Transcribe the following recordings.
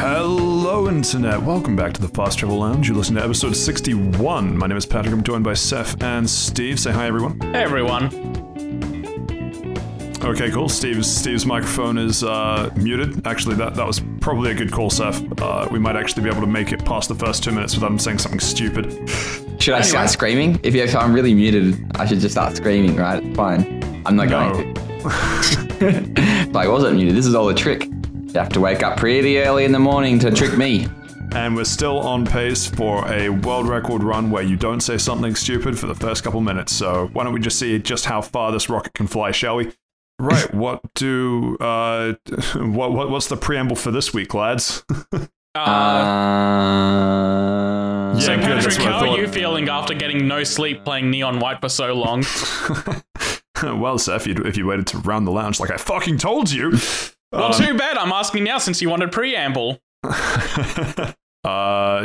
Hello, Internet. Welcome back to the Fast Travel Lounge. You listen to episode 61. My name is Patrick. I'm joined by Seth and Steve. Say hi, everyone. Hey everyone. Okay, cool. Steve's Steve's microphone is uh, muted. Actually, that, that was probably a good call, Seth. Uh, we might actually be able to make it past the first two minutes without him saying something stupid. Should I Anyway. start screaming? If, you, if I'm really muted, I should just start screaming, right? Fine. I'm not No. going to. but I wasn't muted. This is all a trick. You have to wake up pretty early in the morning to trick me. And we're still on pace for a world record run where you don't say something stupid for the first couple minutes. So why don't we just see just how far this rocket can fly, shall we? Right. what do uh, what, what what's the preamble for this week, lads? Uh, Uh, so yeah, good, Patrick, that's what how are you feeling after getting no sleep playing Neon White for so long? well, Seth, if you if you waited to round the lounge like I fucking told you. Well, um, too bad. I'm asking now since you wanted preamble. uh,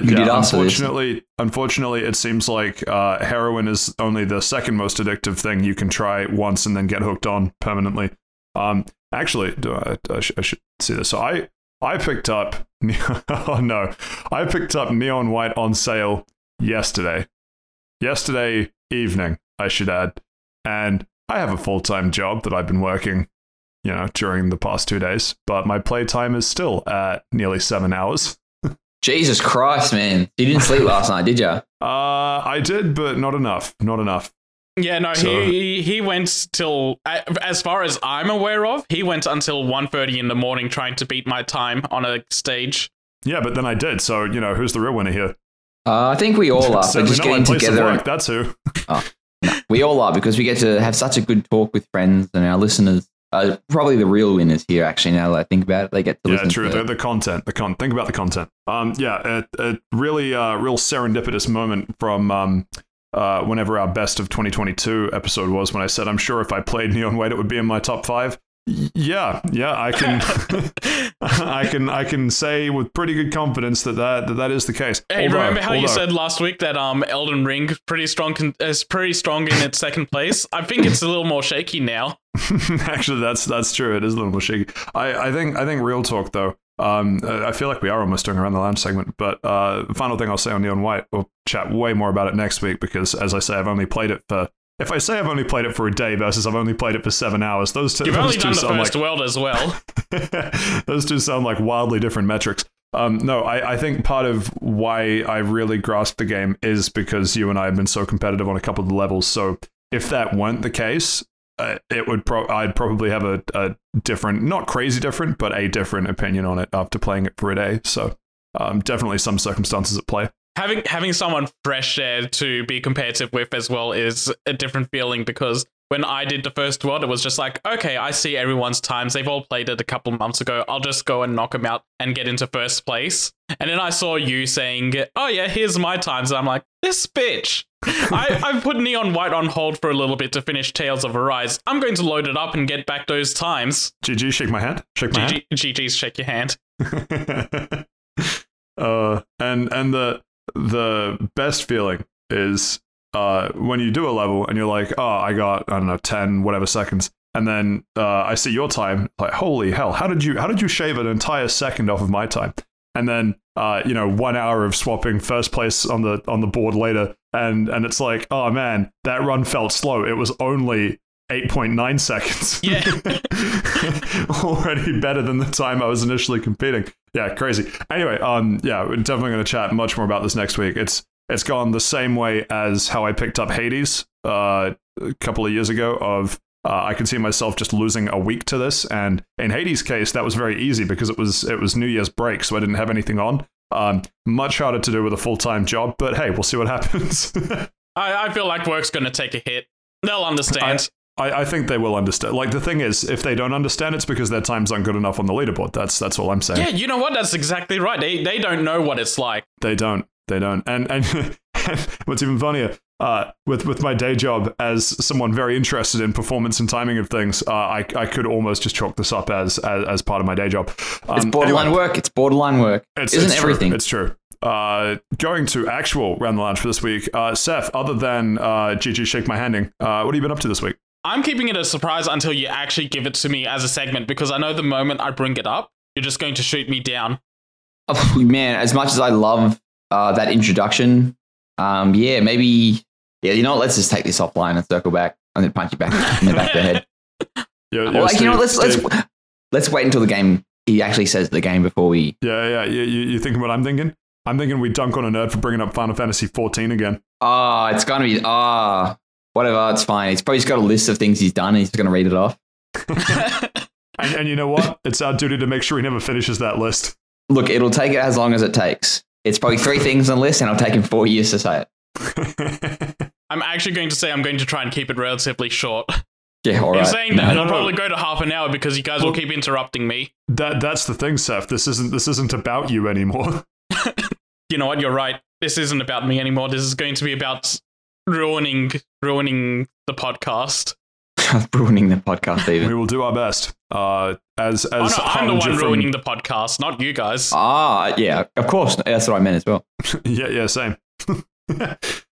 You yeah, did ask for this. unfortunately, unfortunately, it seems like uh, heroin is only the second most addictive thing you can try once and then get hooked on permanently. Um, actually, do I, I, sh- I should see this. So I I picked up. oh no, I picked up Neon White on sale yesterday. Yesterday evening, I should add, and I have a full time job that I've been working you know, during the past two days, but my playtime is still at nearly seven hours. Jesus Christ, man. You didn't sleep last night, did you? Uh, I did, but not enough. Not enough. Yeah, no, So- he he went till as far as I'm aware of, he went until 1:30 in the morning trying to beat my time on a stage. Yeah, but then I did. So you know, who's the real winner here? Uh, I think we all are. Certainly But just not my getting place of together. work. That's who. We all are because we get to have such a good talk with friends and our listeners. Uh, probably the real winners here, actually, now that I think about it. They get to Yeah, true. to The, the content. The con. Think about the content. Um, yeah, a, a really, uh, real serendipitous moment from um, uh, whenever our best of 2022 episode was. When I said, I'm sure if I played Neon White, it would be in my top five. Yeah, yeah, I can, I can, I can say with pretty good confidence that that that, that is the case. Hey, Although- remember how you said last week that um Elden Ring pretty strong con- is pretty strong in its second place? I think it's a little more shaky now. Actually, that's that's true. It is a little more shaky. I, I think I think real talk though. Um, I feel like we are almost doing around the lounge segment, but uh, the final thing I'll say on Neon White, we'll chat way more about it next week because, as I say, I've only played it for. If I say I've only played it for a day versus I've only played it for seven hours, those two, You've those only two done the sound first like world as well. those two sound like wildly different metrics. Um, no, I, I think part of why I really grasped the game is because you and I have been so competitive on a couple of the levels. So if that weren't the case, uh, it would pro- I'd probably have a, a different, not crazy different, but a different opinion on it after playing it for a day. So um, definitely some circumstances at play. Having having someone fresh there to be competitive with as well is a different feeling because when I did the first world, it was just like, okay, I see everyone's times. They've all played it a couple months ago. I'll just go and knock them out and get into first place. And then I saw you saying, oh yeah, here's my times. And I'm like, this bitch. I, I've put Neon White on hold for a little bit to finish Tales of Arise. I'm going to load it up and get back those times. GG, shake my hand. Shake my hand. GG, GG's shake your hand. uh, and and the the best feeling is uh, when you do a level and you're like, oh, I got I don't know ten whatever seconds, and then uh, I see your time, like holy hell, how did you how did you shave an entire second off of my time? And then uh, you know one hour of swapping first place on the on the board later, and and it's like, oh man, that run felt slow. It was only. 8.9 seconds. Yeah. Already better than the time I was initially competing. Yeah, crazy. Anyway, um, yeah, we're definitely going to chat much more about this next week. It's it's gone the same way as how I picked up Hades uh, a couple of years ago. Of uh, I could see myself just losing a week to this, and in Hades' case, that was very easy because it was it was New Year's break, so I didn't have anything on. Um, much harder to do with a full time job, but hey, we'll see what happens. I, I feel like work's going to take a hit. They'll understand. I, I think they will understand. Like the thing is, if they don't understand, it's because their times aren't good enough on the leaderboard. That's that's all I'm saying. Yeah, you know what? That's exactly right. They they don't know what it's like. They don't. They don't. And and what's even funnier, uh, with with my day job as someone very interested in performance and timing of things, uh, I I could almost just chalk this up as as, as part of my day job. Um, It's borderline anyway, work. It's borderline work. It's, Isn't it's true. everything? It's true. Uh, going to actual round the lounge for this week, uh, Seth. Other than uh, GG shake my handing, uh, what have you been up to this week? I'm keeping it a surprise until you actually give it to me as a segment because I know the moment I bring it up, you're just going to shoot me down. Oh, man, as much as I love uh, that introduction, um, yeah, maybe, yeah, you know what? Let's just take this offline and circle back. I'm going to punch you back in the back of the head. Yeah, Well, like, you know, let's let's let's wait until the game. He actually says the game before we. Yeah, yeah. You, you, you thinking what I'm thinking? I'm thinking we dunk on a nerd for bringing up Final Fantasy 14 again. Ah, it's gonna be ah, whatever. It's fine. He's probably just got a list of things he's done. and He's just gonna read it off. And, and you know what? It's our duty to make sure he never finishes that list. Look, it'll take it as long as it takes. It's probably three things on the list, and it'll take him four years to say it. I'm actually going to say I'm going to try and keep it relatively short. Yeah, all right. In saying that, No, it'll no. probably go to half an hour because you guys will keep interrupting me. that that's the thing, Seth. This isn't this isn't about you anymore. You know what? You're right. This isn't about me anymore. This is going to be about ruining ruining the podcast. ruining the podcast even. we will do our best. Uh, as Oh, as no, I'm the one from- ruining the podcast, not you guys. Ah, yeah, of course. That's what I meant as well. yeah, yeah, same.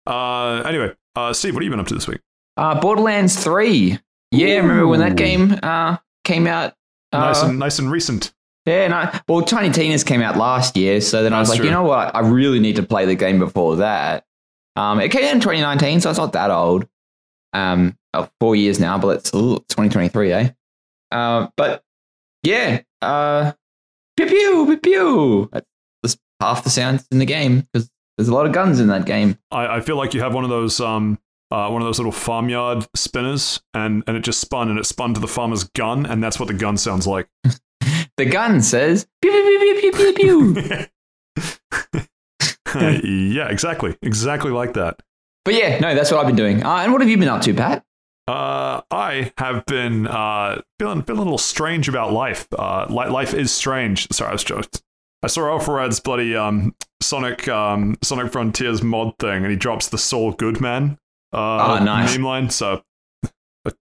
uh, anyway, uh, Steve, what have you been up to this week? Uh, Borderlands Three. Yeah, remember when that game uh came out? Uh, nice and nice and recent. Yeah, no. Well, Tiny Tina's came out last year, so then I was That's like, you know what? I really need to play the game before that. Um, it came out in 2019, so it's not that old. Um, oh, four years now, but it's ooh, 2023, eh? Uh, but yeah, uh, pew pew pew pew. That's half the sounds in the game because there's a lot of guns in that game. I, I feel like you have one of those um uh, one of those little farmyard spinners, and and it just spun, and it spun to the farmer's gun, and that's what the gun sounds like. The gun says pew pew pew pew pew pew. pew. yeah, exactly, exactly like that. but yeah, no, that's what I've been doing. Uh, and what have you been up to, Pat? Uh, I have been uh, feeling feeling a little strange about life. Uh, li- life is strange. Sorry, I was just. I saw Alfred's bloody um, Sonic um, Sonic Frontiers mod thing, and he drops the Saul Goodman uh, Oh, nice. meme line. So I,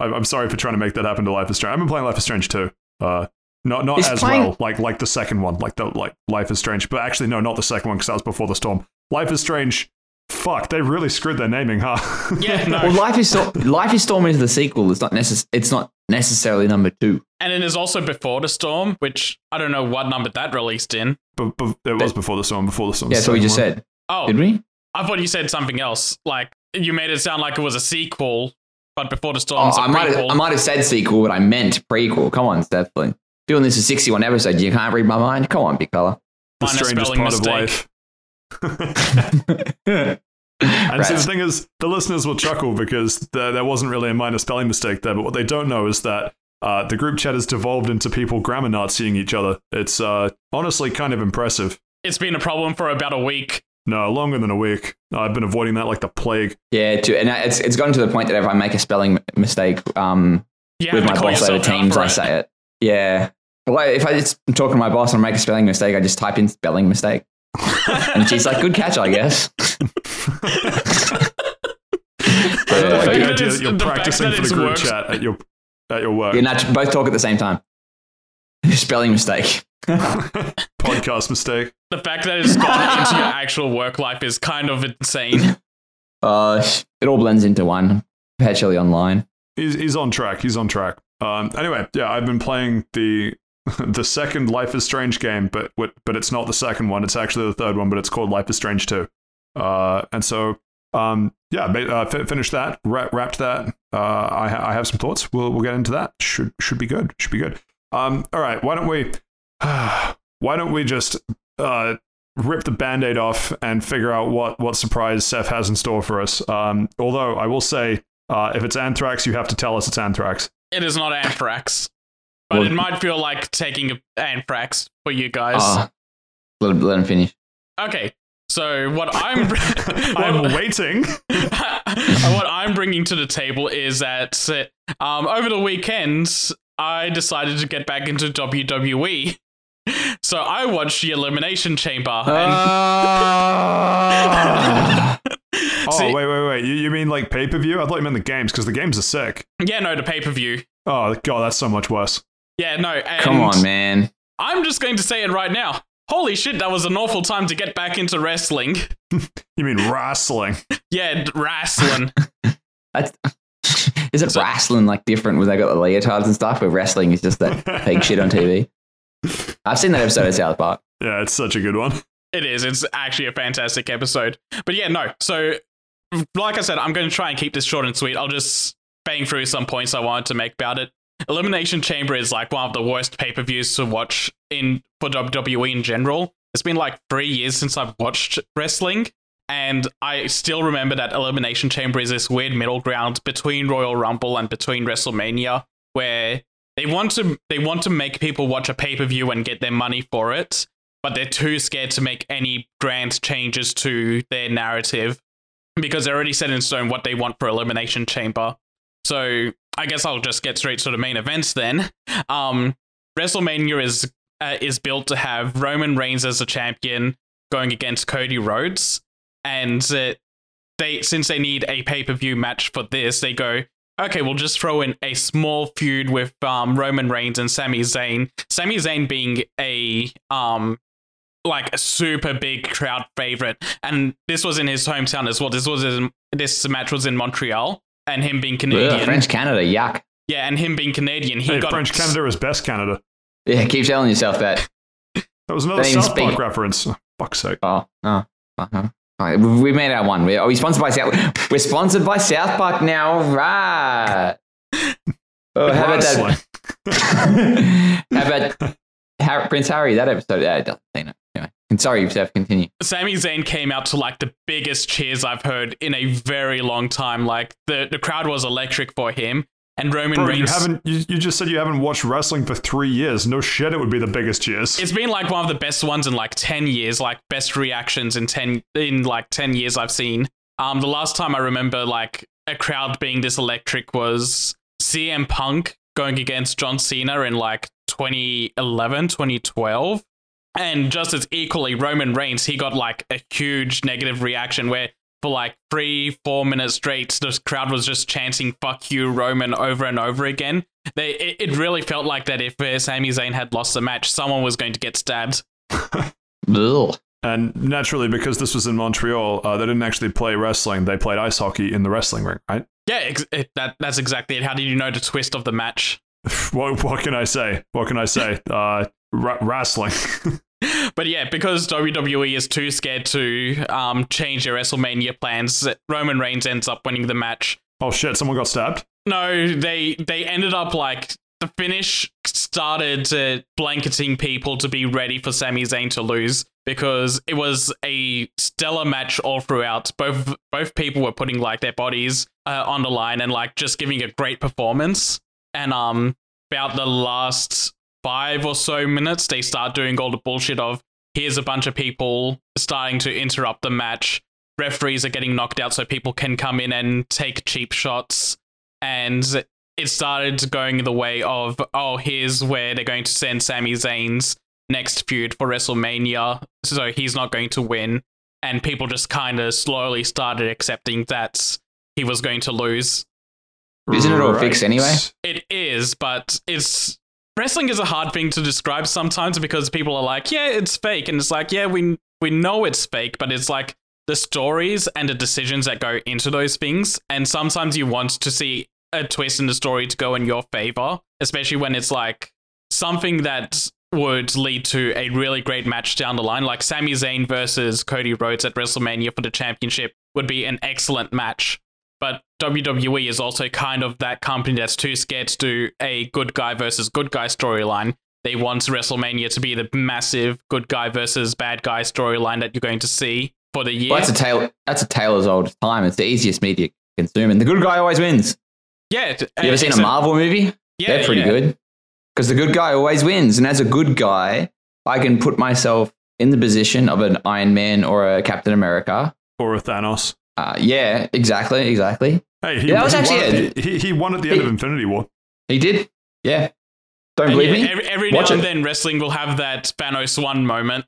I'm sorry for trying to make that happen to Life is Strange. I've been playing Life is Strange too. Uh, not not Is as playing- well, like like the second one, like the like Life is Strange. But actually, no, not the second one because that was before the storm. Life is Strange. Fuck, they really screwed their naming, huh? Yeah, no. Well, Life is Storm, Life is Storm is the sequel. It's not necess- It's not necessarily number two. And it is also before the storm, which I don't know what number that released in. But, but it was before the storm. Before the storm. Yeah, that's what we just second said. Oh, Did we? I thought you said something else. Like you made it sound like it was a sequel, but before the Oh, storm's a I might have. I might have said sequel, but I meant prequel. Come on, Stephen. Doing this for 61 episodes, you can't read my mind. Come on, big fella. The Minor strangest part mistake. of life. And see, the thing is, the listeners will chuckle because there, there wasn't really a minor spelling mistake there. But what they don't know is that uh, the group chat has devolved into people grammar not seeing each other. It's uh, honestly kind of impressive. it's been a problem for about a week. No, longer than a week. I've been avoiding that like the plague. Yeah, too. and it's it's gotten to the point that if I make a spelling mistake um, You with my to boss over Teams, I say it. Yeah. But like, if I just am talking to my boss and I make a spelling mistake, I just type in spelling mistake. And she's like, good catch, I guess. I don't like the idea that you're the practicing that for the group works- chat at your at your work. You're not both talk at the same time. spelling mistake. Podcast mistake. The fact that it's gone into your actual work life is kind of insane. Uh, it all blends into one. Perpetually online. He's he's on track. He's on track. Um, anyway, yeah, I've been playing the the second Life is Strange game, but but it's not the second one. It's actually the third one, but it's called Life is Strange Two. Uh, and so um, yeah, uh, fi- finished that, wra- wrapped that. Uh, I ha- I have some thoughts. We'll we'll get into that. Should should be good. Should be good. Um, all right. Why don't we why don't we just uh rip the band-aid off and figure out what what surprise Seth has in store for us. Um, although I will say uh, if it's anthrax, you have to tell us it's anthrax. It is not anthrax, but Well- it might feel like taking anthrax for you guys. Ah, let, him, let him finish. Okay, so what I'm I'm waiting. what I'm bringing to the table is that um, over the weekend I decided to get back into WWE. So I watched the Elimination Chamber. And Ah. Oh See- wait, wait, wait! You, you mean like pay per view? I thought you meant the games because the games are sick. yeah, no, the pay per view. Oh god, that's so much worse. Yeah, no. And Come on, man. I'm just going to say it right now. Holy shit, that was an awful time to get back into wrestling. You mean wrestling? Yeah, wrestling. Is it So- wrestling like different where they got the leotards and stuff? But wrestling is just that fake shit on TV. I've seen that episode of South Park. Yeah, it's such a good one. It is. It's actually a fantastic episode. But yeah, no. So, like I said, I'm going to try and keep this short and sweet. I'll just bang through some points I wanted to make about it. Elimination Chamber is like one of the worst pay per views to watch in for WWE in general. It's been like three years since I've watched wrestling, and I still remember that Elimination Chamber is this weird middle ground between Royal Rumble and between WrestleMania, where they want to they want to make people watch a pay per view and get their money for it, but they're too scared to make any grand changes to their narrative because they're already set in stone what they want for Elimination Chamber. So I guess I'll just get straight to the main events then. Um, WrestleMania is uh, is built to have Roman Reigns as the champion going against Cody Rhodes, and uh, they since they need a pay per view match for this, they go. Okay, we'll just throw in a small feud with um, Roman Reigns and Sami Zayn. Sami Zayn being a um, like a super big crowd favorite, and this was in his hometown as well. This was in, this match was in Montreal, and him being Canadian, Ugh, French Canada, yuck. yeah, and him being Canadian, he Hey, got French Canada is best Canada. Yeah, keep telling yourself that. That was another They even South Park speak- reference. Oh, fuck's sake. Oh, oh, uh-huh. All right, we we made our one. We- Are we sponsored by South? We're sponsored by South Park now, right? Oh, how about Wrestling. that? how about Har- Prince Harry? That episode. Yeah, it doesn't say no. Anyway, and sorry, Seth. Continue. Sami Zayn came out to like the biggest cheers I've heard in a very long time. Like the, the crowd was electric for him. And Roman Bro, you Reigns. haven't. You, you just said you haven't watched wrestling for three years. No shit, it would be the biggest cheers. It's been like one of the best ones in like ten years, like best reactions in ten in like ten years I've seen. Um, the last time I remember like a crowd being this electric was CM Punk going against John Cena in like 2011, 2012. And just as equally, Roman Reigns, he got like a huge negative reaction where for like three, four minutes straight, the crowd was just chanting "fuck you, Roman" over and over again. They, it, it really felt like that if uh, Sami Zayn had lost the match, someone was going to get stabbed. And naturally, because this was in Montreal, uh, they didn't actually play wrestling. They played ice hockey in the wrestling ring, right? Yeah, ex- it, that that's exactly it. How did you know the twist of the match? what, what can I say? What can I say? Uh, ra- wrestling. But yeah, because WWE is too scared to um, change their WrestleMania plans, Roman Reigns ends up winning the match. oh shit! Someone got stabbed. No, they they ended up like the finish started uh, blanketing people to be ready for Sami Zayn to lose because it was a stellar match all throughout. Both both people were putting like their bodies uh, on the line and like just giving a great performance. And um, about the last five or so minutes, they start doing all the bullshit of here's a bunch of people starting to interrupt the match. Referees are getting knocked out so people can come in and take cheap shots. And it started going the way of, oh, here's where they're going to send Sami Zayn's next feud for WrestleMania, so he's not going to win. And people just kind of slowly started accepting that he was going to lose. Isn't it all fixed anyway? It is, but it's wrestling is a hard thing to describe sometimes because people are like, yeah, it's fake, and it's like, yeah, we we know it's fake, but it's like the stories and the decisions that go into those things, and sometimes you want to see a twist in the story to go in your favor, especially when it's like something that would lead to a really great match down the line, like Sami Zayn versus Cody Rhodes at WrestleMania for the championship would be an excellent match. But WWE is also kind of that company that's too scared to do a good guy versus good guy storyline. They want WrestleMania to be the massive good guy versus bad guy storyline that you're going to see for the year. Well, that's a tale. That's a tale as old as time. It's the easiest media to consume, and the good guy always wins. yeah, You ever uh, seen a Marvel movie? Yeah, They're pretty yeah. good because the good guy always wins. And as a good guy, I can put myself in the position of an Iron Man or a Captain America. Or a Thanos. Uh, yeah, exactly, exactly. Hey, he, Yeah, that was he actually won, a- at- he, he won at the end of Infinity War. He did. Yeah. Don't And believe yeah, me? Every, every now Watch and it. then, wrestling will have that Thanos one moment.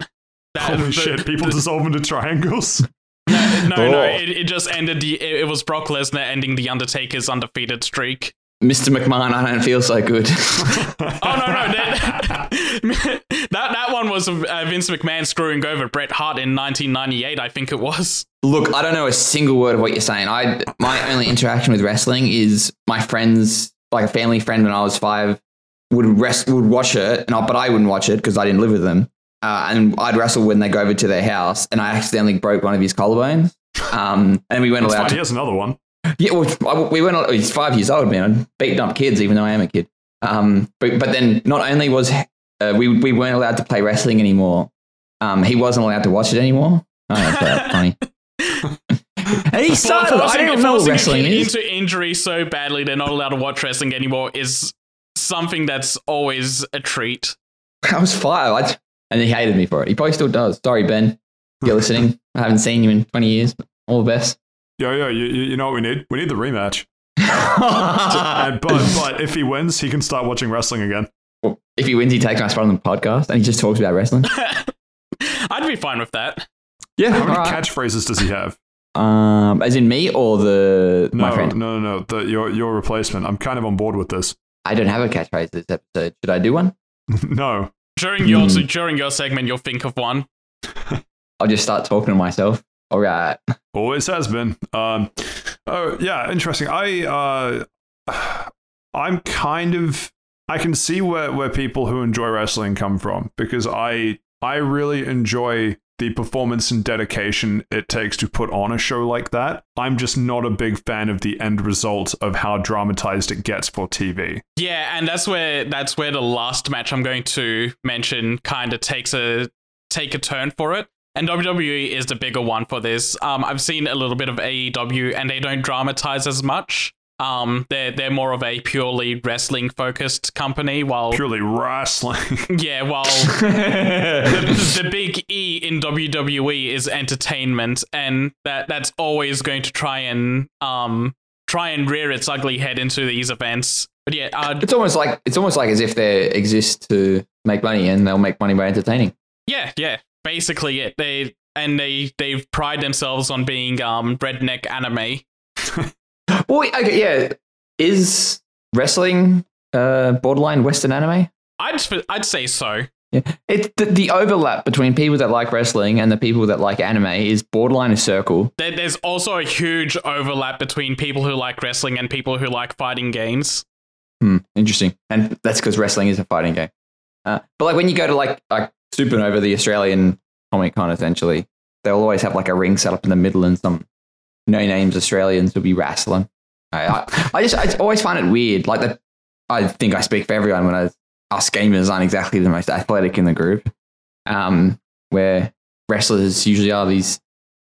That, Holy the- shit! People the- dissolve into triangles. no, no, no, Oh. it, it just ended. The, it, it was Brock Lesnar ending the Undertaker's undefeated streak. Mr. McMahon, I don't feel so good. Oh no, no, that that, that one was uh, Vince McMahon screwing over Bret Hart in 1998, I think it was. Look, I don't know a single word of what you're saying. I my only interaction with wrestling is my friends, like a family friend when I was five, would rest would watch it, and I, but I wouldn't watch it because I didn't live with them. uh, and I'd wrestle when they go over to their house, and I accidentally broke one of his collarbones. Um, and we weren't That's allowed fine. to He has another one. Yeah, well, we went. He's five years old, man. Beating up kids, even though I am a kid. Um, but but then not only was uh, we we weren't allowed to play wrestling anymore. Um, he wasn't allowed to watch it anymore. Oh, that's funny. And he started. I forcing, don't know what a wrestling kid is. into injury so badly they're not allowed to watch wrestling anymore is something that's always a treat. I was five, I, and he hated me for it. He probably still does. Sorry, Ben. You're listening. I haven't seen you in 20 years. But all the best. Yo, yo, you, you you know what we need? We need the rematch. And, but but if he wins, he can start watching wrestling again. Well, if he wins, he takes my spot on the podcast and he just talks about wrestling. I'd be fine with that. Yeah, How many alright. catchphrases does he have? Um, as in me or the No, my friend. no, no, no. The, your your replacement. I'm kind of on board with this. I don't have a catchphrase this episode. Should I do one? no. During your Hmm. during your segment, you'll think of one. I'll just start talking to myself. All right. Always has been. Um, oh yeah, interesting. I uh, I'm kind of I can see where where people who enjoy wrestling come from because I I really enjoy the performance and dedication it takes to put on a show like that. I'm just not a big fan of the end result of how dramatized it gets for TV. Yeah, and that's where that's where the last match I'm going to mention kind of takes a take a turn for it. And WWE is the bigger one for this. Um, I've seen a little bit of AEW, and they don't dramatize as much. Um, they're they're more of a purely wrestling focused company, while Purely wrestling. yeah, while the, the big E in WWE is entertainment, and that that's always going to try and um try and rear its ugly head into these events. But yeah, uh, it's almost like it's almost like as if they exist to make money and they'll make money by entertaining. yeah, yeah, basically it. They and they they pride themselves on being um redneck anime. Well, okay, yeah. Is wrestling uh, borderline Western anime? I'd I'd say so. Yeah. It's the, the overlap between people that like wrestling and the people that like anime is borderline a circle. There, there's also a huge overlap between people who like wrestling and people who like fighting games. Hmm, interesting. And that's because wrestling is a fighting game. Uh, but like when you go to like like Supernova, the Australian Comic Con, essentially, they'll always have like a ring set up in the middle, and some no names Australians will be wrestling. I, I, just I always find it weird. Like that, I think I speak for everyone when I us gamers aren't exactly the most athletic in the group. Um, where wrestlers usually are these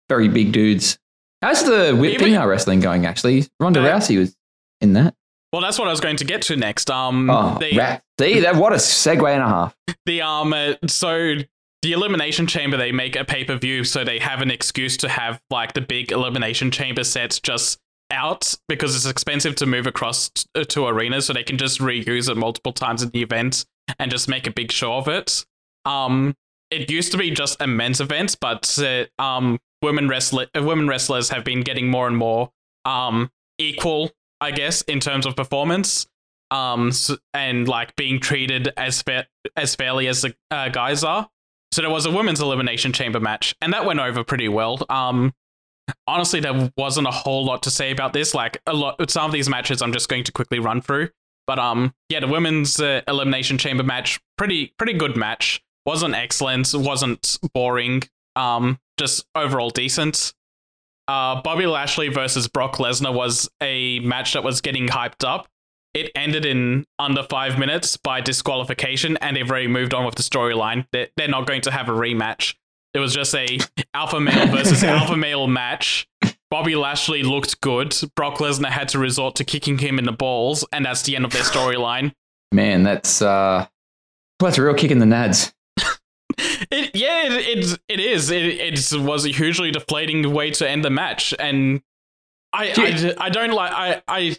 very big dudes. How's the Even- female wrestling going? Actually, Ronda Uh, Rousey was in that. Well, that's what I was going to get to next. Um, Oh, rat. See, that what a segue and a half. the um uh, so the elimination chamber they make a pay-per-view so they have an excuse to have like the big elimination chamber sets just out because it's expensive to move across t- uh, to arenas so they can just reuse it multiple times in the event and just make a big show of it. Um it used to be just a men's event but uh, um women wrestler uh, women wrestlers have been getting more and more um equal i guess in terms of performance. Um s and like being treated as fair as fairly as the uh, guys are. So there was a women's elimination chamber match and that went over pretty well. Um honestly there wasn't a whole lot to say about this. Like a lot some of these matches i'm just going to quickly run through. But um yeah the women's uh, elimination chamber match pretty pretty good match. Wasn't excellent wasn't boring um just overall decent. Uh bobby lashley versus brock lesnar was a match that was getting hyped up. It ended in under five minutes by disqualification and they've already moved on with the storyline. They're, they're not going to have a rematch it was just a alpha male versus alpha male match. Bobby Lashley looked good. Brock Lesnar had to resort to kicking him in the balls, and that's the end of their storyline. Man, that's uh, that's a real kick in the nads. It, yeah, it, it, it is. It, it was a hugely deflating way to end the match, and I, Dude. I, I don't like. I, I,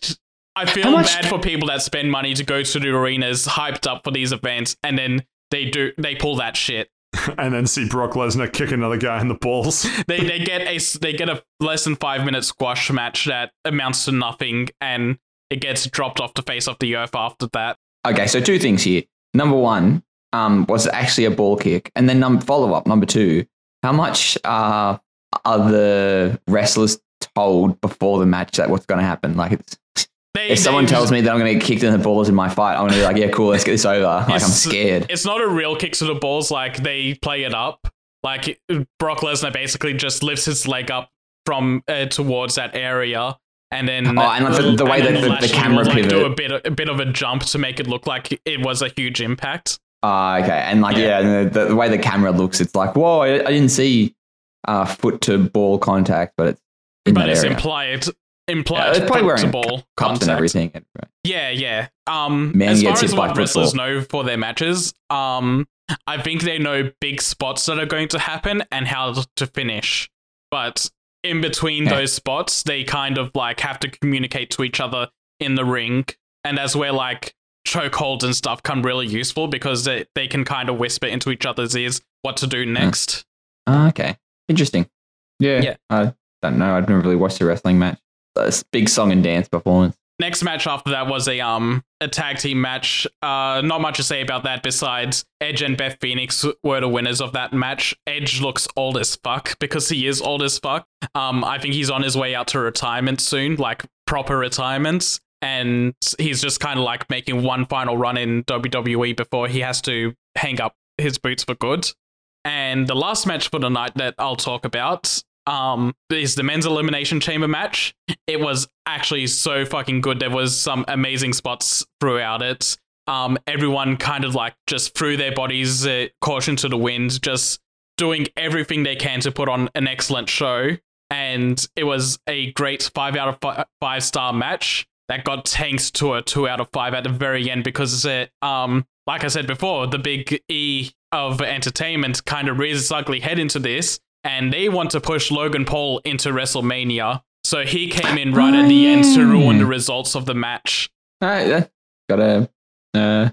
I feel much bad for people that spend money to go to the arenas, hyped up for these events, and then they do they pull that shit. and then see Brock Lesnar kick another guy in the balls. they they get a s- they get a less than five minute squash match that amounts to nothing, and it gets dropped off the face of the earth after that. Okay, so two things here. Number one, um, was it actually a ball kick? And then num- follow up number two, how much uh, are the wrestlers told before the match that what's going to happen? Like it's They, If someone tells me that I'm going to get kicked in the balls in my fight, I'm going to be like, yeah, cool, let's get this over. Like, I'm scared. it's not a real kick to the balls. Like they play it up. Like Brock Lesnar basically just lifts his leg up from uh, towards that area, and then Oh, and like the- the way that the- the camera will, like, do a bit a bit of a jump to make it look like it was a huge impact. Ah, okay. And like, Yeah. yeah, the, the way the camera looks, it's like, whoa, I, I didn't see uh, foot to ball contact, but it's in but it's area. implied implied it's probably foot wearing to ball Cups contact. and everything. Yeah, yeah. Um, Man as far gets hit as by what wrestlers know for their matches, um, I think they know big spots that are going to happen and how to finish. But in between Yeah. those spots, they kind of like have to communicate to each other in the ring, and that's where like chokeholds and stuff come really useful because they they can kind of whisper into each other's ears what to do next. Ah, okay. Interesting. Yeah. Yeah. I don't know. I've never really watched a wrestling match. A big song and dance performance. next match after that was a um a tag team match. Uh, not much to say about that besides Edge and Beth Phoenix were the winners of that match. Edge looks old as fuck because he is old as fuck. Um, I think he's on his way out to retirement soon, like proper retirement, and he's just kind of like making one final run in WWE before he has to hang up his boots for good. And the last match for the night that I'll talk about um is the men's elimination chamber match it was actually so fucking good. There was some amazing spots throughout it. Um, everyone kind of like just threw their bodies uh, caution to the wind, just doing everything they can to put on an excellent show. And it was a great five out of fi- five star match that got tanked to a two out of five at the very end because it, um, like I said before, the big E of entertainment kind of rears its ugly head into this, and they want to push Logan Paul into WrestleMania. So he came in right at the end to ruin the results of the match. All right. Yeah. Gotta. Uh,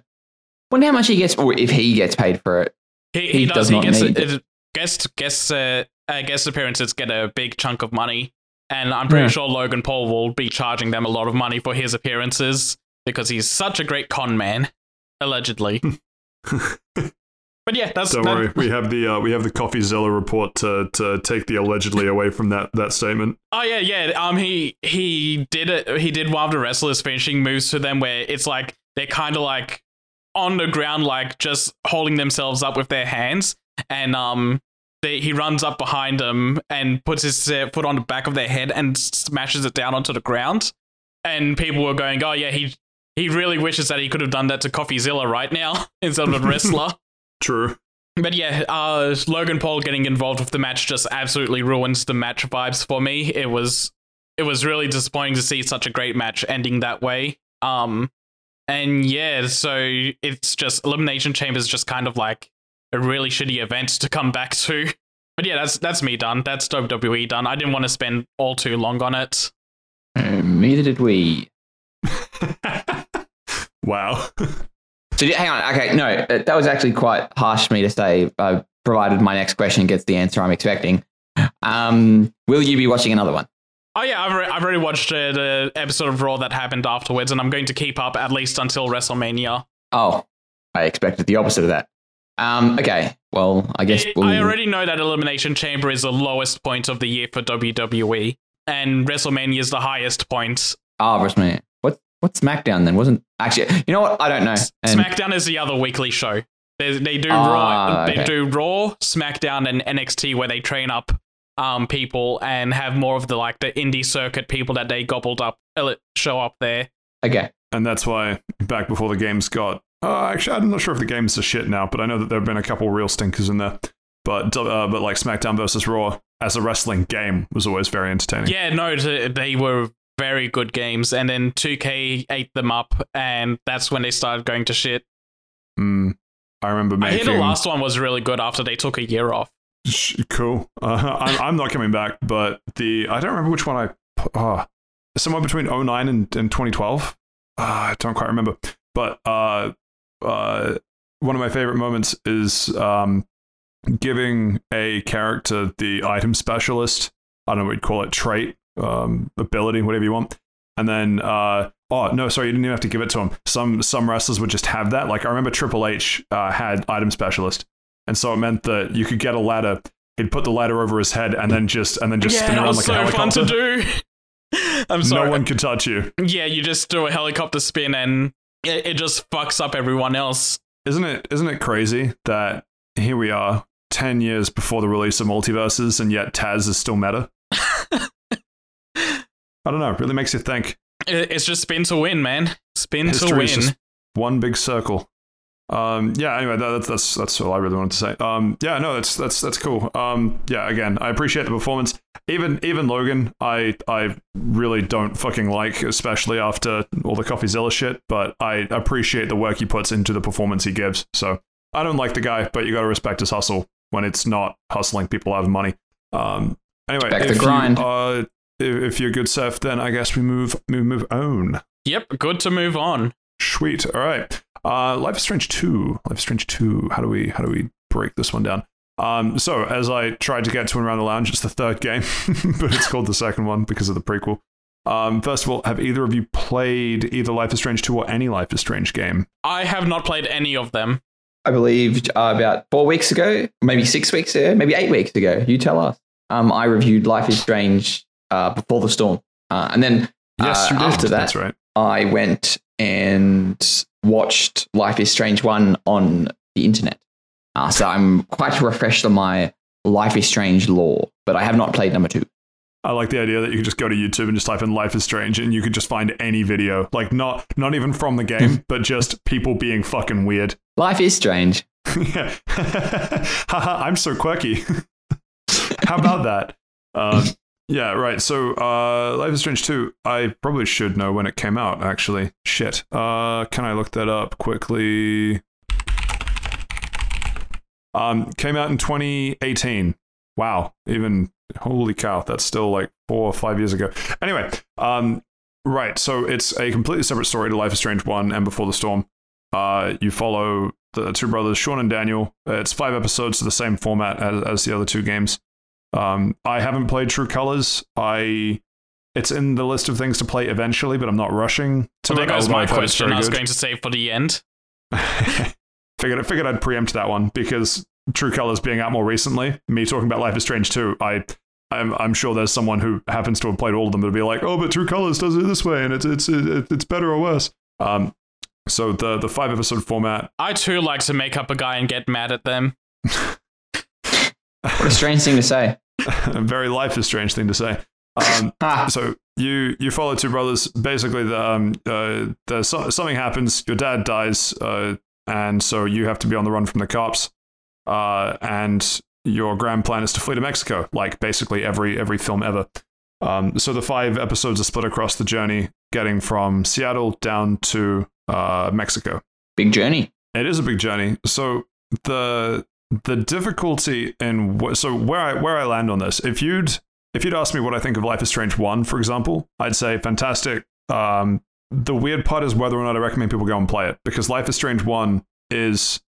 wonder how much he gets, or if he gets paid for it. He, He he, does does. He not gets need a, a guest guest uh, uh, guest appearances get a big chunk of money, and I'm pretty Yeah. sure Logan Paul will be charging them a lot of money for his appearances because he's such a great con man, allegedly. but yeah, that's Don't that- worry, we have the uh, we have the CoffeeZilla report to to take the allegedly away from that that statement. Oh yeah, yeah. Um, he he did it. He did one of the wrestlers' finishing moves to them, where it's like they're kind of like on the ground, like just holding themselves up with their hands, and um, they, he runs up behind them and puts his uh, foot on the back of their head and smashes it down onto the ground. And people were going, "Oh yeah, he he really wishes that he could have done that to CoffeeZilla right now instead of a wrestler." True. But yeah, uh, Logan Paul getting involved with the match just absolutely ruins the match vibes for me. It was it was really disappointing to see such a great match ending that way. Um, and yeah, so it's just Elimination Chamber is just kind of like a really shitty event to come back to. But yeah, that's that's me done. That's WWE done. I didn't want to spend all too long on it. Uh, neither did we. wow. So hang on. Okay, no, uh, that was actually quite harsh of me to say. Uh, provided my next question gets the answer I'm expecting. Um, will you be watching another one? Oh yeah, I've, alre- I've already watched uh, the episode of Raw that happened afterwards, and I'm going to keep up at least until WrestleMania. Oh, I expected the opposite of that. Um, okay, well, I guess we'll. I already know that Elimination Chamber is the lowest point of the year for WWE, and WrestleMania is the highest point. Oh, WrestleMania. What? What's SmackDown then? Wasn't actually. You know what? I don't know. And- SmackDown is the other weekly show. They, they do Ah, Raw, okay. they do Raw, SmackDown, and NXT where they train up um people and have more of the like the indie circuit people that they gobbled up uh, show up there. Okay. and that's why back before the games got. Uh, actually, I'm not sure if the games are shit now, but I know that there have been a couple real stinkers in there. But uh, but like SmackDown versus Raw as a wrestling game was always very entertaining. Yeah, no, they were very good games, and then 2K ate them up, and that's when they started going to shit. Mm, I remember I hear the last one was really good after they took a year off. Cool. Uh, I'm, I'm not coming back, but the I don't remember which one I. Uh, somewhere between 09 and, and 2012. Uh, I don't quite remember. But uh, uh, one of my favorite moments is um, giving a character the item specialist. I don't know what you'd call it, trait, um, ability, whatever you want. And then, uh, oh no, sorry, you didn't even have to give it to him. Some some wrestlers would just have that. Like I remember Triple H uh, had item specialist, and so it meant that you could get a ladder. He'd put the ladder over his head and then just and then just yeah, spin around like a so fun helicopter. to do. I'm sorry. No one could touch you. Yeah, you just do a helicopter spin and it, it just fucks up everyone else. Isn't it? Isn't it crazy that here we are, ten years before the release of MultiVersus, and yet Taz is still meta? I don't know. It really makes you think. It's just spin to win, man. Spin to win. is just one big circle. Um, yeah. Anyway, that, that's that's that's all I really wanted to say. Um, yeah. No, that's that's that's cool. Um, yeah. Again, I appreciate the performance. Even even Logan, I I really don't fucking like, especially after all the CoffeeZilla shit. But I appreciate the work he puts into the performance he gives. So I don't like the guy, but you got to respect his hustle when it's not hustling people out of money. Um, anyway, Respect the grind. You, uh, if, if you're good, Seth, then I guess we move move move on. Yep, good to move on. Sweet. All right. Uh, Life is Strange Two. Life is Strange Two. How do we how do we break this one down? Um, so as I tried to get to and around the lounge, it's the third game, but it's called the second one because of the prequel. Um, first of all, have either of you played either Life is Strange Two or any Life is Strange game? I have not played any of them. I believe uh, about four weeks ago, maybe six weeks ago, maybe eight weeks ago. You tell us. Um, I reviewed Life is Strange uh, before the storm, uh, and then Yes, uh, you did. after that, That's right. I went and watched Life is Strange one on the internet. Uh, so I'm quite refreshed on my Life is Strange lore, but I have not played number two. I like the idea that you could just go to YouTube and just type in "Life is Strange" and you could just find any video, like not not even from the game, but just people being fucking weird. Life is strange. Yeah. Haha, I'm so quirky. How about that? Um, yeah, right. So, uh, Life is Strange 2, I probably should know when it came out, actually. Shit. Uh, can I look that up quickly? Um, came out in 2018. Wow. Even, holy cow, that's still like four or five years ago. Anyway, um, right. So, it's a completely separate story to Life is Strange 1 and Before the Storm. Uh, you follow the two brothers, Sean and Daniel. It's five episodes to the same format as, as the other two games. Um, I haven't played True Colors. I it's in the list of things to play eventually, but I'm not rushing to So there goes my I've heard it's question. I was good. going to save for the end. figured figured I'd preempt that one because True Colors being out more recently, me talking about Life is Strange 2, I I'm, I'm sure there's someone who happens to have played all of them that'll be like, oh, but True Colors does it this way, and it's it's it, it's better or worse. Um, so the the five episode format, I too like to make up a guy and get mad at them. What a strange thing to say. a very Life is Strange thing to say. Um, Ah, so you you follow two brothers. Basically, the, um, uh, there's so- something happens. Your dad dies, uh, and so you have to be on the run from the cops. Uh, and your grand plan is to flee to Mexico, like basically every every film ever. Um, so the five episodes are split across the journey, getting from Seattle down to uh, Mexico. big journey. It is a big journey. So the the difficulty in wh- so where I where I land on this, if you'd if you'd asked me what I think of Life is Strange one, for example, I'd say fantastic. Um, the weird part is whether or not I recommend people go and play it because Life is Strange one is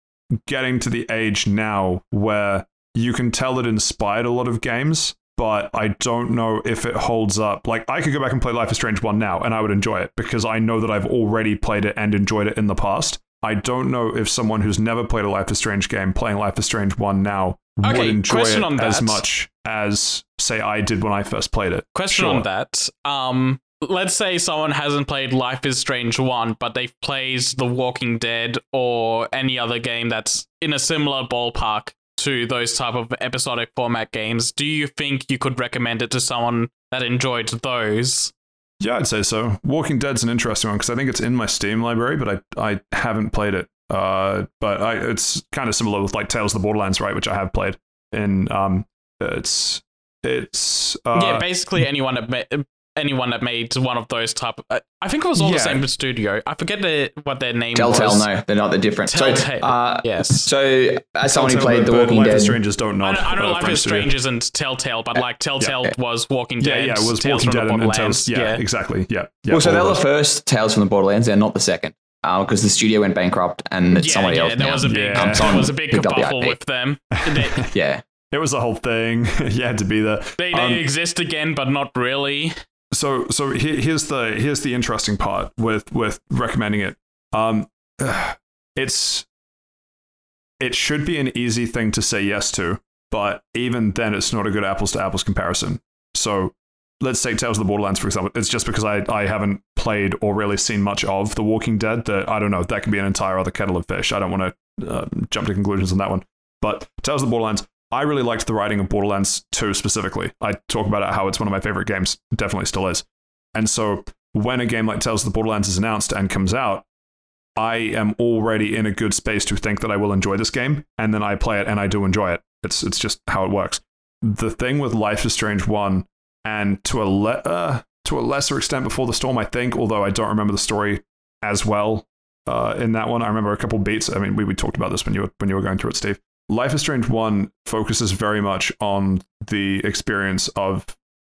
getting to the age now where you can tell it inspired a lot of games, but I don't know if it holds up. Like I could go back and play Life is Strange 1 now and I would enjoy it because I know that I've already played it and enjoyed it in the past. I don't know if someone who's never played a Life is Strange game playing Life is Strange 1 now would enjoy it as much as say I did when I first played it. Question Sure. on that. Um, let's say someone hasn't played Life is Strange 1, but they've played The Walking Dead or any other game that's in a similar ballpark to those type of episodic format games. Do you think you could recommend it to someone that enjoyed those? Yeah, I'd say so. Walking Dead's an interesting one because I think it's in my Steam library, but I I haven't played it. Uh, but I, it's kind of similar with like Tales of the Borderlands, right, which I have played. In um, it's it's uh, yeah, basically anyone anyone that made one of those type. uh, I think it was all the same studio. I forget the, what their name Telltale, was. no, they're not. They're different. So, Telltale, uh, yes. so as someone who played The Walking Life Dead, is Strangers don't I not. know, I know uh, Life French is studio. Strange isn't Telltale, but like Telltale was Walking Dead. yeah, it was Tales Walking from Dead the and, and Borderlands. Tales. Yeah, exactly. Yeah, yeah. well, so they're the first Tales from the Borderlands. They're not the second because the studio went bankrupt and it's yeah, somebody yeah, else there now. was a big, Yeah. Comes there was a big picked kerfuffle with them. They, Yeah, It was the whole thing. you had to be there. they, they Um, exist again, but not really. So so he- here's the here's the interesting part with with recommending it um it's it should be an easy thing to say yes to but even then it's not a good apples to apples comparison so let's take Tales of the Borderlands for example. It's just because I I haven't played or really seen much of The Walking Dead that I don't know. That could be an entire other kettle of fish. I don't want to uh, jump to conclusions on that one. But Tales of the Borderlands, I really liked the writing of Borderlands 2 specifically. I talk about it how it's one of my favorite games. Definitely still is. And so when a game like Tales of the Borderlands is announced and comes out, I am already in a good space to think that I will enjoy this game, and then I play it and I do enjoy it. It's it's just how it works. The thing with Life is Strange one, and to a le- uh, to a lesser extent before the storm, I think, although I don't remember the story as well uh, in that one. I remember a couple beats. I mean, we, we talked about this when you were when you were going through it, Steve. Life is Strange one focuses very much on the experience of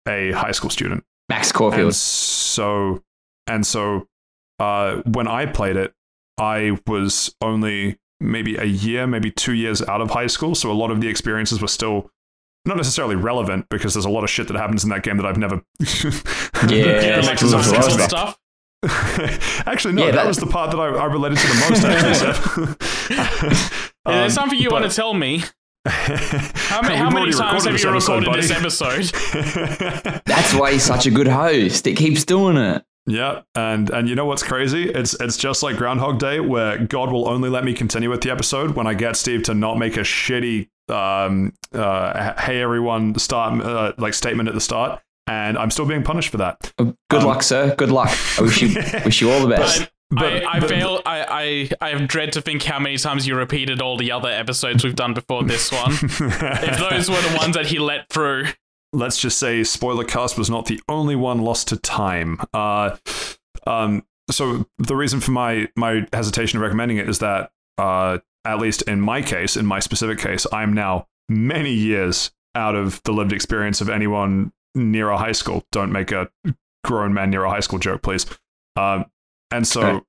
a high school student Maxine Caulfield. so and so uh, when I played it, I was only maybe a year, maybe two years out of high school. So a lot of the experiences were still not necessarily relevant because there's a lot of shit that happens in that game that I've never. Yeah, Yeah, it's like true some as sexual well. stuff. actually, no, Yeah, that, that- was the part that I, I related to the most. Actually, Seth. Is there Um, something you but- want to tell me? How many, how many times have you this episode, recorded this episode? That's why he's such a good host. It keeps doing it. Yeah, and and you know what's crazy? It's it's just like Groundhog Day, where God will only let me continue with the episode when I get Steve to not make a shitty um uh hey everyone start uh, like statement at the start, and I'm still being punished for that. Good Um, luck, sir. Good luck. I wish you wish you all the best. I, But- I, I but- fail. I, I, I dread to think how many times you repeated all the other episodes we've done before this one. if those were the ones that he let through, let's just say spoiler cast was not the only one lost to time uh um so the reason for my my hesitation of recommending it is that uh at least in my case in my specific case i'm now many years out of the lived experience of anyone near a high school don't make a grown man near a high school joke please um and so Okay.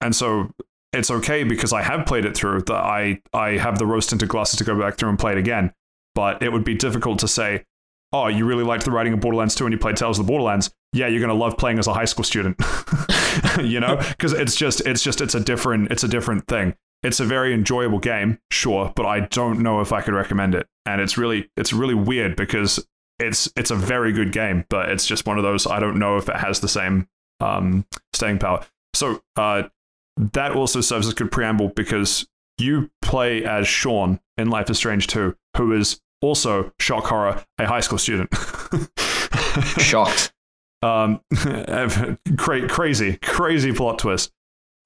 and so it's okay because i have played it through that i i have the rose tinted glasses to go back through and play it again but it would be difficult to say oh, you really liked the writing of Borderlands 2 and you played Tales of the Borderlands, yeah, you're going to love playing as a high school student. you know, because it's just it's just it's a different it's a different thing. It's a very enjoyable game, sure, but I don't know if I could recommend it. And it's really it's really weird because it's it's a very good game, but it's just one of those I don't know if it has the same um, staying power. So uh, that also serves as a good preamble because you play as Sean in Life is Strange 2, who is also shock horror, a high school student. Shocked. um, cra- crazy, crazy plot twist.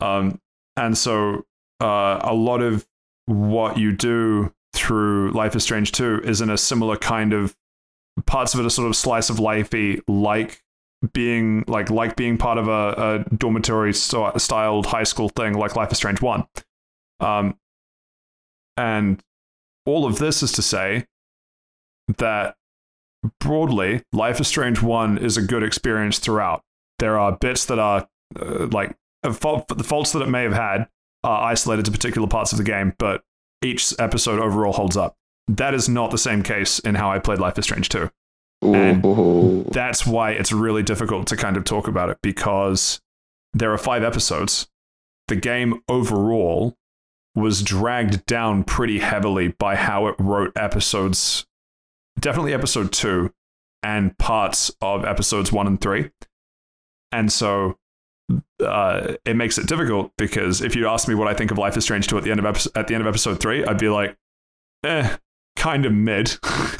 Um, and so uh, a lot of what you do through Life is Strange 2 is in a similar kind of parts of it are sort of slice of lifey, like being like like being part of a, a dormitory st- styled high school thing like Life is Strange 1. Um, and all of this is to say that broadly, Life is Strange 1 is a good experience throughout. There are bits that are uh, like uh, the faults that it may have had are isolated to particular parts of the game, but each episode overall holds up. That is not the same case in how I played Life is Strange 2 And- that's why it's really difficult to kind of talk about it because there are five episodes. The game overall was dragged down pretty heavily by how it wrote episodes, definitely episode two and parts of episodes one and three. And so uh, it makes it difficult because if you ask me what I think of Life is Strange 2 at the end of episode, at the end of episode three, I'd be like, eh, kind of mid.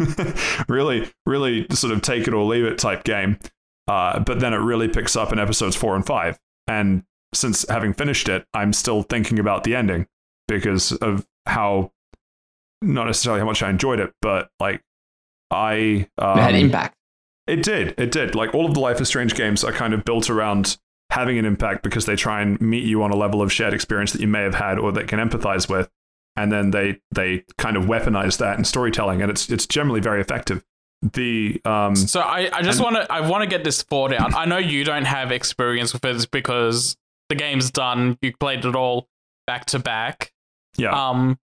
really, really sort of take it or leave it type game. Uh, but then it really picks up in episodes four and five. And since having finished it, I'm still thinking about the ending because of how, not necessarily how much I enjoyed it, but like I. Um, it had impact. it did. It did. Like all of the Life is Strange games are kind of built around having an impact because they try and meet you on a level of shared experience that you may have had or that can empathize with. And then they they kind of weaponize that in storytelling, and it's it's generally very effective. The um So I, I just And- want to I want to get this thought out. I know you don't have experience with this because the game's done. You played it all back to back. yeah Um,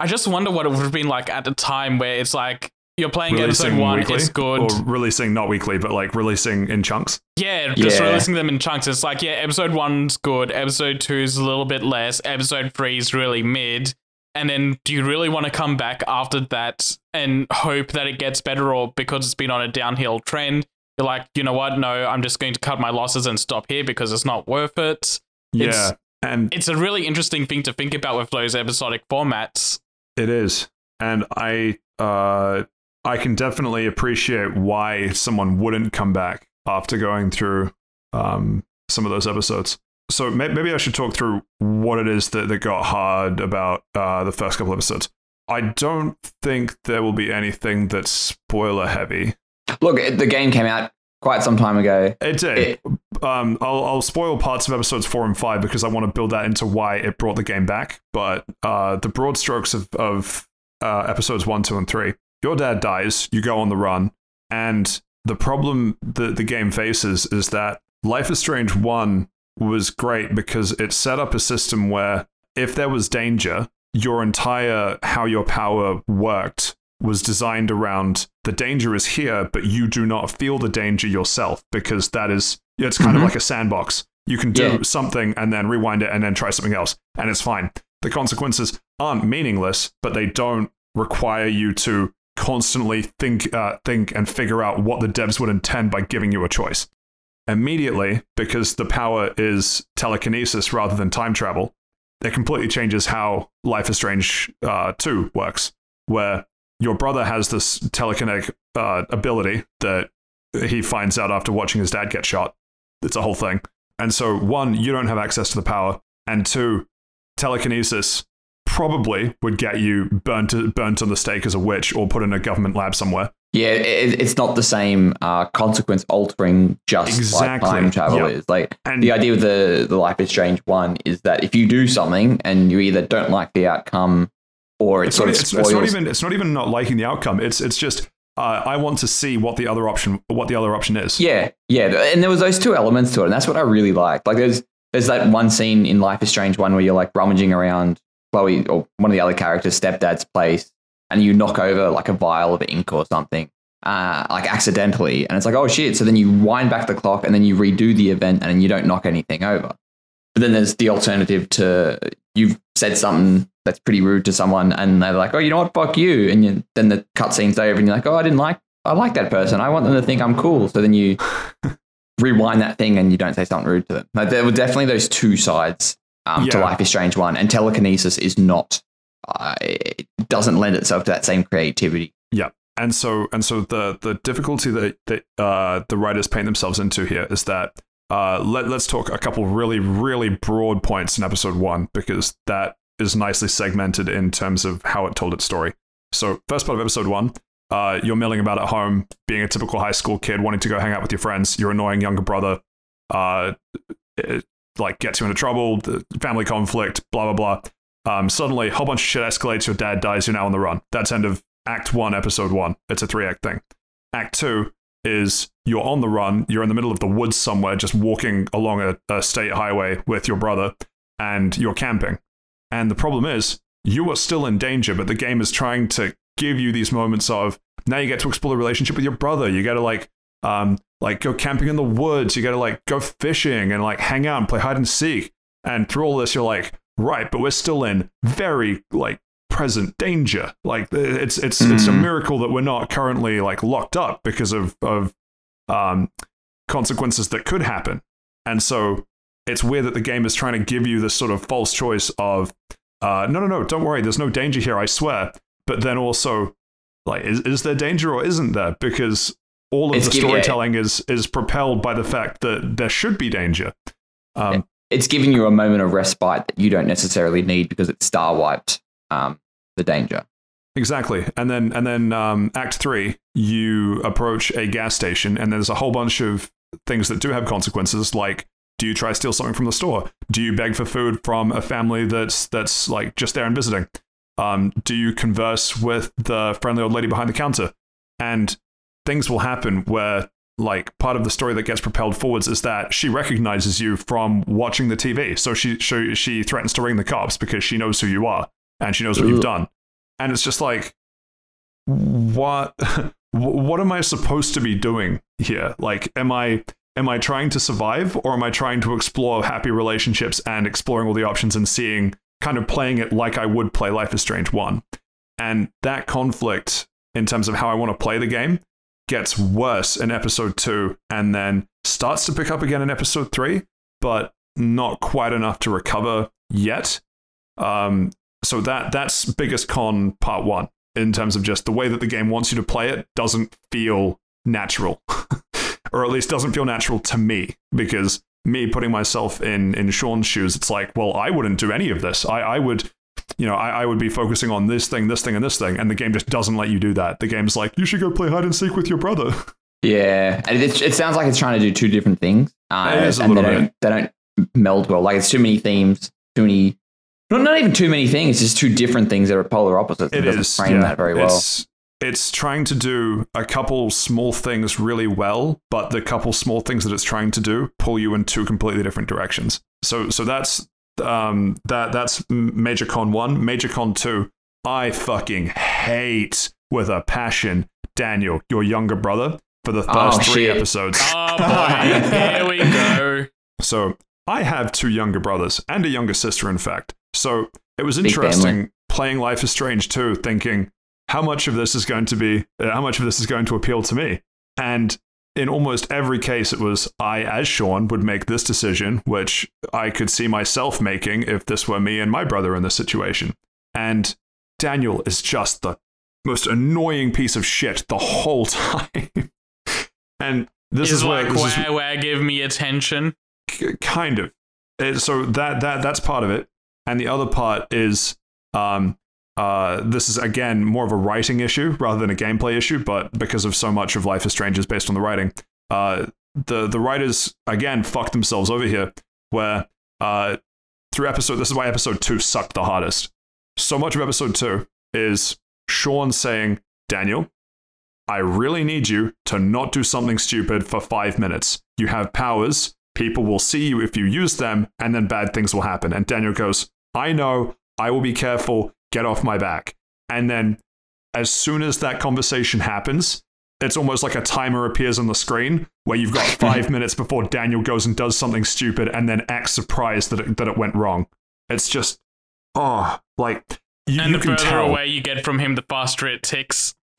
I just wonder what it would have been like at the time where it's like you're playing releasing episode one, weekly it's good. or releasing not weekly but like releasing in chunks. yeah, just Yeah. releasing them in chunks. It's like yeah, episode one's good. Episode two's a little bit less. Episode three's really mid. And then, do you really want to come back after that and hope that it gets better, or because it's been on a downhill trend, you're like, you know what? No, I'm just going to cut my losses and stop here because it's not worth it. Yeah, It's- and It's a really interesting thing to think about with those episodic formats. It is, and I uh, I can definitely appreciate why someone wouldn't come back after going through um, some of those episodes. So maybe I should talk through what it is that, that got hard about uh, the first couple episodes. I don't think there will be anything that's spoiler heavy. Look, the game came out quite some time ago. It did. um, I'll, I'll spoil parts of episodes four and five because I want to build that into why it brought the game back. But uh, the broad strokes of, of uh, episodes one, two, and three your dad dies, you go on the run, and the problem that the game faces is that Life is Strange 1 was great because it set up a system where if there was danger, your entire how your power worked was designed around the danger is here, but you do not feel the danger yourself because that is it's kind of Mhm. like a sandbox. You can do Yeah. something and then rewind it and then try something else, and it's fine. The consequences aren't meaningless, but they don't require you to constantly think, uh, think and figure out what the devs would intend by giving you a choice. Immediately, because the power is telekinesis rather than time travel, it completely changes how Life is Strange uh, 2 works, where your brother has this telekinetic uh, ability that he finds out after watching his dad get shot. It's a whole thing. And so, one, you don't have access to the power, and two, telekinesis probably would get you burnt burnt on the stake as a witch or put in a government lab somewhere. Yeah, it, it's not the same uh, consequence altering just Exactly. like time travel Yeah. is. Like And the idea of the the Life is Strange one is that if you do something and you either don't like the outcome or it it's sort not, of it's, spoils. it's not even it's not even not liking the outcome. It's it's just uh, I want to see what the other option what the other option is. Yeah, yeah, and there was those two elements to it, and that's what I really liked. Like there's there's that one scene in Life is Strange one where you're like rummaging around Chloe or one of the other characters' stepdad's place, and you knock over like a vial of ink or something, uh, like accidentally, and it's like oh shit. So then you wind back the clock and then you redo the event, and you don't knock anything over. But then there's the alternative to you've said something that's pretty rude to someone, and they're like, oh, you know what, fuck you, and you, then the cutscene's over, and you're like, oh, I didn't like I like that person. I want them to think I'm cool. So then you rewind that thing and you don't say something rude to them. Like, there were definitely those two sides um, to Life is Strange one, and telekinesis is not. It doesn't lend itself to that same creativity. Yeah, and so and so the the difficulty that that uh, the writers paint themselves into here is that uh, let, let's talk a couple really really broad points in episode one because that is nicely segmented in terms of how it told its story. So first part of episode one uh, you're milling about at home being a typical high school kid wanting to go hang out with your friends your annoying younger brother uh, it, like gets you into trouble the family conflict blah blah blah um, suddenly a whole bunch of shit escalates your dad dies you're now on the run that's end of Act one, episode one. It's a three act thing. Act two is you're on the run, you're in the middle of the woods somewhere, just walking along a, a state highway with your brother, and you're camping. And the problem is, you are still in danger, but the game is trying to give you these moments of now you get to explore the relationship with your brother. You got to like, um, like go camping in the woods. You got to like go fishing and like hang out and play hide and seek. And through all this, you're like, right, but we're still in very like present danger. Like it's it's it's a Mhm. miracle that we're not currently like locked up because of of um, consequences that could happen. And so it's weird that the game is trying to give you this sort of false choice of uh, no no no don't worry there's no danger here I swear. But then also like is is there danger or isn't there? Because all of It's the storytelling is is propelled by the fact that there should be danger. Um, It's giving you a moment of respite that you don't necessarily need because it's star wiped um, the danger. Exactly, and then and then um, Act Three, you approach a gas station, and there's a whole bunch of things that do have consequences. Like, do you try to steal something from the store? Do you beg for food from a family that's that's like just there and visiting? Um, do you converse with the friendly old lady behind the counter? And things will happen where like part of the story that gets propelled forwards is that she recognizes you from watching the TV. So she she, she threatens to ring the cops because she knows who you are and she knows what you've done. And it's just like what what am I supposed to be doing here? Like am I am I trying to survive or am I trying to explore happy relationships and exploring all the options and seeing kind of playing it like I would play Life is Strange 1? And that conflict in terms of how I want to play the game gets worse in episode two and then starts to pick up again in episode three, but not quite enough to recover yet. Um, so that that's biggest con part one in terms of just the way that the game wants you to play it doesn't feel natural, or at least doesn't feel natural to me because me putting myself in in Sean's shoes, it's like, well, I wouldn't do any of this. I, I would, you know, I, I would be focusing on this thing, this thing, and this thing, and the game just doesn't let you do that. The game's like, you should go play hide and seek with your brother. Yeah, and it, it sounds like it's trying to do two different things, uh, It is a and they little don't, they don't meld well. Like it's too many themes, too many. Not, not even too many things. It's just two different things that are polar opposites. It doesn't is frame yeah. that very well. It's, it's trying to do a couple small things really well, but the couple small things that it's trying to do pull you in two completely different directions. So so that's um that that's major con one. Major con two. I fucking hate with a passion Daniel, your younger brother, for the first Oh, three shit. episodes. Oh boy, here we go. So I have two younger brothers and a younger sister, in fact. So it was Big interesting family. playing Life is Strange too, thinking how much of this is going to be, uh, how much of this is going to appeal to me. And in almost every case, it was I, as Sean, would make this decision, which I could see myself making if this were me and my brother in this situation. And Daniel is just the most annoying piece of shit the whole time. and this is where like, this is- where, where, give me attention. k- kind of so that that that's part of it and the other part is um uh this is again more of a writing issue rather than a gameplay issue but because of so much of life is strange is based on the writing uh the the writers again fucked themselves over here where uh through episode this is why episode 2 sucked the hardest. So much of episode 2 is Sean saying Daniel I really need you to not do something stupid for 5 minutes. You have powers. People will see you if you use them, and then bad things will happen. And Daniel goes, I know, I will be careful, get off my back. And then as soon as that conversation happens, it's almost like a timer appears on the screen where you've got five minutes before Daniel goes and does something stupid and then acts surprised that it, that it went wrong. It's just, oh, like, you, And you the can further tell. away you get from him, the faster it ticks.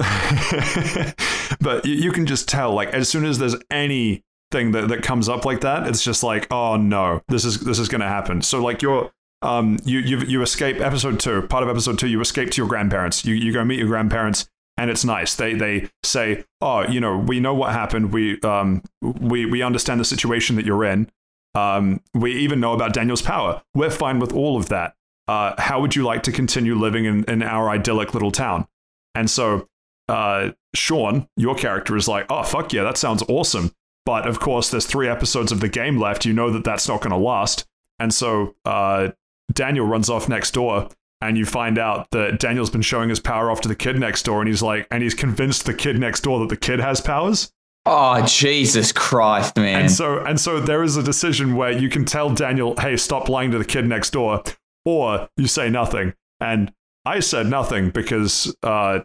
but you, you can just tell, like, as soon as there's anything that, that comes up like that, it's just like, oh no, this is this is gonna happen. So like you're um you you you escape episode two, part of episode two, you escape to your grandparents. You you go meet your grandparents and it's nice. They they say, Oh, you know, we know what happened. We um we we understand the situation that you're in. Um we even know about Daniel's power. We're fine with all of that. Uh how would you like to continue living in, in our idyllic little town? And so uh, Sean, your character is like, oh, fuck yeah, that sounds awesome. But of course, there's three episodes of the game left. You know that that's not going to last. And so uh, Daniel runs off next door, and you find out that Daniel's been showing his power off to the kid next door, and he's like, and he's convinced the kid next door that the kid has powers. Oh Jesus Christ, man! And so and so there is a decision where you can tell Daniel, "Hey, stop lying to the kid next door," or you say nothing. And I said nothing because uh,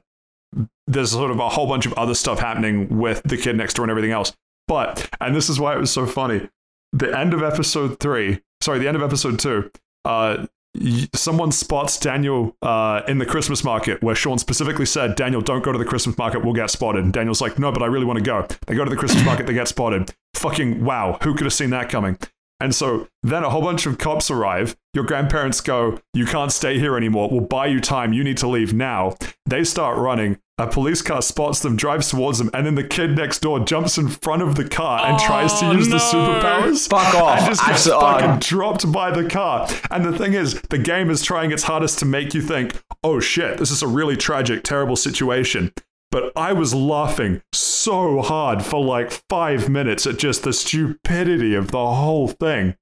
there's sort of a whole bunch of other stuff happening with the kid next door and everything else. But and this is why it was so funny. The end of episode three, sorry, the end of episode two. Uh, someone spots Daniel uh, in the Christmas market where Sean specifically said, Daniel, don't go to the Christmas market, we'll get spotted. And Daniel's like, no, but I really want to go. They go to the Christmas market, they get spotted. Fucking wow, who could have seen that coming? And so then a whole bunch of cops arrive. Your grandparents go, You can't stay here anymore. We'll buy you time. You need to leave now. They start running. A police car spots them, drives towards them, and then the kid next door jumps in front of the car and oh, tries to Oh, use the superpowers. Fuck off. And just gets Absolute- oh. fucking dropped by the car. And the thing is, the game is trying its hardest to make you think, oh shit, this is a really tragic, terrible situation. But I was laughing so hard for like five minutes at just the stupidity of the whole thing.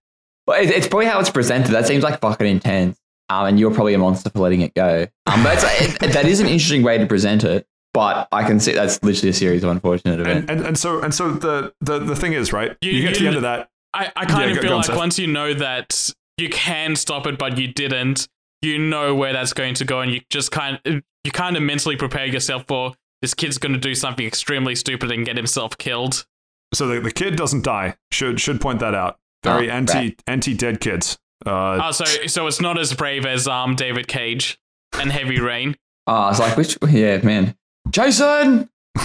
But it- it's probably how it's presented. That seems like fucking intense. Um, and you're probably a monster for letting it go. Um, but it's, it, that is an interesting way to present it. But I can see that's literally a series of unfortunate events. And, and and so and so the the, the thing is, right? You, You- get to the end of that. I, I kind Yeah, of go- feel go like Seth. once you know that you can stop it, but you didn't, you know where that's going to go, and you just kind you kind of mentally prepare yourself for this kid's going to do something extremely stupid and get himself killed. So the, the kid doesn't die. Should should point that out. Very Oh, anti right. anti dead kids. Uh, Oh, so so it's not as brave as um David Cage and Heavy Rain. Oh, I was like, which? Yeah, man. Jason!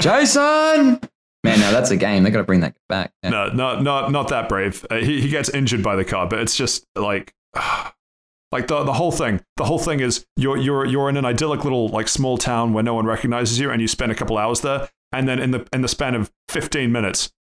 Jason. Man, no, that's a game. They got to bring that back. Yeah. no, not not not that brave. Uh, he he gets injured by the car, but it's just like. Like the, the whole thing, the whole thing is you're you're you're in an idyllic little like small town where no one recognizes you, and you spend a couple hours there, and then in the in the span of 15 minutes,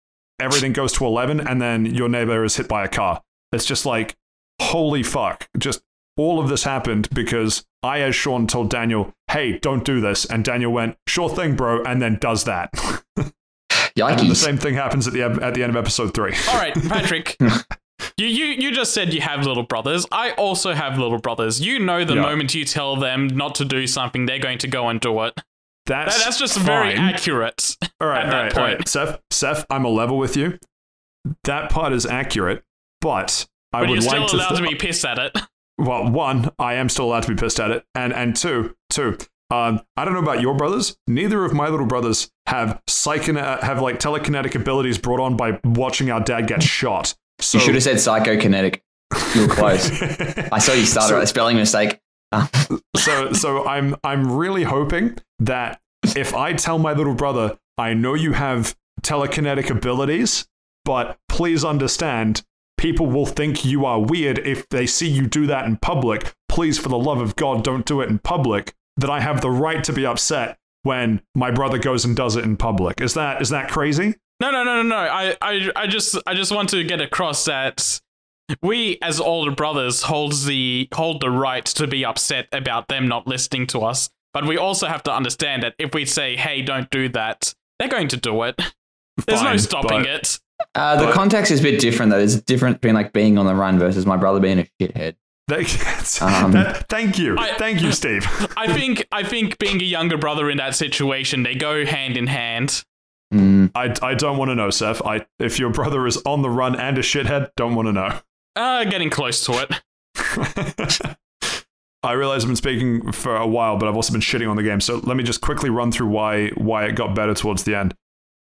everything goes to 11, and then your neighbor is hit by a car. It's just like holy fuck! Just all of this happened because I, as Sean, told Daniel, "Hey, don't do this," and Daniel went, "Sure thing, bro," and then does that. and then the same thing happens at the at the end of episode three. All right, Patrick. You, you you just said you have little brothers. I also have little brothers. You know the Yeah. moment you tell them not to do something, they're going to go and do it. That, That's that's just very fine. accurate. All right, all that right, all right. point. Seth, Seth, I'm a level with you. That part is accurate, but I But would you're still like to. allowed th- to be pissed at it. well, one, I am still allowed to be pissed at it, and and two, two. Um, I don't know about your brothers. Neither of my little brothers have psychon- have like telekinetic abilities brought on by watching our dad get shot. So you should have said psychokinetic. You were close. I saw you started So- a spelling mistake. So so I'm I'm really hoping that if I tell my little brother, I know you have telekinetic abilities, but please understand, people will think you are weird if they see you do that in public. Please, for the love of God, don't do it in public. That I have the right to be upset when my brother goes and does it in public. Is that is that crazy? No, no, no, no, no. I, I, I just, I just want to get across that we, as older brothers, hold the hold the right to be upset about them not listening to us. But we also have to understand that if we say, "Hey, don't do that," they're going to do it. There's no stopping but- it. Uh, the But- context is a bit different, though. There's a difference between like being on the run versus my brother being a shithead. That- Um, that- thank you, I- thank you, Steve. I think, I think being a younger brother in that situation, they go hand in hand. Mm, I, I don't want to know, Seth. I if your brother is on the run and a shithead, don't want to know. Uh, getting close to it. I realize I've been speaking for a while, but I've also been shitting on the game. So let me just quickly run through why why it got better towards the end.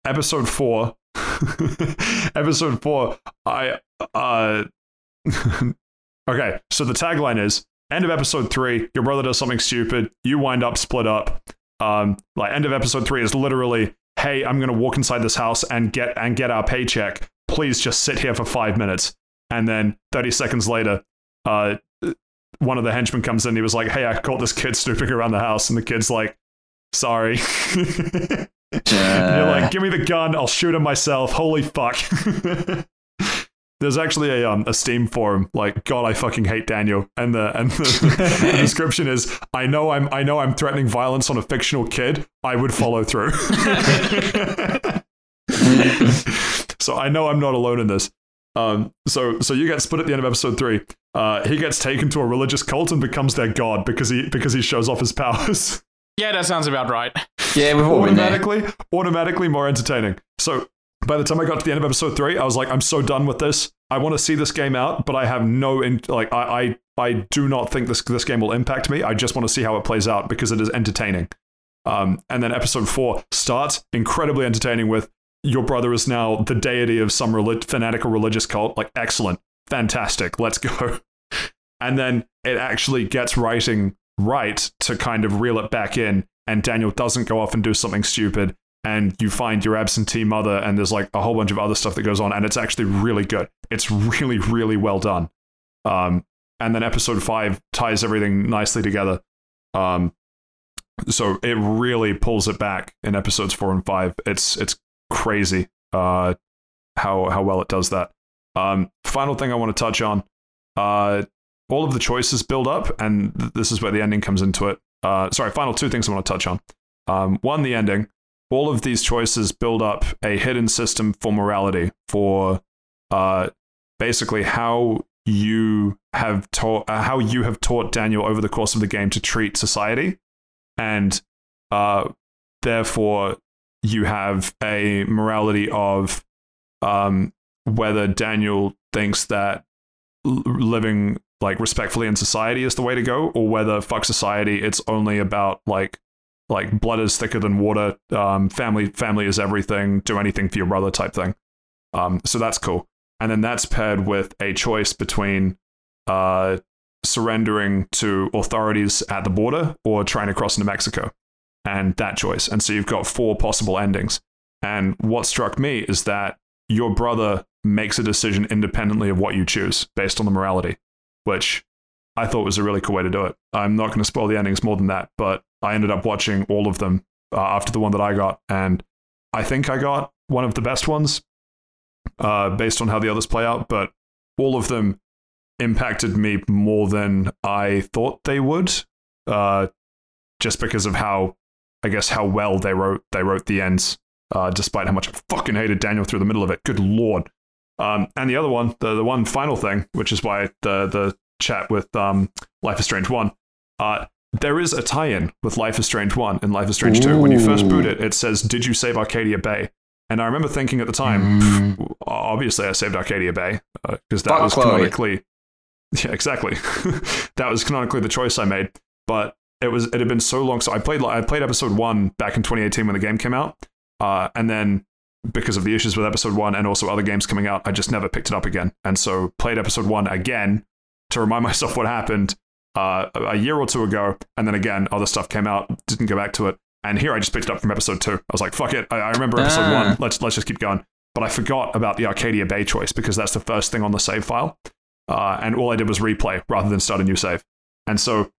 Episode four. episode four. I uh Okay, so the tagline is end of episode three, your brother does something stupid, you wind up split up. Um like end of episode three is literally, hey, I'm gonna walk inside this house and get and get our paycheck. Please just sit here for five minutes. And then 30 seconds later, uh one of the henchmen comes in. He was like, "Hey, I caught this kid snooping around the house," and the kid's like, "Sorry." And you're like, "Give me the gun. I'll shoot him myself." Holy fuck! There's actually a um a Steam forum like, "God, I fucking hate Daniel," and the and the, the description is, "I know I'm I know I'm threatening violence on a fictional kid. I would follow through." so I know I'm not alone in this. Um, so so you get split at the end of episode three. Uh, he gets taken to a religious cult and becomes their god because he because he shows off his powers. Yeah, that sounds about right. yeah, we've all been there. automatically automatically more entertaining. So by the time I got to the end of episode three, I was like, I'm so done with this. I want to see this game out, but I have no in- like I, I I do not think this this game will impact me. I just want to see how it plays out because it is entertaining. Um, and then episode four starts incredibly entertaining with your brother is now the deity of some relig- fanatical religious cult. Like excellent, fantastic, let's go. And then it actually gets writing right to kind of reel it back in, and Daniel doesn't go off and do something stupid. And you find your absentee mother, and there's like a whole bunch of other stuff that goes on, and it's actually really good. It's really, really well done. Um, and then episode five ties everything nicely together. Um, so it really pulls it back in episodes four and five. It's it's crazy uh, how how well it does that. Um, final thing I want to touch on: uh, all of the choices build up, and th- this is where the ending comes into it. Uh, sorry, final two things I want to touch on. Um, one, the ending. All of these choices build up a hidden system for morality, for uh, basically how you have taught uh, how you have taught Daniel over the course of the game to treat society, and uh, therefore you have a morality of um, whether Daniel thinks that l- living like respectfully in society is the way to go, or whether fuck society, it's only about like like blood is thicker than water, um, family family is everything, do anything for your brother type thing. Um, so that's cool. And then that's paired with a choice between uh, surrendering to authorities at the border or trying to cross into Mexico. and that choice. And so you've got four possible endings. And what struck me is that your brother makes a decision independently of what you choose based on the morality, which I thought was a really cool way to do it. I'm not going to spoil the endings more than that, but I ended up watching all of them uh, after the one that I got. And I think I got one of the best ones uh, based on how the others play out, but all of them impacted me more than I thought they would, uh, just because of how, I guess, how well they wrote they wrote the ends, uh, despite how much I fucking hated Daniel through the middle of it. Good lord. Um, and the other one, the the one final thing, which is why the the chat with um, Life is Strange one, uh, there is a tie-in with Life is Strange one and Life is Strange two. When you first boot it, it says, "Did you save Arcadia Bay?" And I remember thinking at the time, Mm. obviously I saved Arcadia Bay because that Fuck was Chloe. canonically, yeah, exactly. that was canonically the choice I made. But it was it had been so long. So I played I played episode one back in 2018 when the game came out, uh, and then because of the issues with episode one and also other games coming out, I just never picked it up again. And so played episode one again to remind myself what happened uh, a year or two ago, and then again other stuff came out, didn't go back to it. And here I just picked it up from episode two. I was like, fuck it. I, I remember episode Ah. one. Let's let's just keep going. But I forgot about the Arcadia Bay choice because that's the first thing on the save file. Uh, and all I did was replay rather than start a new save. And so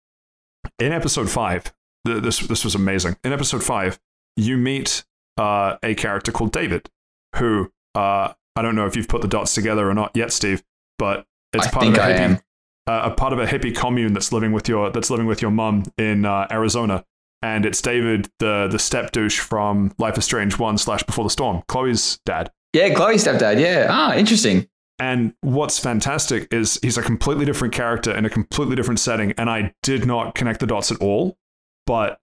in episode five, th- this this was amazing. In episode five, you meet uh, a character called David, who uh, I don't know if you've put the dots together or not yet, Steve, but it's I part of I hippie, am. Uh, a part of a hippie commune that's living with your that's living with your mum in uh, Arizona, and it's David, the the step douche from Life is Strange one slash Before the Storm, Chloe's dad. Yeah, Chloe's stepdad. Yeah. Ah, interesting. And what's fantastic is he's a completely different character in a completely different setting, and I did not connect the dots at all. But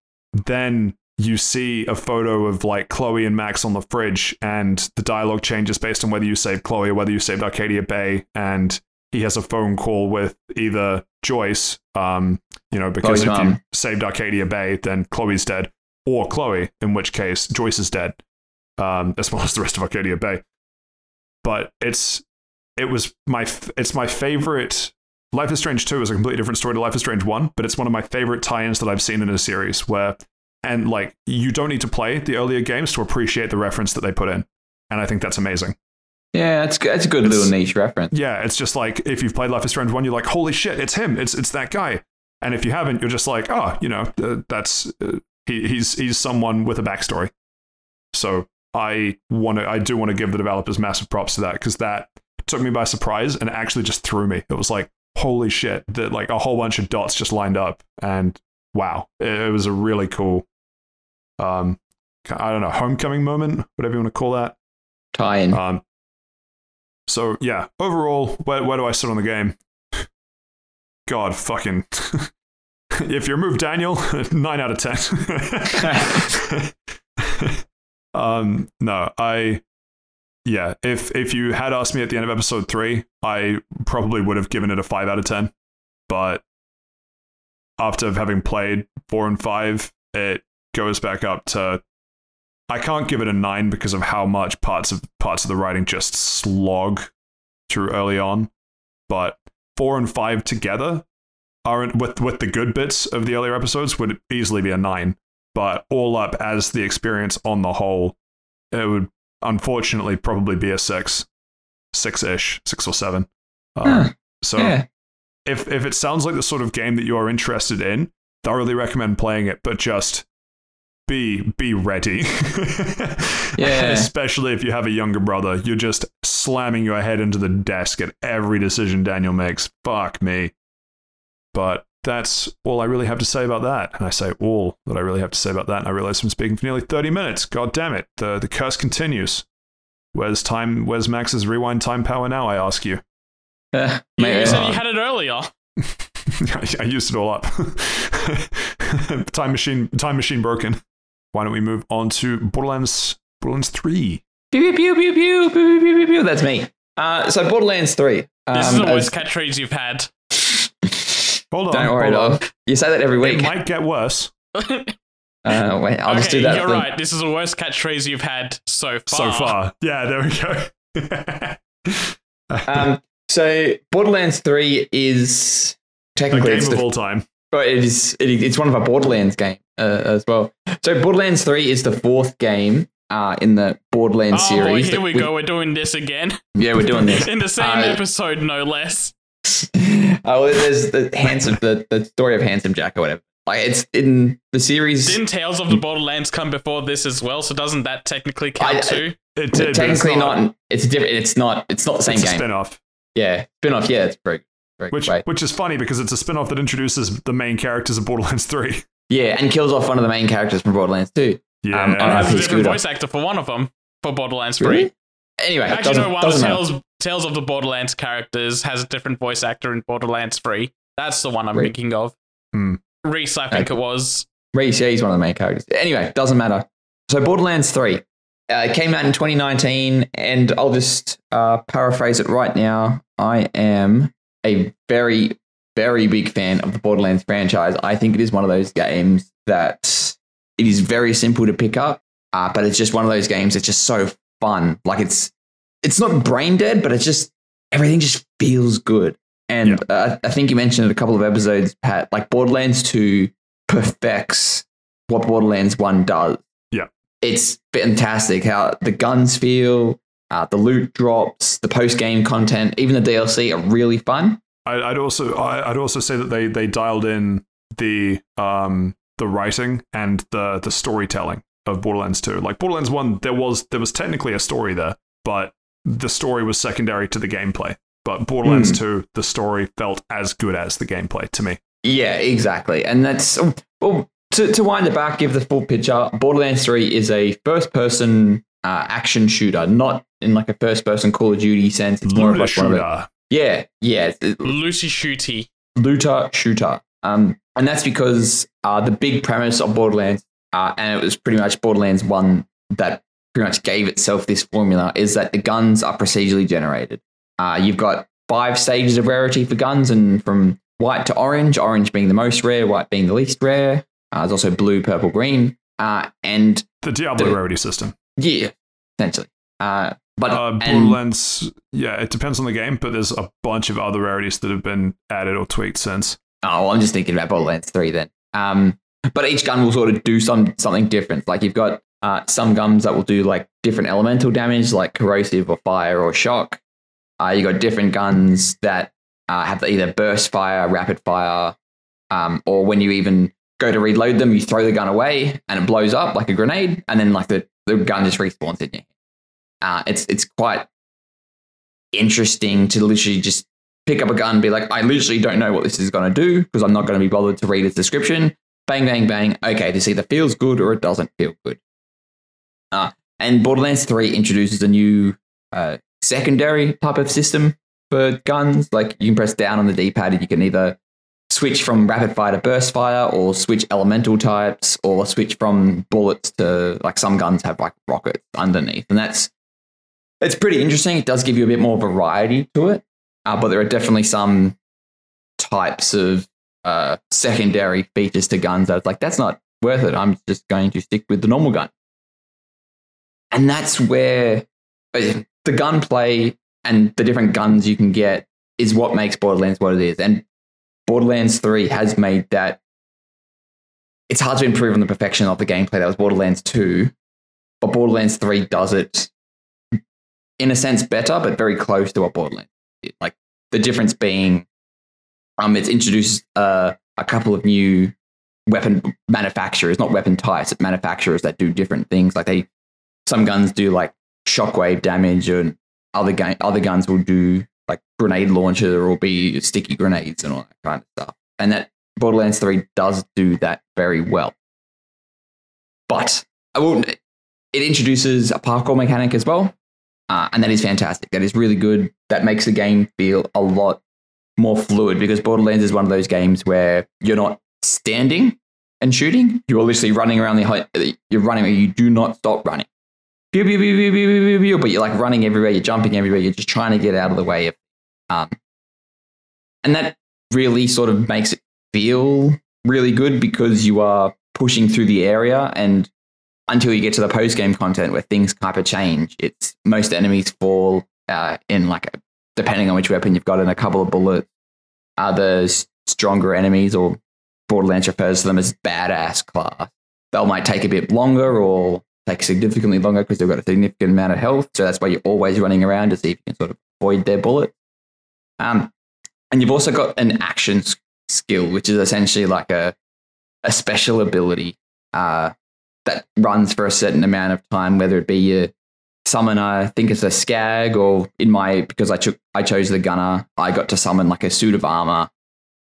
then you see a photo of like Chloe and Max on the fridge, and the dialogue changes based on whether you saved Chloe or whether you saved Arcadia Bay, and he has a phone call with either Joyce, um, you know, because Chloe's if you saved Arcadia Bay, then Chloe's dead, or Chloe, in which case Joyce is dead, um, as well as the rest of Arcadia Bay. But it's it was my it's my favorite. Life is Strange 2 is a completely different story to Life is Strange 1, but it's one of my favorite tie-ins that I've seen in a series where and like you don't need to play the earlier games to appreciate the reference that they put in. And I think that's amazing. Yeah, that's good. That's a good It's- little niche reference. Yeah, it's just like if you've played Life is Strange 1, you're like, "Holy shit, it's him. It's it's that guy." And if you haven't, you're just like, "Oh, you know, uh, that's uh, he, he's he's someone with a backstory." So, I want to I do want to give the developers massive props to that because that took me by surprise and actually just threw me. It was like, "Holy shit!" That like a whole bunch of dots just lined up, and wow, it, it was a really cool, um, I don't know, homecoming moment, whatever you want to call that. Tie-in. Um, so yeah, overall, where, where do I sit on the game? God, fucking. if you remove Daniel, nine out of ten. um, no, I. Yeah, if if you had asked me at the end of episode three, I probably would have given it a five out of ten. But after having played four and five, it goes back up to I can't give it a nine because of how much parts of parts of the writing just slog through early on. But four and five together aren't with with the good bits of the earlier episodes would easily be a nine. But all up as the experience on the whole, it would unfortunately probably be a six, six ish, six or seven. Um, Huh. So yeah. if if it sounds like the sort of game that you are interested in, thoroughly recommend playing it, but just be be ready. Yeah. Especially if you have a younger brother, you're just slamming your head into the desk at every decision Daniel makes. Fuck me. But that's all I really have to say about that. And I say all that I really have to say about that. And I realize I'm speaking for nearly 30 minutes. God damn it. The the curse continues. Where's time where's Max's rewind time power now, I ask you? Uh, You, said you had it earlier. I used it all up. time machine, time machine broken. Why don't we move on to Borderlands, Borderlands Three? Pew, pew, pew, pew, pew, pew, pew, pew, pew. That's me. Uh, so Borderlands 3. Um, This is the as- worst catchphrase you've had. Hold on, Don't worry, hold on. dog. You say that every week. It might get worse Uh, wait, I'll just do that. You're for- right. This is the worst catchphrase you've had so far. so far. Yeah, there we go. Um, so Borderlands 3 is technically a technically game it's, of the, all time. but it is it, it's one of our Borderlands game uh, as well. So Borderlands 3 is the fourth game uh, in the Borderlands Oh boy, series. here that we go. We're doing this again Yeah, we're doing this. in the same Uh, episode, no less. oh, there's the handsome, the, the story of Handsome Jack or whatever. Like it's in the series. Didn't Tales of the Borderlands come before this as well? So doesn't that technically count I- I- too? It did, but it's technically not, It's different. It's not. It's not the same it's a game. spin-off, Yeah, spin off. Yeah, it's very, very which great. which is funny because it's a spin-off that introduces the main characters of Borderlands 3. Yeah, and kills off one of the main characters from Borderlands 2. Yeah, Um, And I has a different Scooter. voice actor for one of them for Borderlands 3. Really? Anyway, Actually, doesn't, no, one of doesn't the matter. Tales, Tales of the Borderlands characters has a different voice actor in Borderlands 3. That's the one I'm Right. thinking of. Hmm. Rhys, I think Okay. it was. Rhys, yeah, he's one of the main characters. Anyway, doesn't matter. So Borderlands 3 uh, came out in 2019, and I'll just uh, paraphrase it right now. I am a very, very big fan of the Borderlands franchise. I think it is one of those games that it is very simple to pick up, uh, but it's just one of those games that's just so fun. Like it's it's not brain dead, but it's just everything just feels good. And uh, I think you mentioned it a couple of episodes, Pat. Like Borderlands 2 perfects what Borderlands 1 does. Yeah. It's fantastic how the guns feel, uh, the loot drops, the post game content, even the DLC are really fun. I, I'd also I'd also say that they they dialed in the um the writing and the the storytelling of Borderlands 2. Like Borderlands 1 there was there was technically a story there, but the story was secondary to the gameplay. But Borderlands 2 the story felt as good as the gameplay to me. Yeah, exactly. And that's well to, to wind it back, give the full picture. Borderlands 3 is a first person uh, action shooter, not in like a first person Call of Duty sense. It's more of like one of shooter. Yeah, yeah, looty shooty. looter shooter. Um, and that's because uh, the big premise of Borderlands, uh, and it was pretty much Borderlands 1 that pretty much gave itself this formula, is that the guns are procedurally generated. Uh, you've got five stages of rarity for guns, and from white to orange, orange being the most rare, white being the least rare. Uh, there's also blue, purple, green. Uh, and The Diablo The- rarity system. yeah, essentially. Uh, but Uh, and- Borderlands, yeah, it depends on the game, but there's a bunch of other rarities that have been added or tweaked since. Oh, well, I'm just thinking about Borderlands 3 then. Um, but each gun will sort of do some something different. Like you've got uh, some guns that will do like different elemental damage, like corrosive or fire or shock. Uh, you got different guns that uh, have either burst fire, rapid fire, um, or when you even go to reload them, you throw the gun away and it blows up like a grenade, and then like the, the gun just respawns in you. Uh, it's it's quite interesting to literally just pick up a gun and be like, I literally don't know what this is going to do because I'm not going to be bothered to read its description. Bang, bang, bang. Okay, this either feels good or it doesn't feel good. Uh, and Borderlands 3 introduces a new uh, secondary type of system for guns. Like you can press down on the D pad and you can either switch from rapid fire to burst fire or switch elemental types or switch from bullets to like some guns have like rockets underneath. And that's it's pretty interesting. It does give you a bit more variety to it. Uh, but there are definitely some types of uh, secondary features to guns that's like, that's not worth it. I'm just going to stick with the normal gun. And that's where uh, the gunplay and the different guns you can get is what makes Borderlands what it is. And Borderlands 3 has made that. It's hard to improve on the perfection of the gameplay that was Borderlands 2, but Borderlands 3 does it in a sense better, but very close to what Borderlands did. Like the difference being, um, it's introduced uh, a couple of new weapon manufacturers, not weapon types, but manufacturers that do different things. Like they, some guns do like shockwave damage, and other ga- other guns will do like grenade launcher or be sticky grenades and all that kind of stuff. And that Borderlands 3 does do that very well. But I will, it introduces a parkour mechanic as well. Uh, and that is fantastic. That is really good. That makes the game feel a lot more fluid because Borderlands is one of those games where you're not standing and shooting. You're literally running around the height. You're running. You do not stop running. Pew, pew, pew, pew, pew, pew, pew, But you're like running everywhere. You're jumping everywhere. You're just trying to get out of the way of. Um, and that really sort of makes it feel really good because you are pushing through the area and until you get to the post game content where things kind of change. It's most enemies fall uh, in like a, depending on which weapon you've got in a couple of bullets. Others stronger enemies or Borderlands refers to them as badass class. They might take a bit longer or take significantly longer because they've got a significant amount of health. So that's why you're always running around to see if you can sort of avoid their bullet. Um, and you've also got an action skill, which is essentially like a a special ability uh, that runs for a certain amount of time, whether it be your summon, I think it's a skag, or in my because I took I chose the gunner, I got to summon like a suit of armor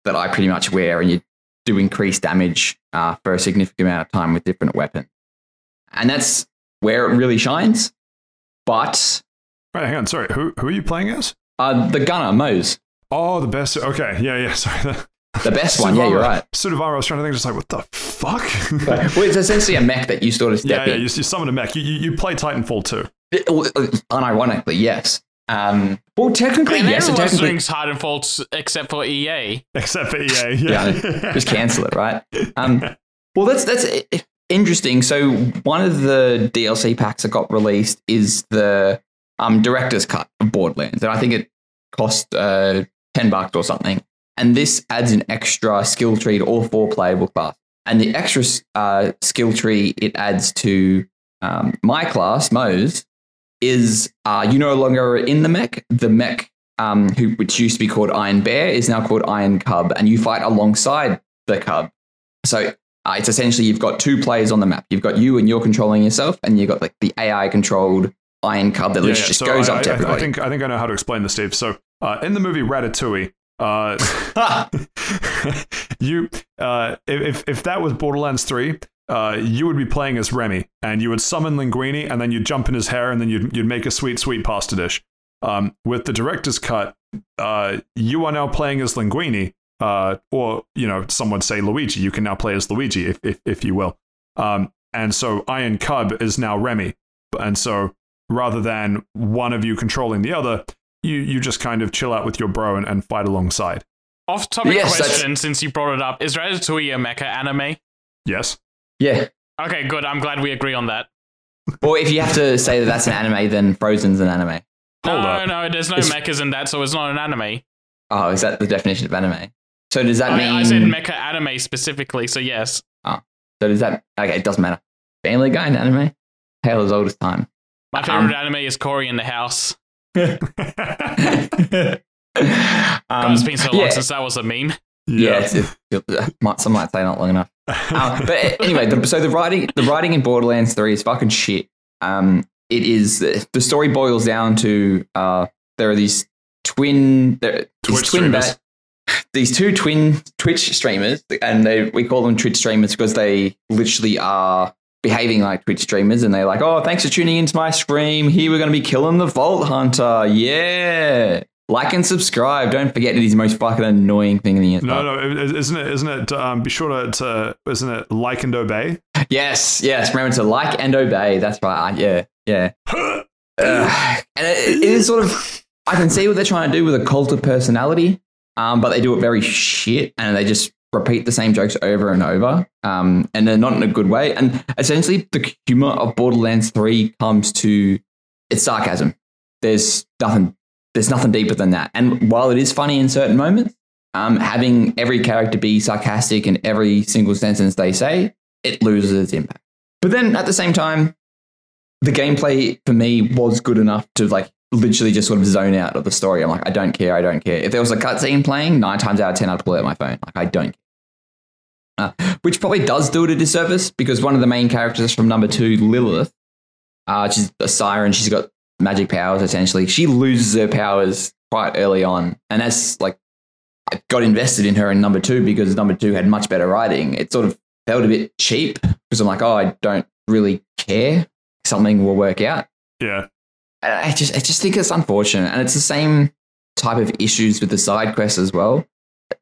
that I pretty much wear, and you do increase damage uh, for a significant amount of time with different weapons, and that's where it really shines. But Right, hang on. Sorry, who who are you playing as? uh, the gunner Moze, Oh, the best. Okay, yeah, yeah. Sorry, the best one, of yeah, you're right. Suit. I was trying to think, just like, what the fuck? But, well, it's essentially a mech that you sort of yeah, step yeah. in. You, you summon a mech. You, you, you play Titanfall too. Unironically, yes. Um, well, technically, And yes, and everyone's technically, doing Titanfall t- except for EA. Except for EA. Yeah, Yeah. just cancel it, right? Um, well, that's that's interesting. So one of the DLC packs that got released is the um, director's cut of Borderlands, and I think it cost uh, ten bucks or something. And this adds an extra skill tree to all four playable classes. And the extra uh, skill tree it adds to um, my class, Moze, is uh, you no longer are in the mech. The mech, um, who, which used to be called Iron Bear, is now called Iron Cub, and you fight alongside the cub. So uh, it's essentially you've got two players on the map. You've got you and you're controlling yourself, and you've got like the AI controlled Iron Cub that Yeah, literally yeah. just So goes I, up to I- I think I think I know how to explain this, Steve. So uh, in the movie Ratatouille, uh, you uh, if if that was Borderlands three, uh, you would be playing as Remy, and you would summon Linguini, and then you'd jump in his hair, and then you'd you'd make a sweet sweet pasta dish. Um, with the director's cut, uh, you are now playing as Linguini, uh, or you know, some would say Luigi. You can now play as Luigi, if if, if you will. Um, and so Iron Cub is now Remy, and so rather than one of you controlling the other, you you just kind of chill out with your bro and, and fight alongside. Off topic Yes, that's- question, since you brought it up, is Ratatouille a mecha anime? Yes. yeah. Okay, good. I'm glad we agree on that. Or if you have to say that that's an anime, then Frozen's an anime. Hold no, up. no, there's no It's- mechas in that, so it's not an anime. Oh, is that the definition of anime? So does that I, mean? I said mecha anime specifically, so yes. Oh, So does that? Okay, it doesn't matter. Family Guy and anime. Tale as old as time. My Um, favorite anime is Cory in the House. um, God, it's been so long yeah. since that was a meme. Yeah, it's, it's, might, some might say not long enough. Um, but anyway, the, so the writing, the writing in Borderlands Three is fucking shit. Um, it is the story boils down to uh, there are these twin, there, these Twitch twin streamers. these two twin Twitch streamers, and they we call them Twitch streamers because they literally are behaving like Twitch streamers, and they're like, "Oh, thanks for tuning into my stream. Here we're going to be killing the Vault Hunter. Yeah." Like and subscribe. Don't forget it is the most fucking annoying thing in the internet. No, no, isn't it? Isn't it? Um, be sure to, to isn't it like and obey? Yes, yes. Remember to like and obey. That's right. Yeah, yeah. And it, it is sort of. I can see what they're trying to do with a cult of personality, um, but they do it very shit, and they just repeat the same jokes over and over, um, and they're not in a good way. And essentially, the humor of Borderlands Three comes to it's sarcasm. There's nothing. There's nothing deeper than that. And while it is funny in certain moments, um, having every character be sarcastic in every single sentence they say, it loses its impact. But then at the same time, the gameplay for me was good enough to like literally just sort of zone out of the story. I'm like, I don't care, I don't care. If there was a cutscene playing, nine times out of ten, I'd pull out my phone. Like, I don't. Uh, which probably does do it a disservice because one of the main characters from number two, Lilith, uh, she's a siren. She's got magic powers essentially. She loses her powers quite early on, and that's like I got invested in her in number two because number two had much better writing. It sort of felt a bit cheap because I'm like, oh, I don't really care. Something will work out. Yeah. I just, I just think it's unfortunate, and it's the same type of issues with the side quests as well.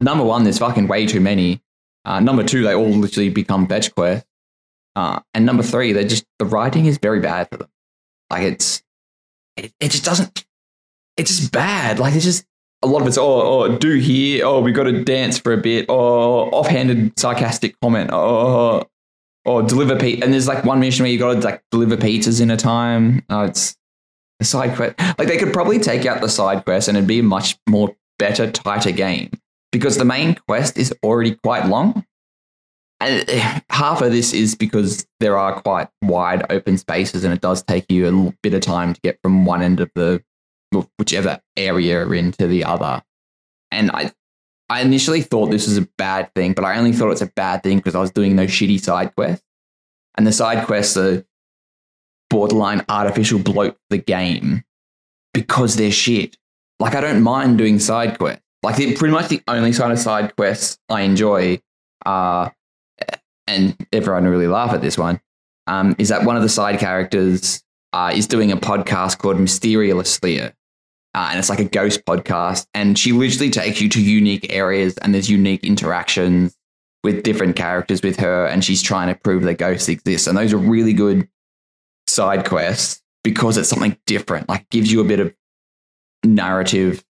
Number one, there's fucking way too many. Uh, number two, they all literally become fetch quests. Uh, and number three, they just the writing is very bad for them. Like it's, it, it just doesn't. It's just bad. Like it's just a lot of it's oh, oh do here. Oh, we got to dance for a bit. Oh, offhanded sarcastic comment. Oh, or deliver pizza. And there's like one mission where you got to like deliver pizzas in a time. Oh, it's a side quest. Like they could probably take out the side quest and it'd be a much more better, tighter game because the main quest is already quite long. and eh, half of this is because there are quite wide open spaces, and it does take you a bit of time to get from one end of the whichever area you're in to the other. And I, I initially thought this was a bad thing, but I only thought it's a bad thing because I was doing those shitty side quests, and the side quests are borderline artificial bloat the game because they're shit. Like I don't mind doing side quests. Like pretty much the only side of side quests I enjoy are, and everyone really laugh at this one, um, is that one of the side characters uh, is doing a podcast called Mysteriouslier, uh, and it's like a ghost podcast, and she literally takes you to unique areas, and there's unique interactions with different characters with her, and she's trying to prove that ghosts exist, and those are really good side quests because it's something different. Like gives you a bit of narrative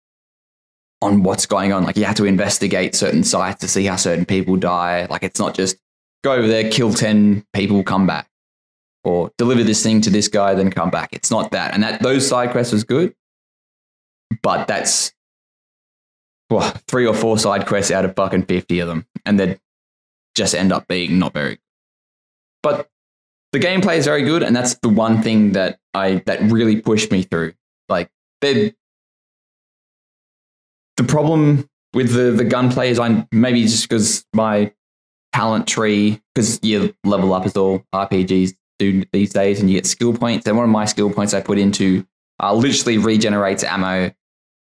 on what's going on. Like you have to investigate certain sites to see how certain people die. Like it's not just go over there, kill 10 people, come back. Or deliver this thing to this guy, then come back. It's not that. And that those side quests was good. But that's well, three or four side quests out of fucking 50 of them. And they just end up being not very. But the gameplay is very good, and that's the one thing that I that really pushed me through. Like they the problem with the the gunplay is I maybe just because my talent tree because you level up as all RPGs do these days, and you get skill points. And one of my skill points I put into uh, literally regenerates ammo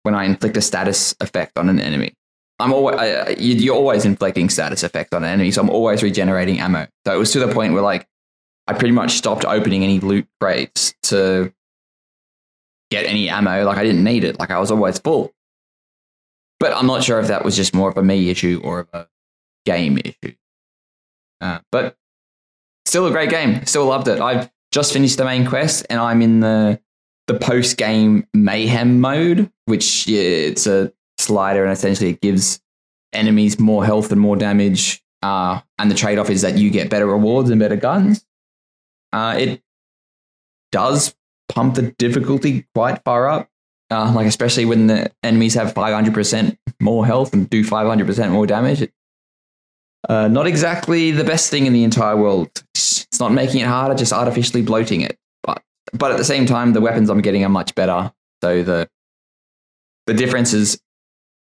when I inflict a status effect on an enemy. I'm always uh, you're always inflicting status effect on an enemy, so I'm always regenerating ammo. So it was to the point where like I pretty much stopped opening any loot crates to get any ammo. Like I didn't need it. Like I was always full. But I'm not sure if that was just more of a me issue or of a game issue. Uh, but still a great game. Still loved it. I've just finished the main quest and I'm in the the post game mayhem mode, which yeah, it's a slider and essentially it gives enemies more health and more damage. Uh, and the trade off is that you get better rewards and better guns. Uh, it does pump the difficulty quite far up. Uh, like especially when the enemies have 500% more health and do 500% more damage. Uh, not exactly the best thing in the entire world. It's not making it harder, just artificially bloating it. But but at the same time, the weapons I'm getting are much better. So the the differences,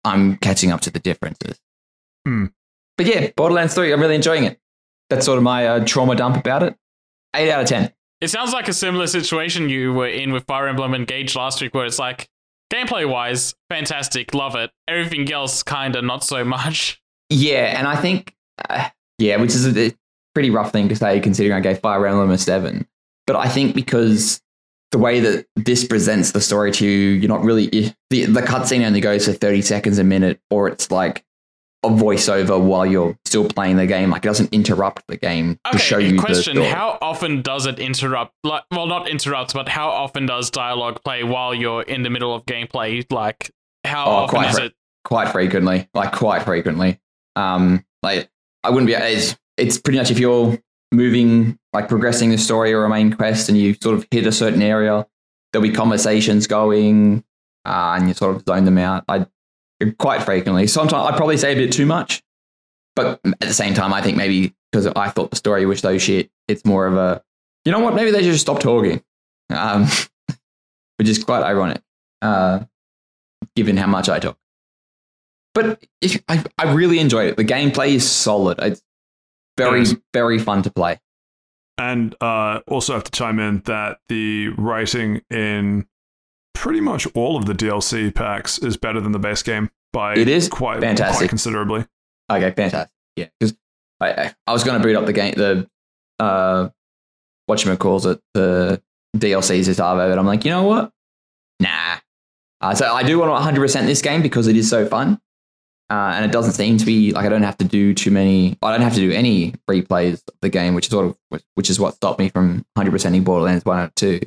I'm catching up to the differences. Hmm. But yeah, Borderlands 3, I'm really enjoying it. That's sort of my uh, trauma dump about it. 8 out of 10. It sounds like a similar situation you were in with Fire Emblem Engage last week, where it's like gameplay wise, fantastic, love it. Everything else, kind of not so much. Yeah, and I think, uh, yeah, which is a, a pretty rough thing to say considering I gave Fire Emblem a seven. But I think because the way that this presents the story to you, you're not really the the cutscene only goes for thirty seconds a minute, or it's like a voiceover while you're still playing the game. Like it doesn't interrupt the game Okay, to show you question: the story. How often does it interrupt? Like, well, not interrupt, but how often does dialogue play while you're in the middle of gameplay? Like, how Oh, often quite is fre- it? quite frequently, like quite frequently. Um, like I wouldn't be. It's, it's pretty much if you're moving, like progressing the story or a main quest, and you sort of hit a certain area, there'll be conversations going, uh, and you sort of zone them out. I quite frequently. Sometimes I'd probably say a bit too much, but at the same time, I think maybe because I thought the story was so shit, it's more of a, you know what? Maybe they should just stop talking, um, which is quite ironic, uh, given how much I talk. But it, I, I really enjoyed it. The gameplay is solid. It's very, Yes. very fun to play. And uh, also have to chime in that the writing in pretty much all of the DLC packs is better than the base game by It is quite fantastic. quite considerably. Okay, fantastic. Yeah, because I, I, was going to boot up the game, the uh, what you calls it, the DLCs as Arvo, but I'm like, you know what? Nah. Uh, so I do want to 100 percent this game because it is so fun, uh, and it doesn't seem to be like I don't have to do too many. I don't have to do any replays of the game, which is sort of which is what stopped me from 100 percenting Borderlands one and two.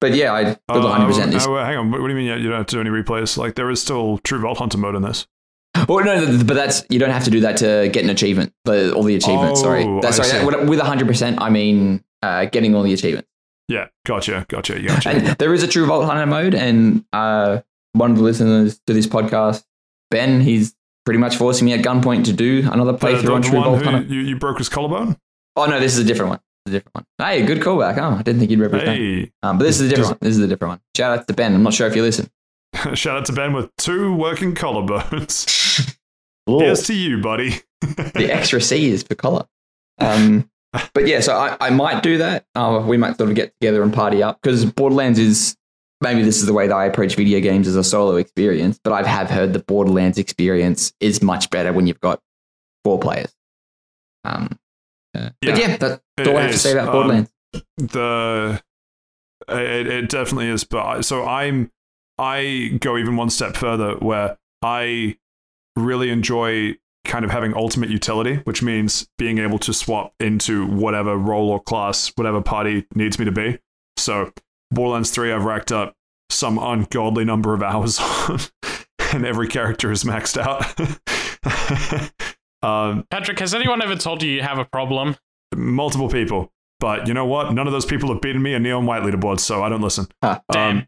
But yeah, I would Oh, 100 percent oh, this. oh, hang on, what, do you mean you don't have to do any replays? Like there is still True Vault Hunter mode in this. Well, no, but that's you don't have to do that to get an achievement. The, all the achievements. sorry, Oh, that's I sorry. that- with hundred percent, I mean uh, getting all the achievements. Yeah, gotcha, gotcha, gotcha. And there is a true Vault Hunter mode, and uh, one of the listeners to this podcast, Ben, he's pretty much forcing me at gunpoint to do another The, playthrough the- on True Vault Hunter. you, you broke his collarbone? Oh no, this is a different one. A different one. Hey, good callback. Oh, I didn't think you'd represent. Hey. Um, but this is a different Does- one. This is a different one. Shout out to Ben. I'm not sure if you listen. Shout out to Ben with two working collarbones. Here's to you, buddy. the extra C is for collar. Um, but yeah, so I, I might do that. Uh, we might sort of get together and party up because Borderlands is maybe this is the way that I approach video games as a solo experience. But I have heard the Borderlands experience is much better when you've got four players. Um, uh, But Yeah. yeah, that's It all I have to say about Um, Borderlands. the it, it definitely is but I- so i'm i go even one step further where i really enjoy kind of having ultimate utility which means being able to swap into whatever role or class whatever party needs me to be so borderlands 3 i've racked up some ungodly number of hours on and every character is maxed out um, Patrick, has anyone ever told you you have a problem? multiple people but you know what none of those people have beaten me a neon white leaderboard so i don't listen Huh. Damn. Um,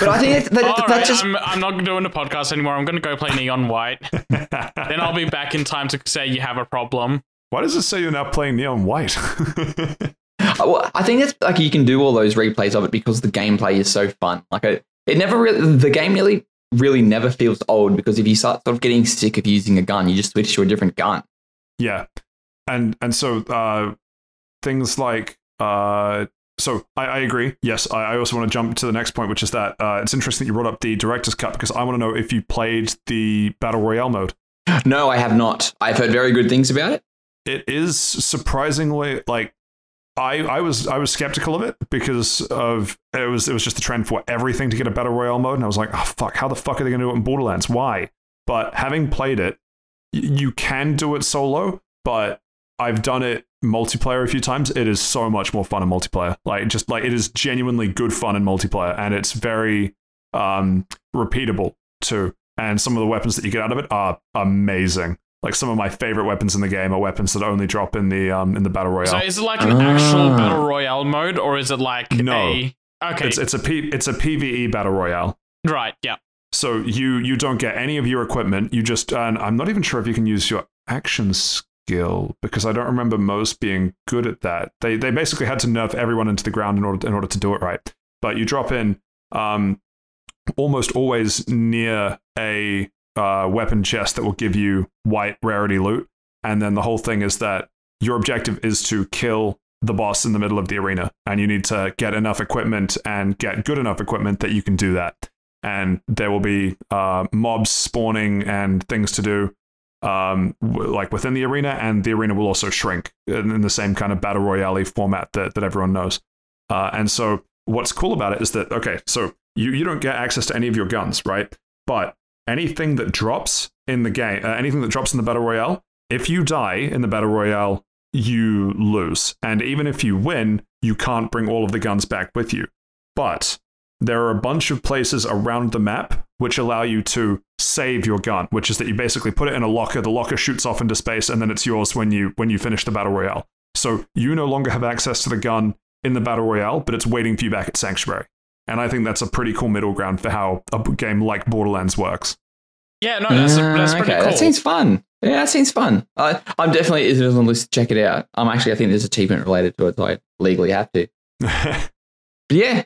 But I think that, that, that right, just I'm, I'm not doing the podcast anymore. I'm going to go play Neon White. then I'll be back in time to say you have a problem. Why does it say you're now playing Neon White? Uh, Well, I think it's like you can do all those replays of it because the gameplay is so fun. Like it, it never really, the game really, really never feels old because if you start sort of getting sick of using a gun, you just switch to a different gun. yeah, and and so uh, things like uh, so I, I agree. Yes, I, I also want to jump to the next point, which is that uh, it's interesting that you brought up the director's cut because I want to know if you played the battle royale mode. No, I have not. I've heard very good things about it. It is surprisingly like. I, I was I was skeptical of it because of it was it was just the trend for everything to get a battle royale mode. And I was like oh fuck how the fuck are they going to do it in Borderlands? Why? But having played it you can do it solo but I've done it multiplayer a few times. It is so much more fun in multiplayer. Like just like it is genuinely good fun in multiplayer and it's very um repeatable too. And some of the weapons that you get out of it are amazing like some of my favorite weapons in the game are weapons that only drop in the um in the battle royale So is it like an actual Ah. battle royale mode, or is it like No. a okay? It's it's a P, it's a PVE battle royale. right, yeah. So you you don't get any of your equipment. You just and I'm not even sure if you can use your action skill because I don't remember most being good at that. They they basically had to nerf everyone into the ground in order in order to do it right. But you drop in um almost always near a uh, weapon chest that will give you white rarity loot, and then the whole thing is that your objective is to kill the boss in the middle of the arena, and you need to get enough equipment and get good enough equipment that you can do that. And there will be uh, mobs spawning and things to do, um, like within the arena, and the arena will also shrink in, in the same kind of battle royale format that, that everyone knows. Uh, and so, what's cool about it is that okay, so you you don't get access to any of your guns, right? But anything that drops in the game, uh, anything that drops in the battle royale, if you die in the battle royale, you lose. And even if you win, you can't bring all of the guns back with you. But there are a bunch of places around the map which allow you to save your gun, which is that you basically put it in a locker, the locker shoots off into space, and then it's yours when you when you finish the battle royale. So you no longer have access to the gun in the battle royale, but it's waiting for you back at Sanctuary. And I think that's a pretty cool middle ground for how a game like Borderlands works. Yeah, no, that's, that's Ah, pretty okay, cool. that seems fun. Yeah, that seems fun. I, I'm definitely is on the list check it out. Um, actually, I think there's achievement related to it, so I legally have to. But yeah,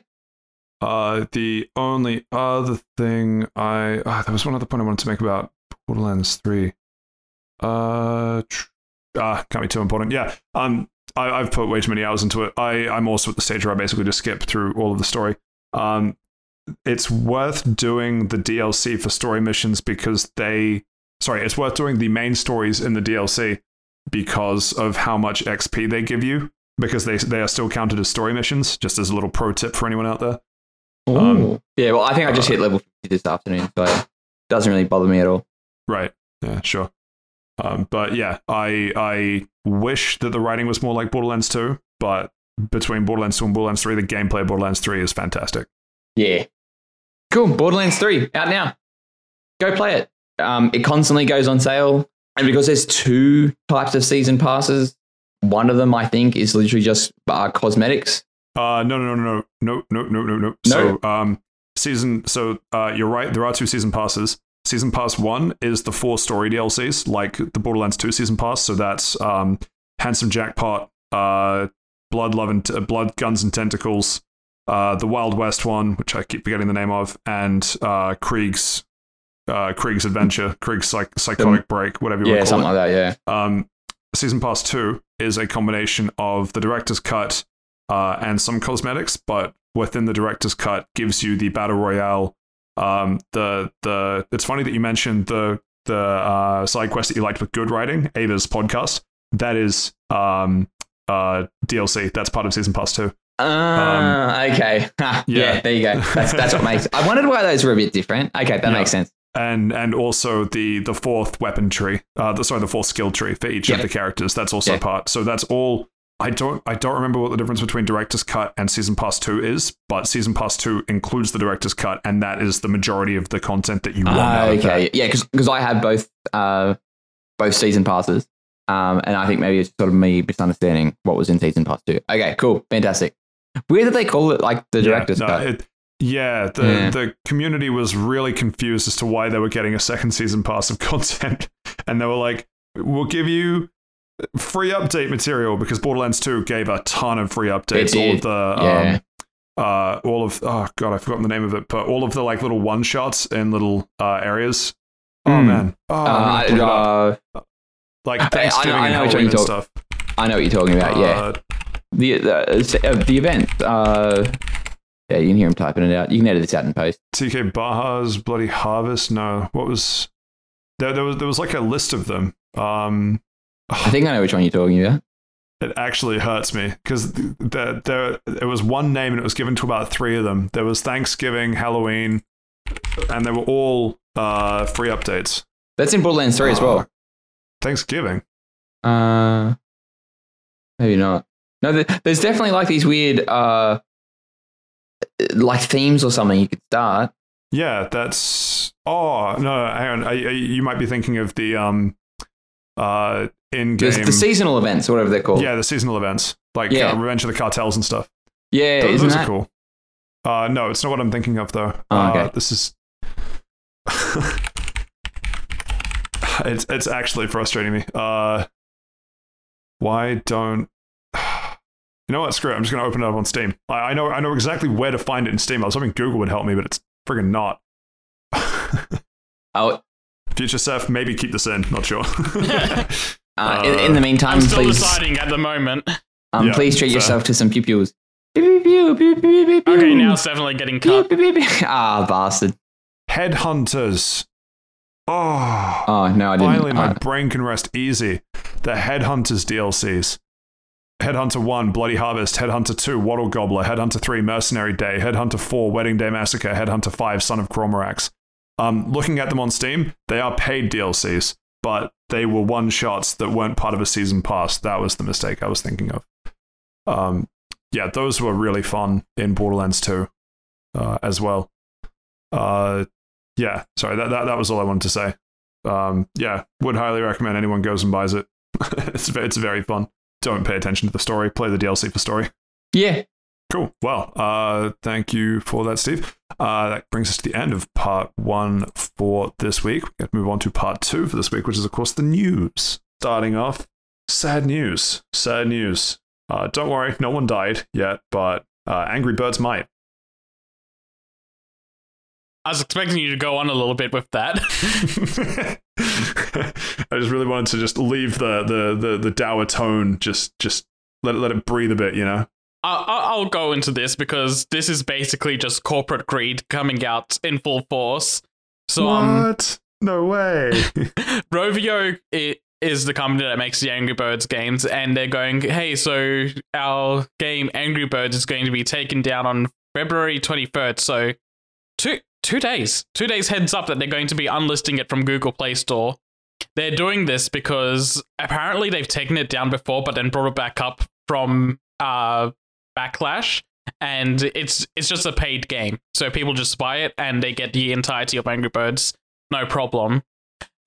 Uh, the only other thing I ah, there was one other point I wanted to make about Borderlands Three. Uh, tr- ah, can't be too important. Yeah. Um, I, I've put way too many hours into it. I I'm also at the stage where I basically just skip through all of the story. Um, it's worth doing the DLC for story missions because they sorry, it's worth doing the main stories in the DLC because of how much XP they give you because they they are still counted as story missions. Just as a little pro tip for anyone out there. Um, yeah. Well, I think I just uh, hit level 50 this afternoon, so it doesn't really bother me at all. Right. Yeah, sure. Um, but yeah, I I wish that the writing was more like Borderlands 2, but between Borderlands 2 and Borderlands 3, the gameplay of Borderlands 3 is fantastic. Yeah. Cool. Borderlands 3 out now. Go play it. Um, it constantly goes on sale. And because there's two types of season passes, one of them I think is literally just uh, cosmetics. Uh, no, no, no, no, no, no, no, no, no. So, um, season. So, uh, you're right. There are two season passes. Season Pass 1 is the four story DLCs, like the Borderlands 2 Season Pass. So that's um, Handsome Jackpot, uh, Blood, Love, and T- Blood, Guns, and Tentacles, uh, the Wild West one, which I keep forgetting the name of, and uh, Krieg's uh, Krieg's Adventure, Krieg's psych- Psychotic Break, whatever you Yeah, want to call something it. like that. Yeah. Um, Season Pass 2 is a combination of the director's cut uh, and some cosmetics, but within the director's cut gives you the battle royale. Um, the the it's funny that you mentioned the the uh, side quest that you liked with good writing, Ava's podcast. That is um, uh, DLC. That's part of Season Pass 2. Uh, okay. Yeah. yeah. there you go. That's that's what makes. I wondered why those were a bit different. Okay, that Yeah. makes sense. and and also the the fourth weapon tree uh the, sorry the fourth skill tree for each Yeah. of the characters that's also part so that's all i don't i don't remember what the difference between director's cut and season pass 2 is but season pass 2 includes the director's cut and that is the majority of the content that you want that. okay, yeah, because I have both uh both season passes, um, and I think maybe it's sort of me misunderstanding what was in season pass two. Okay, cool, fantastic. Where did they call it? Like the Yeah, director's no, cut? it- yeah, the Yeah. the community was really confused as to why they were getting a second season pass of content, and they were like, "We'll give you free update material because Borderlands 2 gave a ton of free updates. All of the Yeah. um, uh, all of oh god, I've forgotten the name of it, but all of the like little one shots in little uh, areas. Oh Hmm. man, oh, uh, gonna put it up. uh, like I- I know- Thanksgiving I know which Halloween you're and talk- stuff. I know what you're talking about. yeah, the the, uh, the event. Uh, yeah, you can hear him typing it out. You can edit this out in post. TK Baha's Bloody Harvest. No, what was there? There was there was like a list of them. Um, I think I know which one you're talking about. it actually hurts me because there there it was one name and it was given to about three of them. There was Thanksgiving, Halloween, and they were all uh, free updates. That's in Borderlands three as well. Thanksgiving. Uh, maybe not. No, there's definitely like these weird, uh, like themes or something you could start. Yeah, that's. Oh no, hang on. I, I, you might be thinking of the um, uh, in game. the seasonal events, or whatever they're called. yeah, the seasonal events like Yeah. uh, Revenge of the Cartels and stuff. yeah, Those, that? are cool. Uh, no, it's not what I'm thinking of though. Oh, Uh, okay. this is. it's it's actually frustrating me. Uh, why don't? You know what? Screw it. I'm just gonna open it up on Steam. I, I know I know exactly where to find it in Steam. I was hoping Google would help me, but it's friggin' not. Oh, Future Seth, maybe keep this in. Not sure. uh, in, in the meantime, I'm still please, deciding at the moment. um, Yeah, please treat fair. yourself to some pew pews. Pew, pew, pew, pew, pew, pew, pew. Okay, now it's definitely getting cut. Ah, bastard. Headhunters. Oh, Oh no, I didn't. finally my uh, brain can rest easy. The Headhunters DLCs. Headhunter 1, Bloody Harvest, Headhunter 2, Wattle Gobbler, Headhunter 3, Mercenary Day, Headhunter 4, Wedding Day Massacre, Headhunter 5, Son of Cormorax. Um, looking at them on Steam, they are paid DLCs, but they were one shots that weren't part of a season pass. That was the mistake I was thinking of. Um, yeah, those were really fun in Borderlands 2 uh, as well. Uh, yeah, sorry, that, that, that was all I wanted to say. Um, yeah, would highly recommend anyone goes and buys it. it's, it's very fun. Don't pay attention to the story, play the DLC for story. yeah. Cool. Well, uh, thank you for that, Steve. Uh, that brings us to the end of part one for this week. We got to move on to part two for this week, which is, of course, the news. Starting off, sad news. Sad news. Uh, don't worry, no one died yet, but uh, Angry Birds might. I was expecting you to go on a little bit with that. I just really wanted to just leave the the the, the dour tone, just just let it, let it breathe a bit, you know. I'll go into this because this is basically just corporate greed coming out in full force. So, um, what? No way. Rovio is the company that makes the Angry Birds games, and they're going, hey, so our game Angry Birds is going to be taken down on February 23rd. So, two, two days, two days heads up that they're going to be unlisting it from Google Play Store. They're doing this because apparently they've taken it down before, but then brought it back up from uh, Backlash. And it's it's just a paid game, so people just buy it and they get the entirety of Angry Birds, no problem.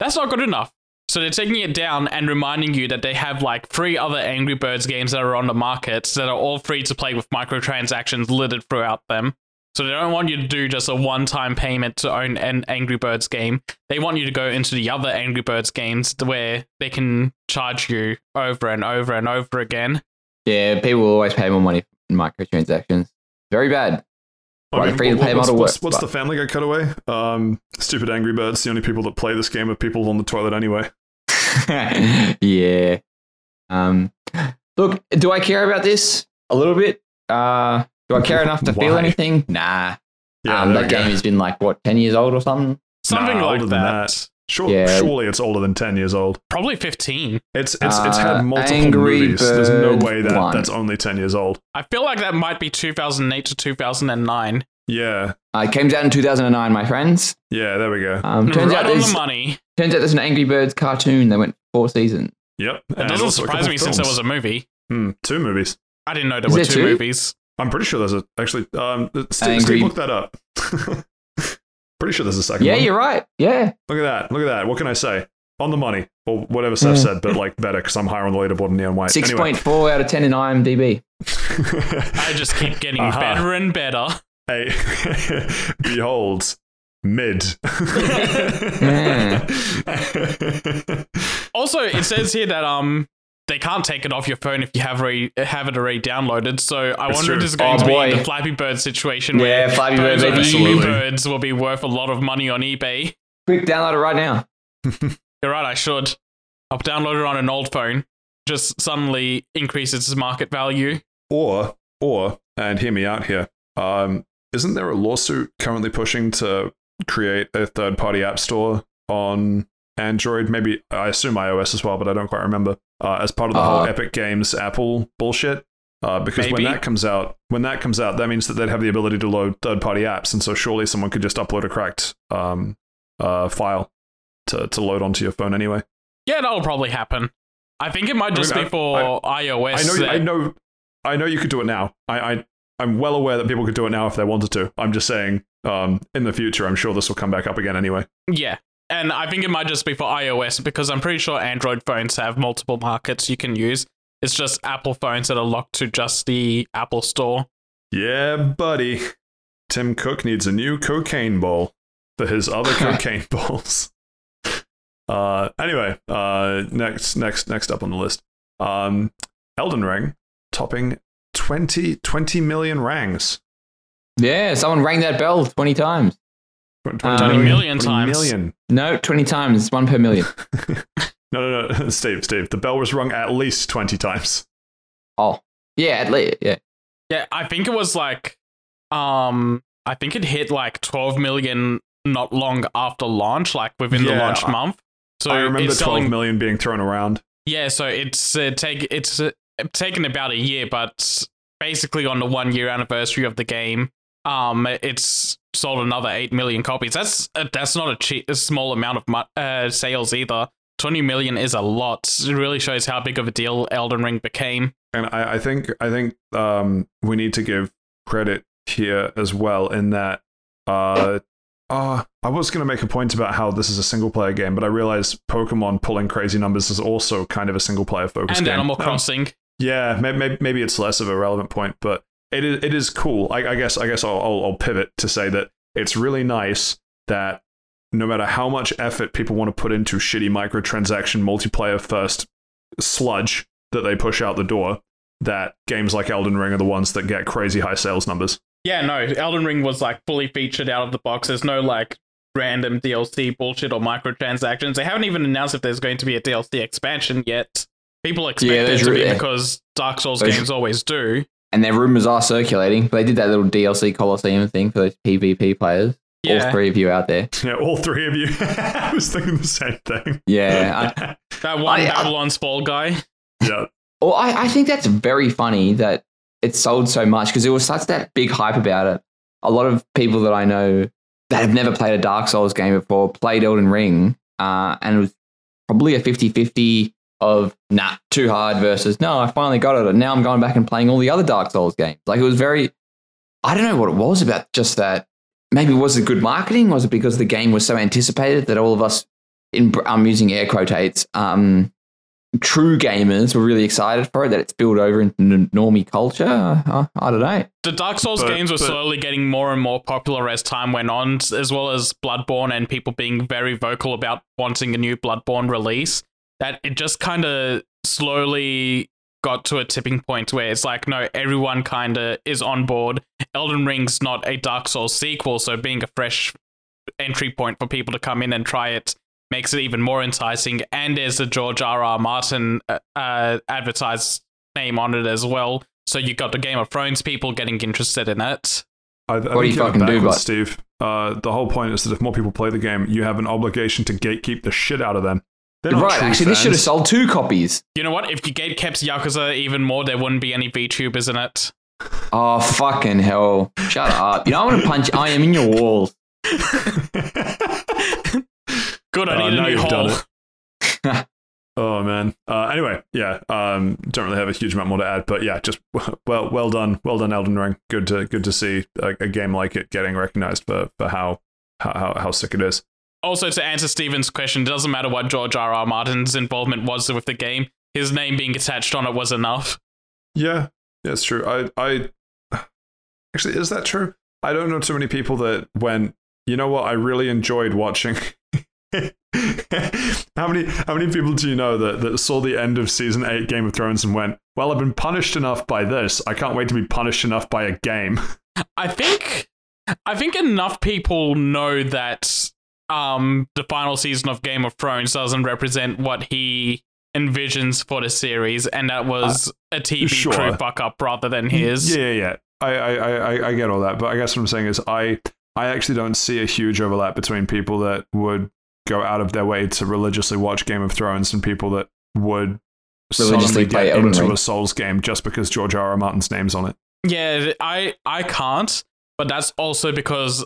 That's not good enough. So they're taking it down and reminding you that they have like three other Angry Birds games that are on the market that are all free to play with microtransactions littered throughout them. So they don't want you to do just a one-time payment to own an Angry Birds game. They want you to go into the other Angry Birds games where they can charge you over and over and over again. Yeah, people will always pay more money in microtransactions. Very bad. I Why mean, free to what- play what's, model what's, works, what's but- the Family Guy cutaway? Um, stupid Angry Birds. The only people that play this game are people on the toilet anyway. yeah. Um, look, do I care about this a little bit? Uh, do I care enough to feel anything? Nah. Yeah, um, that we game has been like what ten years old or something. Something Nah, like older that. than that. Sure, Yeah. surely it's older than ten years old. Probably 15. It's it's it's Uh, had multiple Angry movies. There's no way that one. that's only ten years old. I feel like that might be 2008 to 2009. Yeah, Uh, it came out in two thousand and nine, my friends. yeah. There we go. Um, turns right out on there's the money. turns out there's an Angry Birds cartoon that went four seasons. Yep. It doesn't surprise me since there was a movie. Hmm, two movies. I didn't know there Is were there two two? movies. I'm pretty sure there's a actually. Um, Steve, Steve look that up. pretty sure there's a second Yeah, one. you're right. Yeah. Look at that. Look at that. What can I say? On the money, or whatever Seth Mm. said, but like better because I'm higher on the leaderboard than Neon White. Six Anyway. point four out of ten in IMDb. I just keep getting Aha. better and better. Hey, behold, mid. Also, it says here that um they can't take it off your phone if you have already have it already downloaded. So I That's wonder if true. this is going Oh, to boy. be the Flappy Bird situation Yeah, where Flappy Bird, those baby. Angry Absolutely. Birds will be worth a lot of money on eBay. Quick, download it right now. You're right, I should. I'll download it on an old phone. Just suddenly increases its market value. or, or, and hear me out here. Um, isn't there a lawsuit currently pushing to create a third-party app store on Android? Maybe I assume iOS as well, but I don't quite remember. Uh, as part of the whole Uh, Epic Games Apple bullshit. Uh, because when that comes out, when that comes out, that means that they'd have the ability to load third-party apps, and so surely someone could just upload a cracked um, uh, file to, to load onto your phone anyway. Yeah, that'll probably happen. I think it might just mean, be for iOS. I know, that- I know, I know you could do it now. I, I, I'm well aware that people could do it now if they wanted to. I'm just saying, um, in the future, I'm sure this will come back up again anyway. Yeah. And I think it might just be for iOS because I'm pretty sure Android phones have multiple markets you can use. It's just Apple phones that are locked to just the Apple Store. Yeah, buddy. Tim Cook needs a new cocaine ball for his other cocaine balls. Uh, anyway, uh, next, next, next up on the list, um, Elden Ring topping 20, 20 million rangs. Yeah, someone rang that bell 20 times. 20 20 million times. million. No, 20 times. One per million. No, no, no, Steve, Steve. The bell was rung at least 20 times. Oh, yeah, at least. Yeah. Yeah, I think it was like um I think it hit like 12 million not long after launch, like within the launch I- month. So I remember it's 12 selling, million being thrown around. Yeah, so it's uh, take it's uh, taken about a year, but basically on the one year anniversary of the game, um, it's sold another eight million copies. That's uh, that's not a cheap, a small amount of uh, sales either. Twenty million is a lot. It really shows how big of a deal Elden Ring became. And I, I think I think um, we need to give credit here as well in that uh, uh, I was going to make a point about how this is a single player game, but I realized Pokemon pulling crazy numbers is also kind of a single player focus and game. Animal Um, Crossing. Yeah, maybe, maybe it's less of a relevant point, but it is it is cool. I, I guess I guess I'll, I'll I'll pivot to say that it's really nice that no matter how much effort people want to put into shitty microtransaction multiplayer first sludge that they push out the door, that games like Elden Ring are the ones that get crazy high sales numbers. Yeah, no, Elden Ring was like fully featured out of the box. There's no like random DLC bullshit or microtransactions. They haven't even announced if there's going to be a DLC expansion yet. People expect Yeah, there to be yeah. because Dark Souls Those- games always do. And their rumors are circulating. But They did that little DLC Coliseum thing for those PvP players. All Yeah, three of you out there. Yeah, all three of you. I was thinking the same thing. Yeah. I, that one I- I- Babylon's Fall guy. yeah, Well, I, I think that's very funny that it sold so much because it was such that big hype about it. A lot of people that I know that have never played a Dark Souls game before played Elden Ring, uh, and it was probably a 50 50 of nah, too hard versus no, I finally got it. And now I'm going back and playing all the other Dark Souls games. Like it was very, I don't know what it was about just that. Maybe was it good marketing? Was it because the game was so anticipated that all of us, in, I'm using air quotates, um, true gamers were really excited for it. That it's spilled over into n- normie culture. Uh, I don't know. The Dark Souls But- games were but- slowly getting more and more popular as time went on, as well as Bloodborne and people being very vocal about wanting a new Bloodborne release. That it just kind of slowly got to a tipping point where it's like, no, everyone kind of is on board. Elden Ring's not a Dark Souls sequel, so being a fresh entry point for people to come in and try it makes it even more enticing. And there's the George R. R. Martin uh, uh, advertised name on it as well. So you've got the Game of Thrones people getting interested in it. I, I What do you you it fucking do, backwards, bud? Steve. Uh, the whole point is that if more people play the game, you have an obligation to gatekeep the shit out of them. They're right. true Actually, this should have sold two copies. You know what? If you gate kept Yakuza even more, there wouldn't be any VTubers in it. Oh fucking hell! Shut up. You know I'm gonna punch. I am in your wall. Good, I Uh, need now a new you've done hole. Oh man. Uh, anyway, yeah. Um, don't really have a huge amount more to add, but yeah, just well, well done, well done, Elden Ring. Good to good to see a, a game like it getting recognized for for how how how, how sick it is. Also, to answer Steven's question, it doesn't matter what George R. R. Martin's involvement was with the game. His name being attached on it was enough. Yeah, that's true. I I actually is that true? I don't know too many people that went. you know what I really enjoyed watching. how many how many people do you know that, that saw the end of season eight Game of Thrones and went, Well, I've been punished enough by this. I can't wait to be punished enough by a game. I think I think enough people know that um the final season of Game of Thrones doesn't represent what he envisions for the series, and that was a TV sure. crew fuck up rather than his. Yeah, yeah, yeah. I, I, I, I- I get all that, but I guess what I'm saying is I I actually don't see a huge overlap between people that would go out of their way to religiously watch Game of Thrones and people that would Religiously suddenly play get Elden into Ring. a Souls game just because George R. R. Martin's name's on it. Yeah, I I can't, but that's also because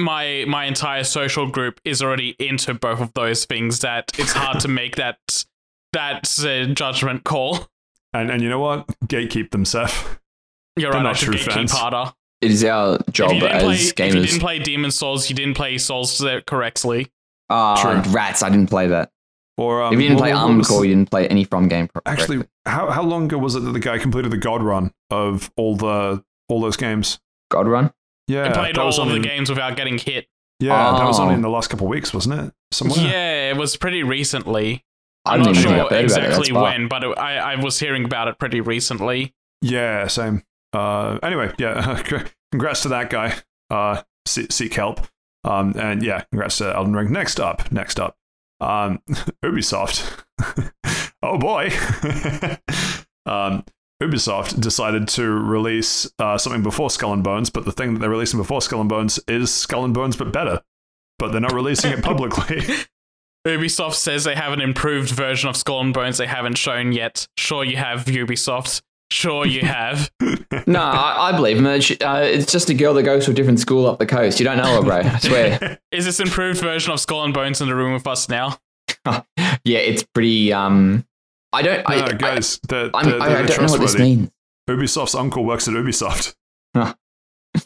my my entire social group is already into both of those things that it's hard to make that that uh, judgment call. And and you know what? Gatekeep them, Seth. You're They're right, I not should true gatekeep fans. harder. It is our job as play, if you didn't play Demon Souls, you didn't play Souls uh, correctly. Ah, True. rats! I didn't play that. Or um, if you didn't play what Armored was- Core, you didn't play any From game. pro- actually, how how long ago was it that the guy completed the God Run of all the all those games? God Run. Yeah, and played that was all of the only- games without getting hit. Yeah, that was only Oh. in the last couple of weeks, wasn't it? Somewhere. Yeah, it was pretty recently. I I'm didn't not even think sure I've heard about it. Exactly when, but it, I, I was hearing about it pretty recently. Yeah, same. Uh, anyway, yeah, congrats to that guy. Uh, seek, seek help. Um, and yeah, congrats to Elden Ring. Next up, next up, um, Ubisoft. oh boy. um, Ubisoft decided to release uh, something before Skull and Bones, but the thing that they're releasing before Skull and Bones is Skull and Bones, but better. But they're not releasing it publicly. Ubisoft says they have an improved version of Skull and Bones they haven't shown yet. Sure, you have Ubisoft. Sure, you have. No, I, I believe him. It's, uh, it's just a girl that goes to a different school up the coast. You don't know her, bro. I swear. Is this improved version of Skull and Bones in the room with us now? yeah, it's pretty. Um, I don't. I, no, I- guys, they're, I'm- they're, I, I don't know what this trustworthy. means. Ubisoft's uncle works at Ubisoft.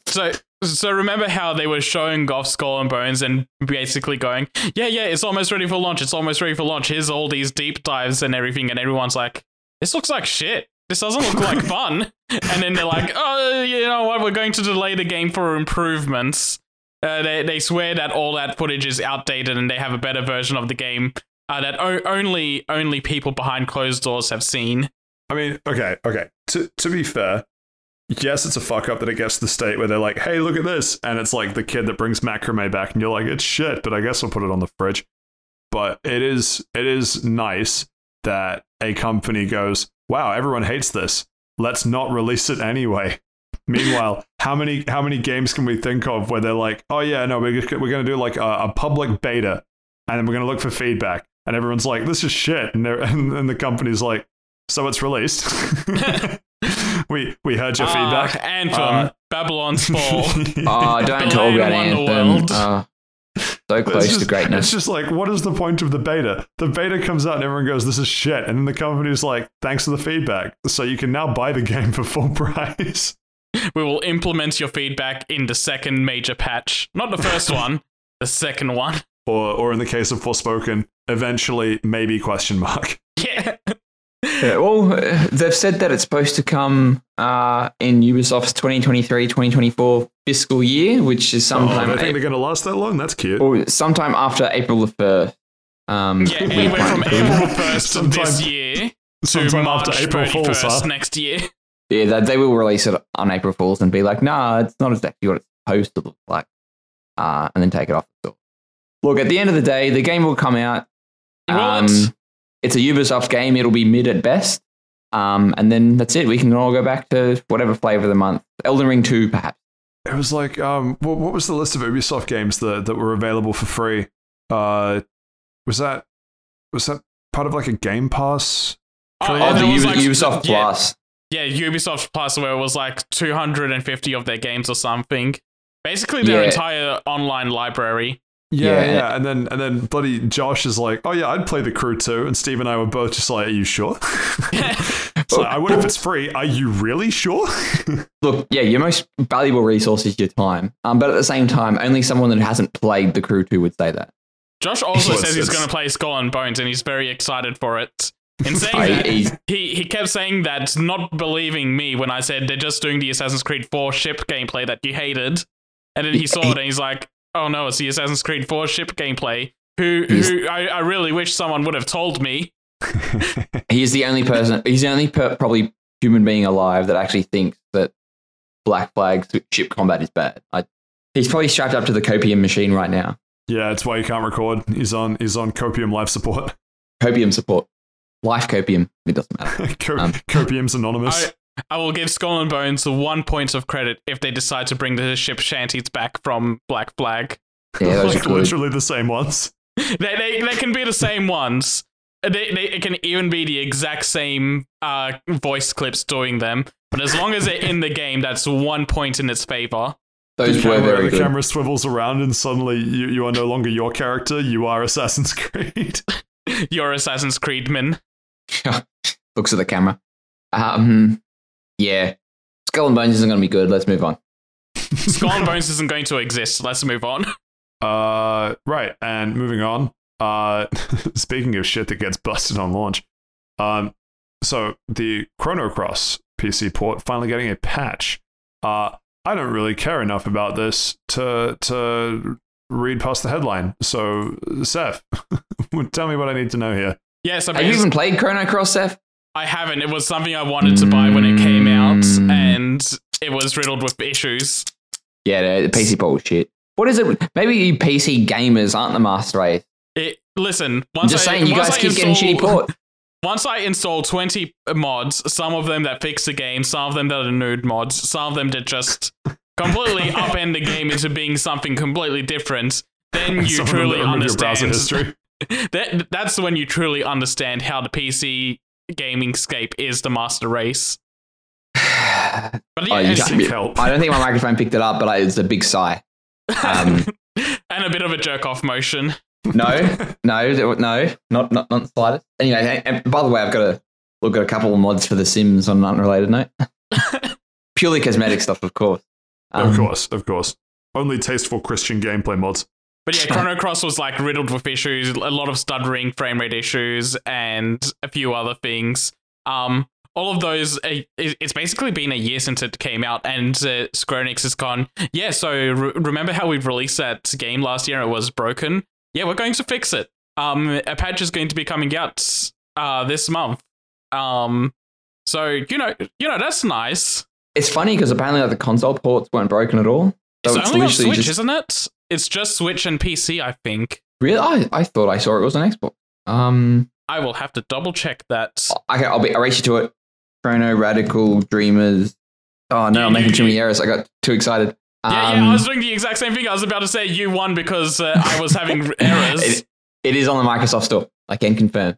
So, so remember how they were showing off Skull and Bones and basically going, "Yeah, yeah, it's almost ready for launch. It's almost ready for launch. Here's all these deep dives and everything." And everyone's like, "This looks like shit. This doesn't look like fun." And then they're like, "Oh, you know what? We're going to delay the game for improvements." Uh, they they swear that all that footage is outdated and they have a better version of the game uh, that o- only only people behind closed doors have seen. I mean, okay, okay. To to be fair, yes, it's a fuck up that it gets to the state where they're like, "Hey, look at this," and it's like the kid that brings macrame back, and you're like, "It's shit," but I guess we'll put it on the fridge. But it is it is nice that a company goes, "Wow, everyone hates this. Let's not release it anyway." Meanwhile, how many how many games can we think of where they're like, "Oh yeah, no, we're we're to do like a, a public beta, and then we're to look for feedback," and everyone's like, "This is shit," and, they're, and, and the company's like, "So it's released." we we heard your Ah, feedback. Anthem, Uh, Babylon's Fall. Oh, don't The talk Lion about Anthem. World. Oh, so close it's just, to greatness. It's just like, what is the point of the beta? The beta comes out and everyone goes, "This is shit," and then the company's like, "Thanks for the feedback, so you can now buy the game for full price." we will implement your feedback in the second major patch. Not the first one, the second one. Or, or in the case of Forspoken, eventually, maybe question mark. Yeah. Yeah, well, uh, they've said that it's supposed to come uh, in Ubisoft's 2023-2024 fiscal year, which is sometime. Oh, sometime I think they're going to last that long. That's cute. or sometime after April the first. Um, Yeah, it went from April 1st of Sometime- this year to Sometime March after April 31st Fools, huh? next year. Yeah, they, they will release it on April Fools and be like, nah, it's not exactly what it's supposed to look like. Uh, and then take it off the store. Look, at the end of the day, the game will come out. Will Um, it's a Ubisoft game. It'll be mid at best. Um, and then that's it. We can all go back to whatever flavor of the month. Elden Ring 2, perhaps. It was like, um, what, what was the list of Ubisoft games that, that were available for free? Uh, was that was that part of like a Game Pass? Oh, Oh, Oh, the there was Ubi- like- Ubisoft yeah, Plus. Yeah, Ubisoft Plus, where it was like 250 of their games or something. Basically, their Yeah. entire online library. Yeah, Yeah. yeah, and then and then bloody Josh is like, oh yeah, I'd play the Crew 2, and Steve and I were both just like, are you sure? so I wonder if it's free. Are you really sure? Look, yeah, your most valuable resource is your time. Um, but at the same time, only someone that hasn't played The Crew 2 would say that. Josh also Well, says he's going to play Skull and Bones, and he's very excited for it. In saying I- that, he, he kept saying that, not believing me when I said they're just doing the Assassin's Creed 4 ship gameplay that you hated. And then he saw it and he's like, oh no, it's the Assassin's Creed 4 ship gameplay. Who, He's- who I, I really wish someone would have told me. He is the only person, he's the only per, probably human being alive that actually thinks that Black Flag ship combat is bad. I, he's probably strapped up to the copium machine right now. yeah, that's why you can't record. He's on he's on copium life support. Copium support. Life copium. It doesn't matter. Co- Um, copium's anonymous. I, I will give Skull and Bones one point of credit if they decide to bring the ship shanties back from Black Flag. Yeah, those are like good. literally the same ones. they, they, they can be the same ones. They, they, it can even be the exact same uh, voice clips doing them. But as long as they're in the game, that's one point in its favor. Those the were camera, very the good. camera swivels around, and suddenly you, you are no longer your character. You are Assassin's Creed. You're Assassin's Creed man. Looks at the camera. Um, yeah. Skull and Bones isn't going to be good. Let's move on. Skull and Bones isn't going to exist. Let's move on. Uh, right, and moving on. Uh, speaking of shit that gets busted on launch, um, so the Chrono Cross PC port finally getting a patch. Uh, I don't really care enough about this to to read past the headline. So, Seth, tell me what I need to know here. Yeah, so Have you even played Chrono Cross, Seth? I haven't. It was something I wanted to buy when it came out, Mm. and it was riddled with issues. Yeah, the, PC port was shit. What is it? Maybe you PC gamers aren't the master race. It, listen, I'm once just I, saying, you guys I keep getting shitty install- port. Once I install 20 mods, some of them that fix the game, some of them that are nude mods, some of them that just completely upend the game into being something completely different, then you Some truly understand. history. That, that's when you truly understand how the PC gaming scape is the master race. But yeah, Oh, you it's- help. I don't think my microphone picked it up, but I, it's a big sigh. Um, and a bit of a jerk off motion. no, no, no, not not not the slightest. Anyway, and, and by the way, I've got to look at a couple of mods for The Sims on an unrelated note. Purely cosmetic stuff, of course. of Um, course, of course. Only tasteful Christian gameplay mods. But yeah, Chrono Cross was like riddled with issues, a lot of stuttering, frame rate issues, and a few other things. Um, all of those, uh, it's basically been a year since it came out, and uh, Square Enix has gone, yeah, so re- remember how we released that game last year and it was broken? Yeah, we're going to fix it. Um, a patch is going to be coming out uh, this month. Um, so, you know, you know, that's nice. It's funny because apparently like, the console ports weren't broken at all. So it's, only on Switch, just- isn't it? It's just Switch and PC, I think. Really, I, I thought I saw it was on Xbox. Um, I will have to double check that. okay, I'll be. I'll race you to it. Chrono, Radical, Dreamers. Oh no, I'm making many errors. I got too excited. Yeah, Um, yeah, I was doing the exact same thing. I was about to say you won because uh, I was having errors. it, it is on the Microsoft Store. I can confirm.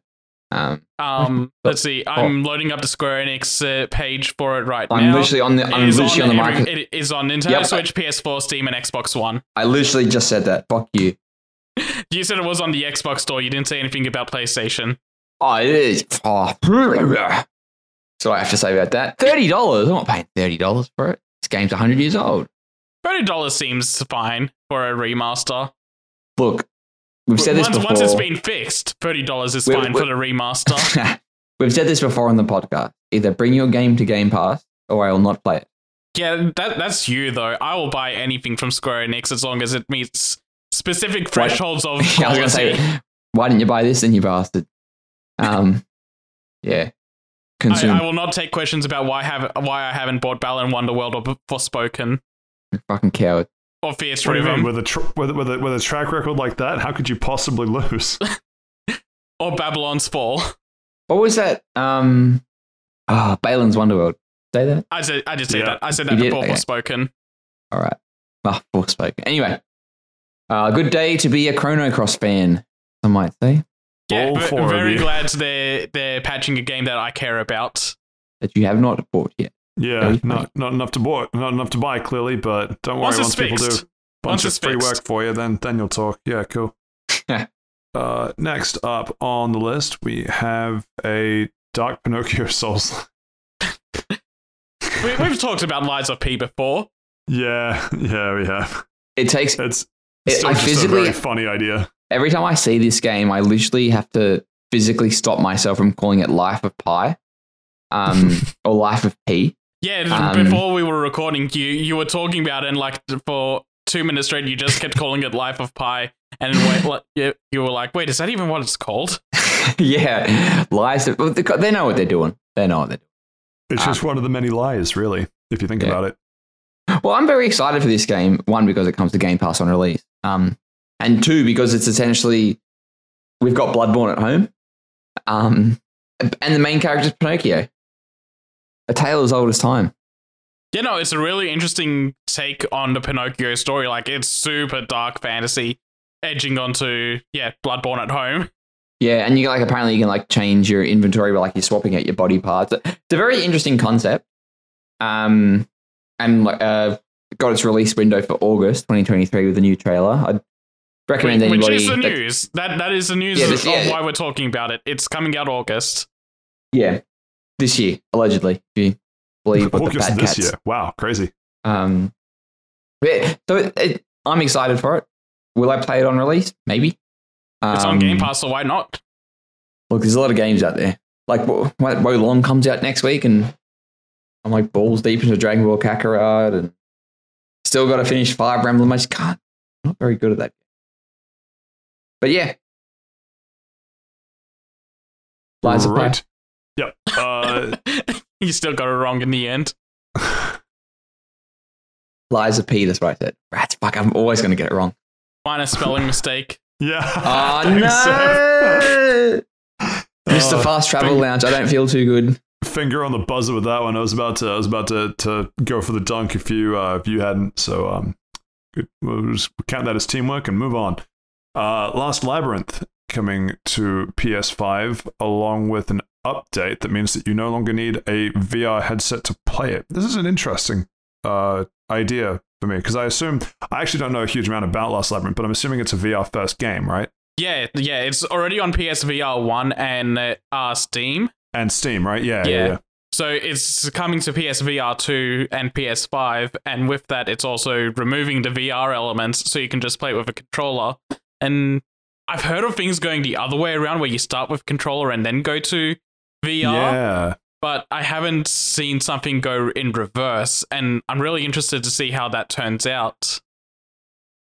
Um, Um, let's see. I'm loading up the Square Enix uh, page for it right I'm now. literally on the. I'm literally on, the every- Microsoft. It is on Nintendo Yep. Switch, PS4, Steam, and Xbox One. I literally just said that. Fuck you. You said it was on the Xbox Store. You didn't say anything about PlayStation. Oh, it is. Oh, that's what I have to say about that. Thirty dollars. I'm not paying thirty dollars for it. This game's hundred years old. Thirty dollars seems fine for a remaster. Look, we've said this once, before. once it's been fixed, thirty dollars is We're- fine we're- for the remaster. we've said this before on the podcast. Either bring your game to Game Pass, or I will not play it. Yeah, that that's you though. I will buy anything from Square Enix as long as it meets specific thresholds of I was gonna say, why didn't you buy this? Then you bastard. Um, yeah. Consume. I, I will not take questions about why have why I haven't bought Balan Wonderworld or Forspoken Fucking coward. Or Fierce What do you mean, with a tr- with, with a with a track record like that? How could you possibly lose? or Babylon's Fall. What was that? Um, ah, Balan's Wonderworld. Say that. I said I did say Yeah. that. I said You that did? before Okay. Forspoken. All right. Ah, spoken. Anyway, uh, good day to be a Chrono Cross fan. I might say Yeah, All ve- very glad they're they're patching a game that I care about. that you have not bought yet. Yeah, Very not not enough to buy, not enough to buy clearly, but don't worry. Once Once, people fixed. do, bunch Once of free fixed. work for you, then then you'll talk. Yeah, cool. uh, next up on the list, we have a Dark Pinocchio Souls. We, we've talked about Lies of P before. yeah, yeah, we have. It takes It's It- still I just physically- a very funny idea. every time I see this game, I literally have to physically stop myself from calling it Life of Pi, um, or Life of P. Yeah, Um, before we were recording, you you were talking about it, and like for two minutes straight, you just kept calling it Life of Pi, and wait, like, you, you were like, "Wait, is that even what it's called?" yeah, lies. Of, they they know what they're doing. They know what they're doing. It's Ah. just one of the many lies, really, if you think Yeah. about it. Well, I'm very excited for this game. One because it comes to Game Pass on release. Um, and two because it's essentially we've got Bloodborne at home. Um, and the main character is Pinocchio. A tale as old as time. You know, it's a really interesting take on the Pinocchio story. Like, it's super dark fantasy, edging onto yeah, Bloodborne at home. Yeah, and you like apparently you can like change your inventory by like you're swapping out your body parts. It's a very interesting concept. Um, and like uh, got its release window for August 2023 with a new trailer. I'd recommend Which anybody. is the news. That that is the news Yeah, of, this- yeah. of why we're talking about it. It's coming out August. yeah, this year allegedly. If you believe what the bad this cats. year. Wow, crazy. Um, yeah, so it, it, I'm excited for it. Will I play it on release? Maybe. It's on Um, Game Pass, so why not? Look, there's a lot of games out there. Like Wo Wo- Wo Long comes out next week, and I'm like balls deep into Dragon Ball Kakarot, and still got to finish Fire Emblem. I just can't. I'm not very good at that. But yeah, Lies of right. Yep. Uh, you still got it wrong in the end. Lies of P. That's right. I said. Rats. Fuck. I'm always going to get it wrong. Minor spelling mistake. yeah. Oh Thanks, Seth. no! Mr. Uh, Fast Travel finger- Lounge. I don't feel too good. finger on the buzzer with that one. I was about to I was about to, to go for the dunk if you uh, if you hadn't. So um, good. We'll just count that as teamwork and move on. Uh, Last Labyrinth coming to PS5 along with an update that means that you no longer need a VR headset to play it. This is an interesting uh, idea for me because I assume I actually don't know a huge amount about Last Labyrinth, but I'm assuming it's a VR first game, right? Yeah, yeah, it's already on PSVR 1 and uh, Steam. And Steam, right? Yeah, yeah. Yeah. yeah. So it's coming to PSVR 2 and PS5, and with that, it's also removing the VR elements so you can just play it with a controller. And I've heard of things going the other way around where you start with controller and then go to VR, Yeah. but I haven't seen something go in reverse, and I'm really interested to see how that turns out.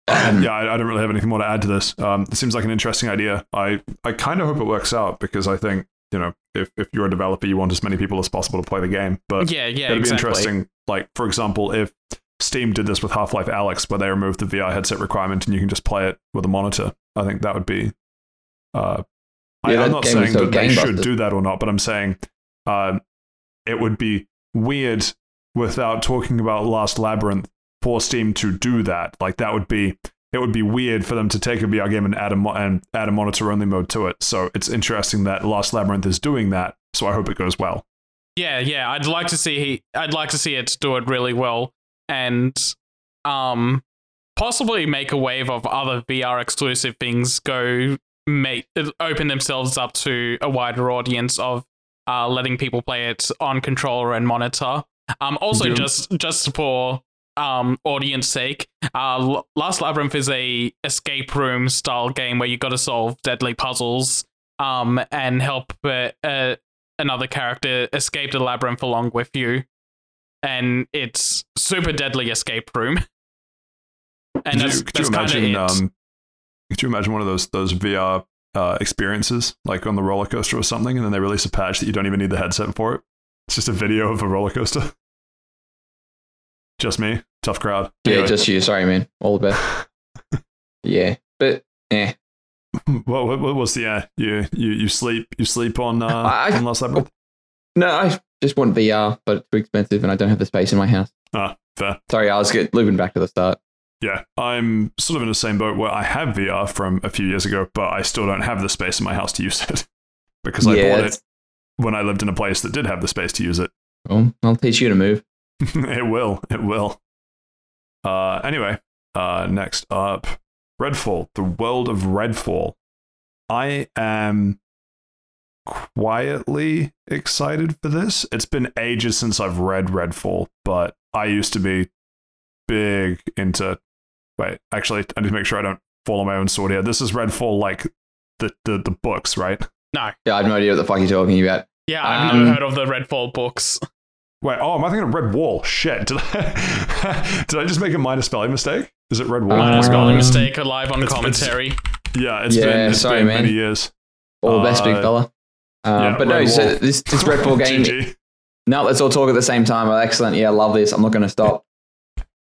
yeah, I, I don't really have anything more to add to this. Um, it seems like an interesting idea. I, I kind of hope it works out because I think you know if, if you're a developer, you want as many people as possible to play the game. But Yeah, yeah, it'd be interesting. Like for example, if Steam did this with Half-Life Alyx, where they removed the VR headset requirement and you can just play it with a monitor, I think that would be. Uh, I, Yeah, I'm not saying that they should do that or not, but I'm saying um, it would be weird without talking about Last Labyrinth for Steam to do that. Like that would be it would be weird for them to take a VR game and add a mo- and add a monitor only mode to it. So it's interesting that Last Labyrinth is doing that. So I hope it goes well. Yeah, yeah. I'd like to see he, I'd like to see it do it really well and um possibly make a wave of other VR exclusive things go make open themselves up to a wider audience of uh letting people play it on controller and monitor. Um also Doom. just just for um audience sake, uh Last Labyrinth is a escape room style game where you got to solve deadly puzzles um and help uh, uh another character escape the labyrinth along with you, and it's super deadly escape room. And that's, you, that's kind of it. Um, could you imagine one of those those VR uh, experiences, like on the roller coaster or something, and then they release a patch that you don't even need the headset for it? It's just a video of a roller coaster. Just me, tough crowd. Yeah, Anyway, just you. Sorry, man. All the best. yeah, but eh. what, what, what was the uh, you you you sleep you sleep on uh, I- on Last Labyrinth? No, I just want VR, but it's too expensive, and I don't have the space in my house. Ah, fair. Sorry, I was get, looping back to the start. Yeah, I'm sort of in the same boat where I have VR from a few years ago, but I still don't have the space in my house to use it because I yeah, bought it when I lived in a place that did have the space to use it. well, I'll teach you to move. it will. It will. Uh, anyway, uh, next up, Redfall, the world of Redfall. I am quietly excited for this. It's been ages since I've read Redfall, but I used to be big into. Wait, actually, I need to make sure I don't fall on my own sword here. This is Redfall, like the the, the books, right? no, Yeah, I have no idea what the fuck you're talking about. yeah, I've Um, never heard of the Redfall books. Wait, oh, am I thinking of Redwall? Shit, did I did I just make a minor spelling mistake? Is it Redwall? Minor spelling Um, mistake alive on it's- it's- commentary. Yeah, it's Yeah, been it's sorry, been man. many years. All the best, big Uh, fella. Uh, yeah, but no, Red so Wolf. this this Redfall game. No, let's all talk at the same time. Excellent. Yeah, I love this. I'm not going to stop.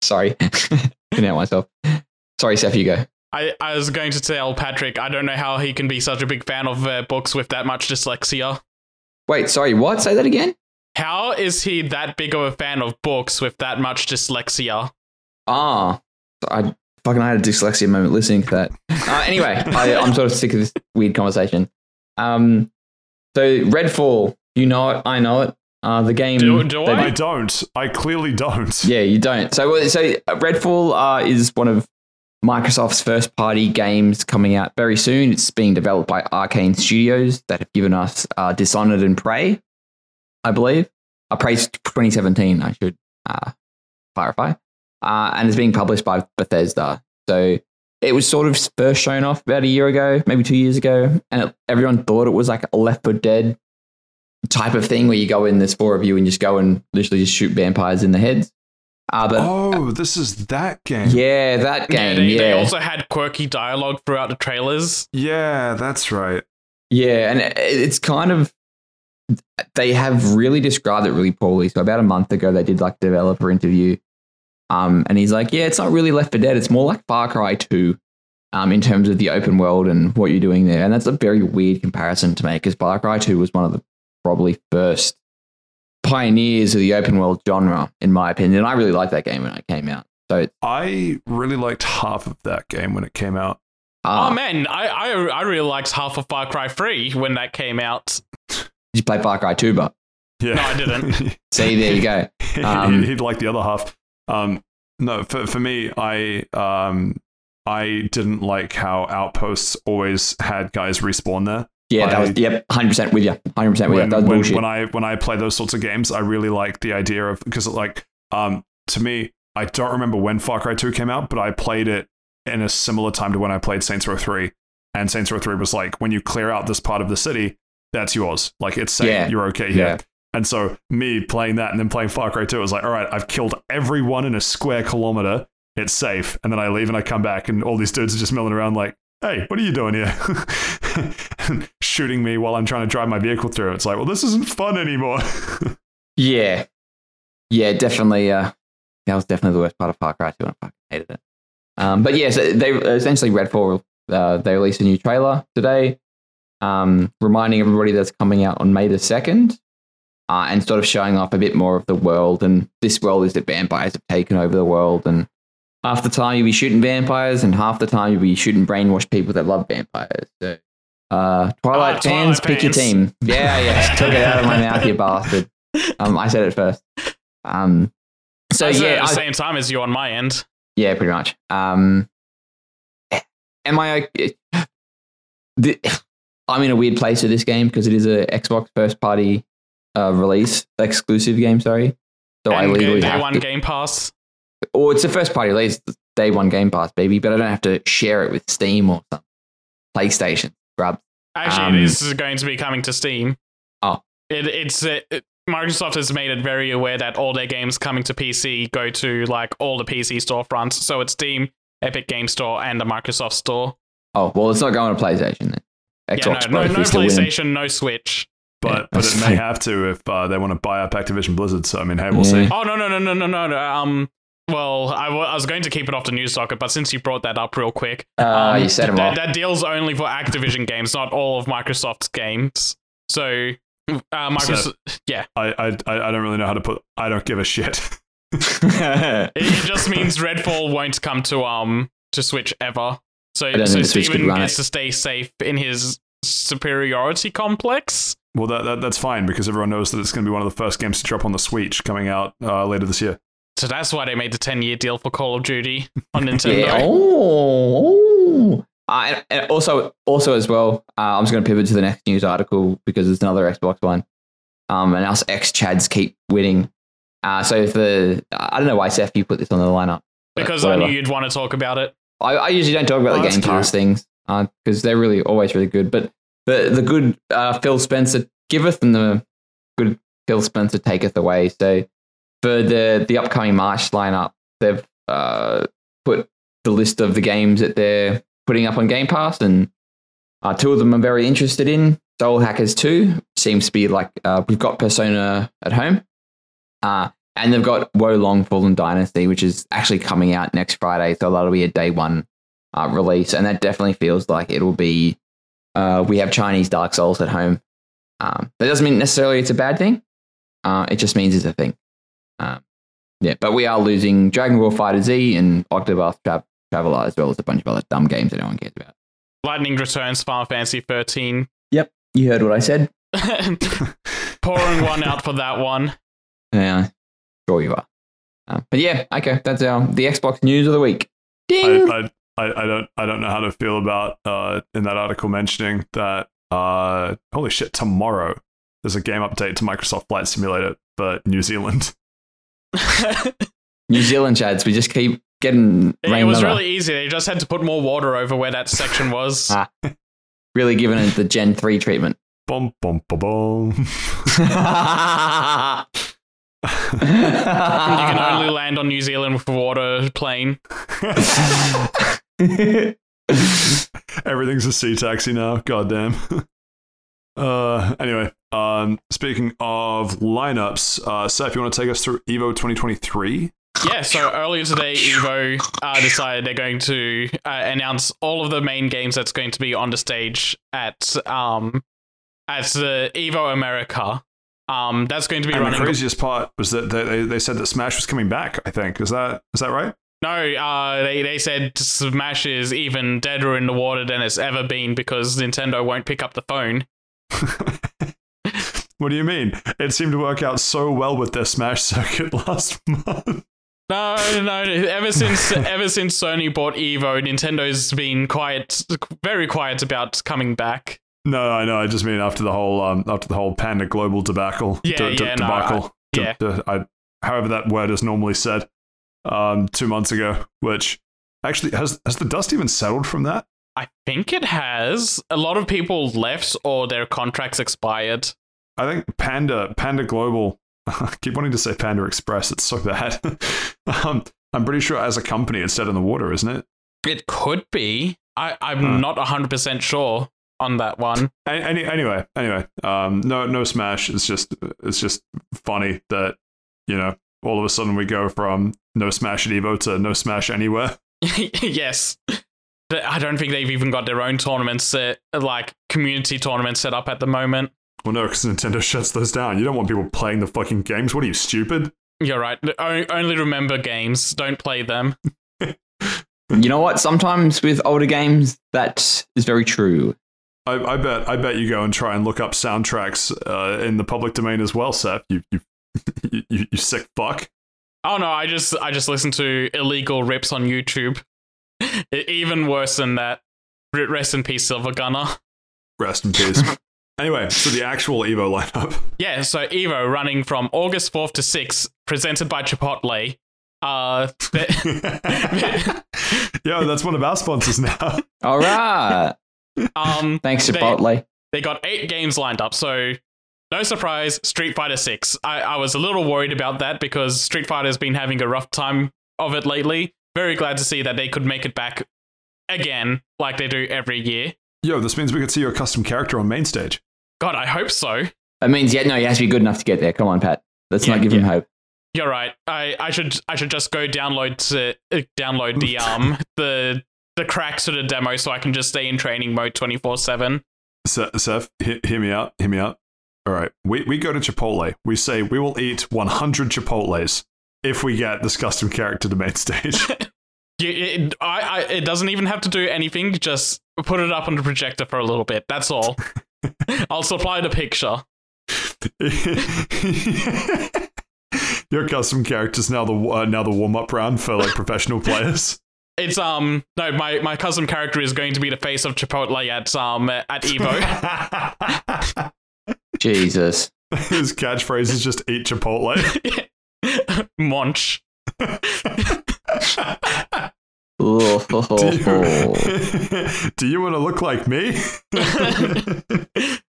Sorry, help myself. Sorry, Seth, you go. I, I was going to tell Patrick, I don't know how he can be such a big fan of uh, books with that much dyslexia. Wait, sorry, what? Say that again. How is he that big of a fan of books with that much dyslexia? Ah, I fucking I had a dyslexia moment listening to that. Uh, anyway, I, I'm sort of sick of this weird conversation. Um, so Redfall, you know it, I know it. Uh, the game. Do- do I? I don't. I clearly don't. Yeah, you don't. So, so Redfall uh, is one of Microsoft's first party games coming out very soon. It's being developed by Arcane Studios that have given us uh, Dishonored and Prey, I believe. Uh, Prey's 2017, I should uh, clarify. Uh, and it's being published by Bethesda. So it was sort of first shown off about a year ago, maybe two years ago, and it, everyone thought it was like a Left 4 Dead type of thing where you go in, there's four of you, and just go and literally just shoot vampires in the heads. Uh, but Oh, this is that game. yeah, that Yeah, game. they, Yeah, they also had quirky dialogue throughout the trailers. Yeah, that's right. yeah, and it- it's kind of they have really described it really poorly. So about a month ago, they did like a developer interview, um, and he's like, "Yeah, it's not really Left 4 Dead. It's more like Far Cry 2." Um, in terms of the open world and what you're doing there, and that's a very weird comparison to make because Far Cry 2 was one of the probably first pioneers of the open world genre, in my opinion. And I really liked that game when it came out. So, I really liked half of that game when it came out. uh, oh man, I, I I really liked half of Far Cry 3 when that came out. did you play Far Cry 2, but Yeah. No, I didn't. see, there you go. He- Um, He'd like the other half. Um, no, for for me, I um, I didn't like how Outposts always had guys respawn there. Yeah, that was yep, hundred percent with you, hundred percent with you. when, That was when, bullshit. when I when I play those sorts of games, I really like the idea of because like um to me, I don't remember when Far Cry Two came out, but I played it in a similar time to when I played Saints Row Three, and Saints Row Three was like when you clear out this part of the city, that's yours. Like it's safe, Yeah. you're okay here. Yeah. And so me playing that and then playing Far Cry 2, it was like, all right, I've killed everyone in a square kilometer. It's safe. And then I leave and I come back and all these dudes are just milling around like, hey, what are you doing here? Shooting me while I'm trying to drive my vehicle through. It's like, well, this isn't fun anymore. yeah, yeah, definitely. Uh, that was definitely the worst part of Far Cry Two, and I fucking hated it. Um, but yeah, so they essentially Redfall. Uh, they released a new trailer today, um, reminding everybody that's coming out on May the second, uh, and sort of showing off a bit more of the world. And this world is that vampires have taken over the world, and half the time you'll be shooting vampires, and half the time you'll be shooting brainwashed people that love vampires. So, uh, Twilight Ah, fans, pick your team. Yeah, yeah, took it out of my mouth, you bastard. Um, I said it first. Um, so I yeah, at the I- same time as you on my end. yeah, pretty much. Um, am I? The, I'm in a weird place with this game because it is a Xbox first party uh, release exclusive game. Sorry, so I and legally day have one to, Game Pass. Or it's a first party release, day one Game Pass, baby. But I don't have to share it with Steam or something. PlayStation, grub. Actually, Um, it is going to be coming to Steam. it, it's uh, it, Microsoft has made it very aware that all their games coming to PC go to like all the PC storefronts. So it's Steam, Epic Game Store, and the Microsoft Store. Oh well, it's not going to PlayStation then. Xbox yeah, no, no, no is still. PlayStation, no Switch. But Yeah, but that's it may have to if uh, they want to buy up Activision Blizzard. So I mean, hey, we'll Yeah. see. Oh no no no no no no. no. Um. Well, I was going to keep it off the news docket, but since you brought that up real quick, Uh, um, you set 'em that, that deal's only for Activision games, not all of Microsoft's games. So, uh, Microsoft, yeah, I, I I I don't really know how to put. I don't give a shit. it, it just means Redfall won't come to um to Switch ever. So, so think the Switch could Steven run gets to stay safe in his superiority complex. well, that, that that's fine because everyone knows that it's going to be one of the first games to drop on the Switch coming out uh, later this year. So that's why they made the ten year deal for Call of Duty on Nintendo. yeah. Oh. Uh, and, and also, also as well, uh, I'm just going to pivot to the next news article because it's another Xbox one. Um, and us ex Chads keep winning. Uh, so if the I don't know why Seth you put this on the lineup but because I knew you'd want to talk about it. I, I usually don't talk about Oh, the Game Pass things because they're really always really good. But the the good uh, Phil Spencer giveth and the good Phil Spencer taketh away. So for the the upcoming March lineup, they've uh, put the list of the games that they're putting up on Game Pass, and uh, two of them I'm very interested in. Soul Hackers Two seems to be like uh, we've got Persona at home. Uh, and they've got Wo Long Fallen Dynasty, which is actually coming out next Friday. So that'll be a day one uh, release. And that definitely feels like it'll be, uh, we have Chinese Dark Souls at home. Um, that doesn't mean necessarily it's a bad thing. It just means it's a thing. Um, yeah, but we are losing Dragon Ball FighterZ and Octopath Tra- Traveler as well as a bunch of other dumb games that no one cares about. Lightning Returns, Final Fantasy 13. Yep. You heard what I said. Pouring one out for that one. Yeah, sure you are. Uh, but yeah, okay, that's our the Xbox news of the week. Ding. I, I, I I don't I don't know how to feel about uh, in that article mentioning that uh, holy shit tomorrow there's a game update to Microsoft Flight Simulator for New Zealand. New Zealand chads, we just keep getting it rain was mother. really easy. They just had to put more water over where that section was. Ah. really giving it the Gen 3 treatment. Bum bum bum bum. you can only land on New Zealand with a water plane. Everything's a sea taxi now. Goddamn. Uh, anyway, um, speaking of lineups, uh, Seth, you want to take us through Evo 2023? Yeah, so earlier today, Evo uh, decided they're going to uh, announce all of the main games that's going to be on the stage at um at the Evo America. Um, that's going to be And the craziest part was that they, they, they said that Smash was coming back. I think is that is that right? No, uh, they they said Smash is even deader in the water than it's ever been because Nintendo won't pick up the phone. what do you mean? It seemed to work out so well with their Smash circuit last month. No, no. Ever since ever since Sony bought Evo, Nintendo's been quiet, very quiet about coming back. No, I know. I just mean after the whole um after the whole Panda Global debacle. Yeah, de- de- yeah, no, debacle. I- yeah. De- I, however that word is normally said. Um, two months ago, which actually has has the dust even settled from that? I think it has. A lot of people left or their contracts expired. I think Panda Panda Global. I keep wanting to say Panda Express. It's so bad. um, I'm pretty sure as a company, it's dead in the water, isn't it? It could be. I, I'm Huh. not 100% sure on that one. Any, anyway, anyway, um, no, no Smash. It's just, it's just funny that you know, all of a sudden we go from no Smash at Evo to no Smash anywhere. yes. But I don't think they've even got their own tournaments set, like community tournaments set up at the moment. Well, no, because Nintendo shuts those down. You don't want people playing the fucking games. What are you stupid? You're right. O- Only remember games, don't play them. you know what? Sometimes with older games, that is very true. I, I bet, I bet you go and try and look up soundtracks uh, in the public domain as well, Seth. You, you, you, you, you sick fuck. Oh no, I just I just listen to illegal rips on YouTube. Even worse than that. Rest in peace, SiIvaGunner. Rest in peace. anyway, so the actual Evo lineup. Yeah, so Evo running from August 4th to 6th, presented by Chipotle. Uh, the- Yo, that's one of our sponsors now. All right. um, Thanks, They- Chipotle. they got eight games lined up. So no surprise, Street Fighter 6. I, I was a little worried about that because Street Fighter has been having a rough time of it lately. Very glad to see that they could make it back again, like they do every year. Yo, this means we could see your custom character on main stage. God, I hope so. That means yeah, no, he has to be good enough to get there. Come on, Pat. Let's Yeah, not give him hope. You're right. I, I should I should just go download to, uh, download the um the the cracks to the demo so I can just stay in training mode twenty four seven. Se- Seth, he- hear me out. Hear me out. All right. We, we go to Chipotle. We say we will eat 100 Chipotles if we get this custom character to main stage. You, it, I, I, it doesn't even have to do anything. Just put it up on the projector for a little bit. That's all. I'll supply the picture. Your custom character's now the uh, now the warm up round for like professional players. It's um no my my custom character is going to be the face of Chipotle at um at Evo. Jesus. His catchphrase is just eat Chipotle. Munch. Do you, do you want to look like me?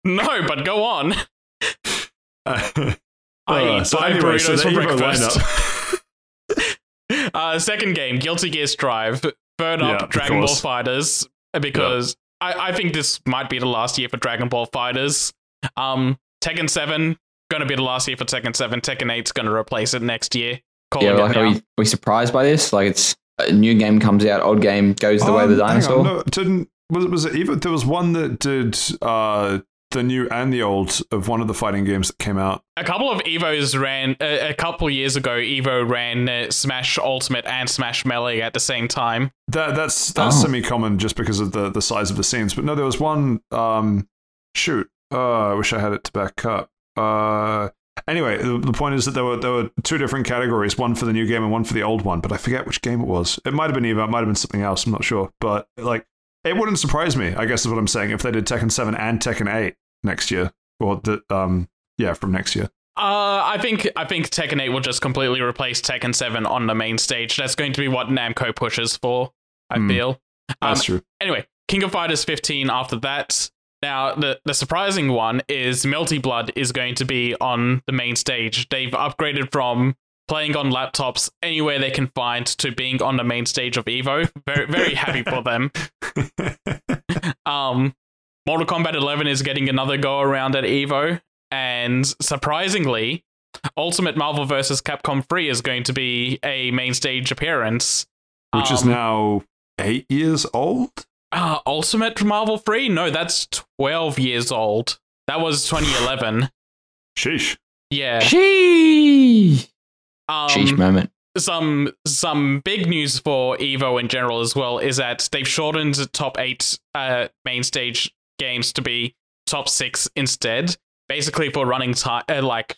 no, but go on. I Uh, eat so five anyway, so burritos the for breakfast. uh, second game, Guilty Gear Strive. Third Yeah, up, of Dragon Ball. Fighters, because I, I think this might be the last year for Dragon Ball FighterZ. Um, Tekken 7, gonna be the last year for Tekken 7. Tekken 8's gonna replace it next year. Calling Yeah, it like are now. we, are we surprised by this? Like it's a new game comes out, old game goes the way of the Um, hang on, dinosaur. no, didn't was it was it even there was one that did uh the new and the old of one of the fighting games that came out. A couple of Evos ran uh, a couple years ago. Evo ran uh, Smash Ultimate and Smash Melee at the same time. That that's that's Oh. semi common just because of the the size of the scenes. But no, there was one. Um, shoot, uh, I wish I had it to back up. Uh, anyway, the, the point is that there were there were two different categories, one for the new game and one for the old one. But I forget which game it was. It might have been Evo, it might have been something else. I'm not sure. But like, it wouldn't surprise me. I guess is what I'm saying. If they did Tekken Seven and Tekken Eight next year, or the um, yeah, from next year. Uh, I think I think Tekken 8 will just completely replace Tekken 7 on the main stage. That's going to be what Namco pushes for. I Hmm. feel. Um, That's true. anyway, King of Fighters 15 after that. Now, the, the surprising one is Melty Blood is going to be on the main stage. They've upgraded from playing on laptops anywhere they can find to being on the main stage of Evo. Very, very happy for them. Um, Mortal Kombat 11 is getting another go around at Evo, and surprisingly, Ultimate Marvel vs. Capcom 3 is going to be a main stage appearance. Which is Um, now eight years old. Uh, Ultimate Marvel 3? No, that's 12 years old. That was 2011. Sheesh. Yeah. Sheesh. Um, Sheesh moment. some some big news for Evo in general as well is that they've shortened the top eight uh, main stage games to be top six instead. Basically, for running time, uh, like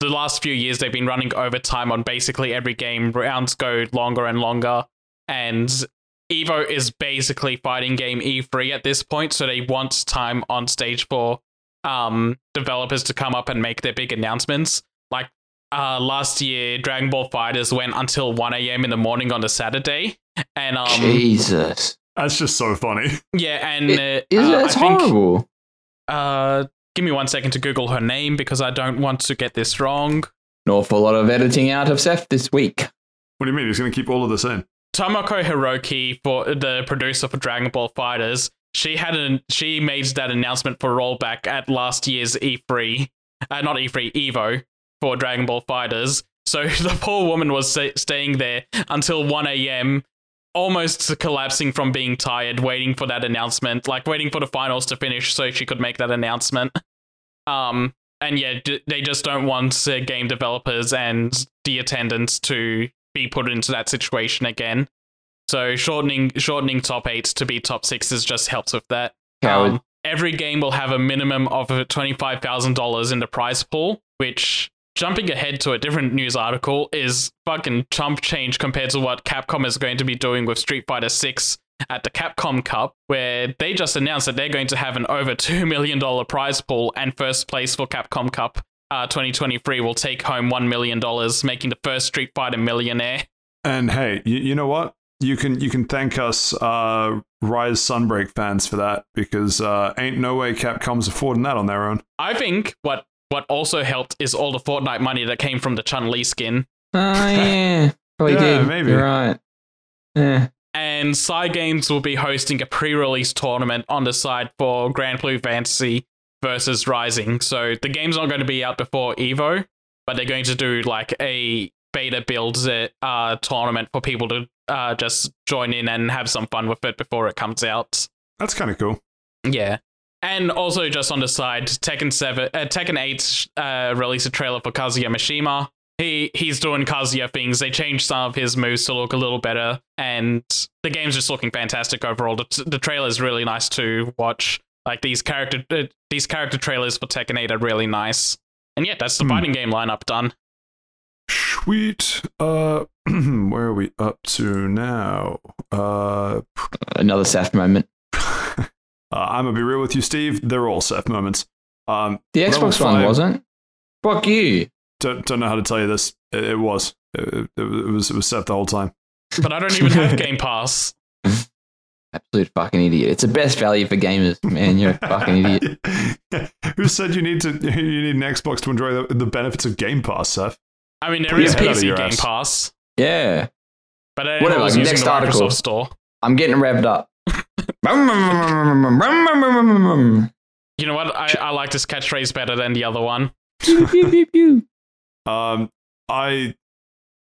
the last few years, they've been running overtime on basically every game. Rounds go longer and longer, and Evo is basically fighting game E3 at this point. So they want time on stage for um, developers to come up and make their big announcements. Like uh, last year, Dragon Ball FighterZ went until 1 a.m. in the morning on the Saturday. And um, Jesus. That's just so funny. yeah, and It- uh, Is uh, it? It's think, horrible. uh, give me one second to Google her name because I don't want to get this wrong. An awful lot of editing out of Seth this week. What do you mean? He's going to keep all of this in? Tomoko Hiroki, for the producer for Dragon Ball FighterZ, she had an she made that announcement for rollback at last year's E3, uh, not E3, Evo for Dragon Ball FighterZ. So the poor woman was sta- staying there until 1 a.m., almost collapsing from being tired, waiting for that announcement, like waiting for the finals to finish so she could make that announcement. Um, and yeah, d- they just don't want uh, game developers and the attendants to be put into that situation again. So shortening shortening top eight to be top sixes just helps with that. Um, every game will have a minimum of twenty five thousand dollars in the prize pool, which jumping ahead to a different news article is fucking chump change compared to what Capcom is going to be doing with Street Fighter Six at the Capcom Cup, where they just announced that they're going to have an over two million dollar prize pool, and first place for Capcom Cup uh, 2023 will take home one million dollars, making the first Street Fighter millionaire. And hey, you, you know what? You can you can thank us uh, Rise Sunbreak fans for that because uh, ain't no way Capcom's affording that on their own. I think what what also helped is all the Fortnite money that came from the Chun Li skin. Oh yeah, probably Yeah, did. maybe. You're right. Yeah. And games will be hosting a pre-release tournament on the side for Granblue Fantasy versus Rising. So the game's not going to be out before Evo, but they're going to do like a beta build uh, tournament for people to uh, just join in and have some fun with it before it comes out. That's kind of cool. Yeah. And also, just on the side, Tekken Seven, uh, Tekken Eight uh, released a trailer for Kazuya Mishima. He he's doing Kazuya things. They changed some of his moves to look a little better, and the game's just looking fantastic overall. The, the trailer is really nice to watch. Like these character uh, these character trailers for Tekken Eight are really nice. And yeah, that's the Hmm. fighting game lineup done. Sweet. Uh, where are we up to now? Uh, Another Seth moment. uh, I'm gonna be real with you, Steve. They're all Seth moments. Um, The Xbox one five. wasn't. Fuck you. don't don't know how to tell you this. It, it was. It, it was. It was Seth the whole time. But I don't even have Game Pass. Absolute fucking idiot. It's the best value for gamers, man. You're a fucking idiot. Who said you need to? You need an Xbox to enjoy the, the benefits of Game Pass, Seth? I mean, there Put is your head out of PC Game ass. Pass, Yeah. but I Whatever, was using next the Microsoft article. Store. I'm getting revved up. You know what? I, I like this catchphrase better than the other one. Pew, pew, pew, pew. Um, I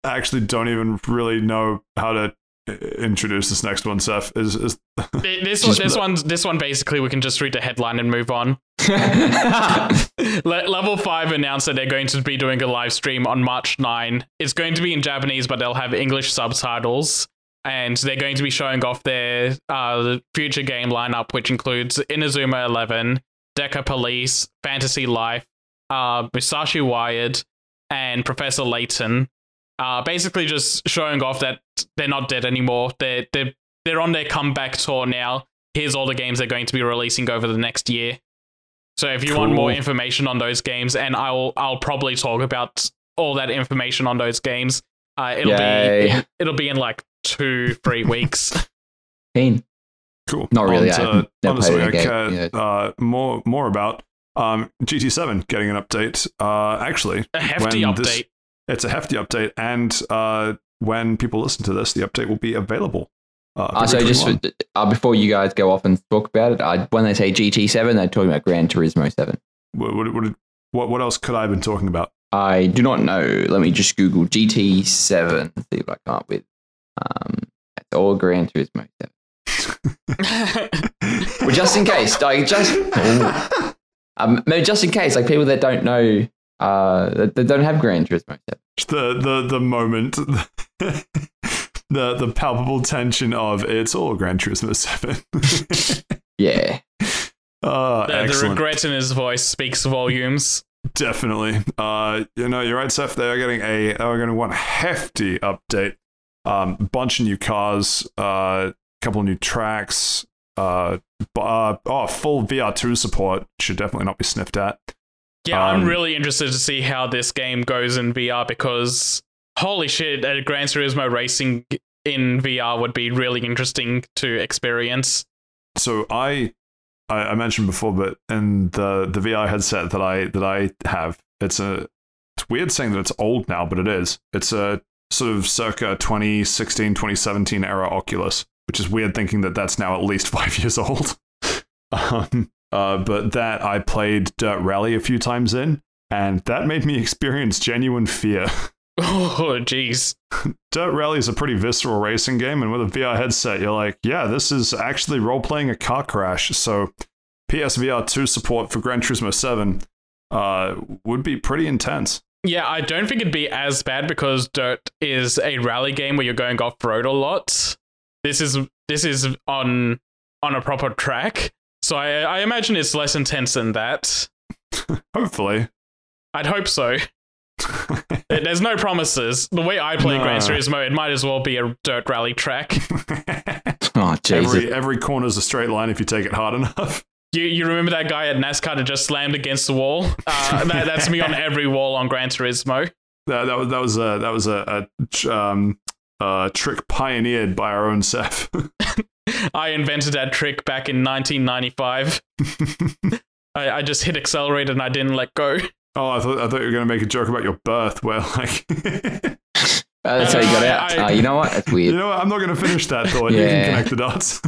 actually don't even really know how to introduce this next one. Seth is is This one, this one, this one. Basically, we can just read the headline and move on. Level Five announced that they're going to be doing a live stream on March 9. It's going to be in Japanese, but they'll have English subtitles, and they're going to be showing off their uh, future game lineup, which includes Inazuma 11, Decapolice, Fantasy Life, uh, Musashi Wired, and Professor Layton. Uh, basically, just showing off that they're not dead anymore. They're they're they're on their comeback tour now. Here's all the games they're going to be releasing over the next year. So if you want more information on those games, and I'll I'll probably talk about all that information on those games. Uh, it'll Yay. be it'll be in like two three weeks. Keen. cool. Not really, On I to- haven't- on to something I care game, uh, more more about. Um, GT7 getting an update. Uh, actually, A hefty update. this- it's a hefty update, and uh, when people listen to this, the update will be available. Uh, Uh, so just for, uh, before you guys go off and talk about it, I, when they say GT7, they're talking about Gran Turismo 7. what, what, what, what, what else could I have been talking about? I do not know. Let me just Google GT7 see what I come up with. Um, it's all Gran Turismo 7. Well, just in case, like just um, no, just in case, like people that don't know, uh, that, that don't have Gran Turismo 7. the the the moment the the palpable tension of it's all Gran Turismo Seven. Yeah, uh, the, the excellent, regret in his voice speaks volumes. definitely. Uh, you know, you're right, Seth. They are getting a they are going getting one hefty update. Um, bunch of new cars, uh, couple of new tracks. Uh, b- uh, oh, full VR2 support should definitely not be sniffed at. Yeah, I'm Um, really interested to see how this game goes in VR because holy shit, uh, Gran Turismo racing in VR would be really interesting to experience. so I, I I mentioned before, but in the the VR headset that I that I have, it's a it's weird saying that it's old now, but it is. It's a sort of circa 2016, 2017 era Oculus, which is weird thinking that that's now at least five years old. um, uh, but that I played Dirt Rally a few times in, and that made me experience genuine fear. Oh, jeez. Dirt Rally is a pretty visceral racing game, and with a VR headset, you're like, yeah, this is actually role playing a car crash. So, PSVR 2 support for Gran Turismo 7 uh, would be pretty intense. Yeah, I don't think it'd be as bad because Dirt is a rally game where you're going off road a lot. This is this is on on a proper track, so I, I imagine it's less intense than that. Hopefully. I'd hope so. There's no promises. The way I play No. Gran Turismo, it might as well be a dirt rally track. oh Jesus, every every corner is a straight line if you take it hard enough. You you remember that guy at NASCAR that just slammed against the wall? Uh, that, that's me on every wall on Gran Turismo. That, that was that was a that was a, a um, uh, trick pioneered by our own Seth. I invented that trick back in 1995. I, I just hit accelerate and I didn't let go. Oh, I thought I thought you were going to make a joke about your birth, where like, Uh, that's how you got out. I- Uh, you know what? That's weird. you know what? I'm not going to finish that thought. You Yeah. can connect the dots.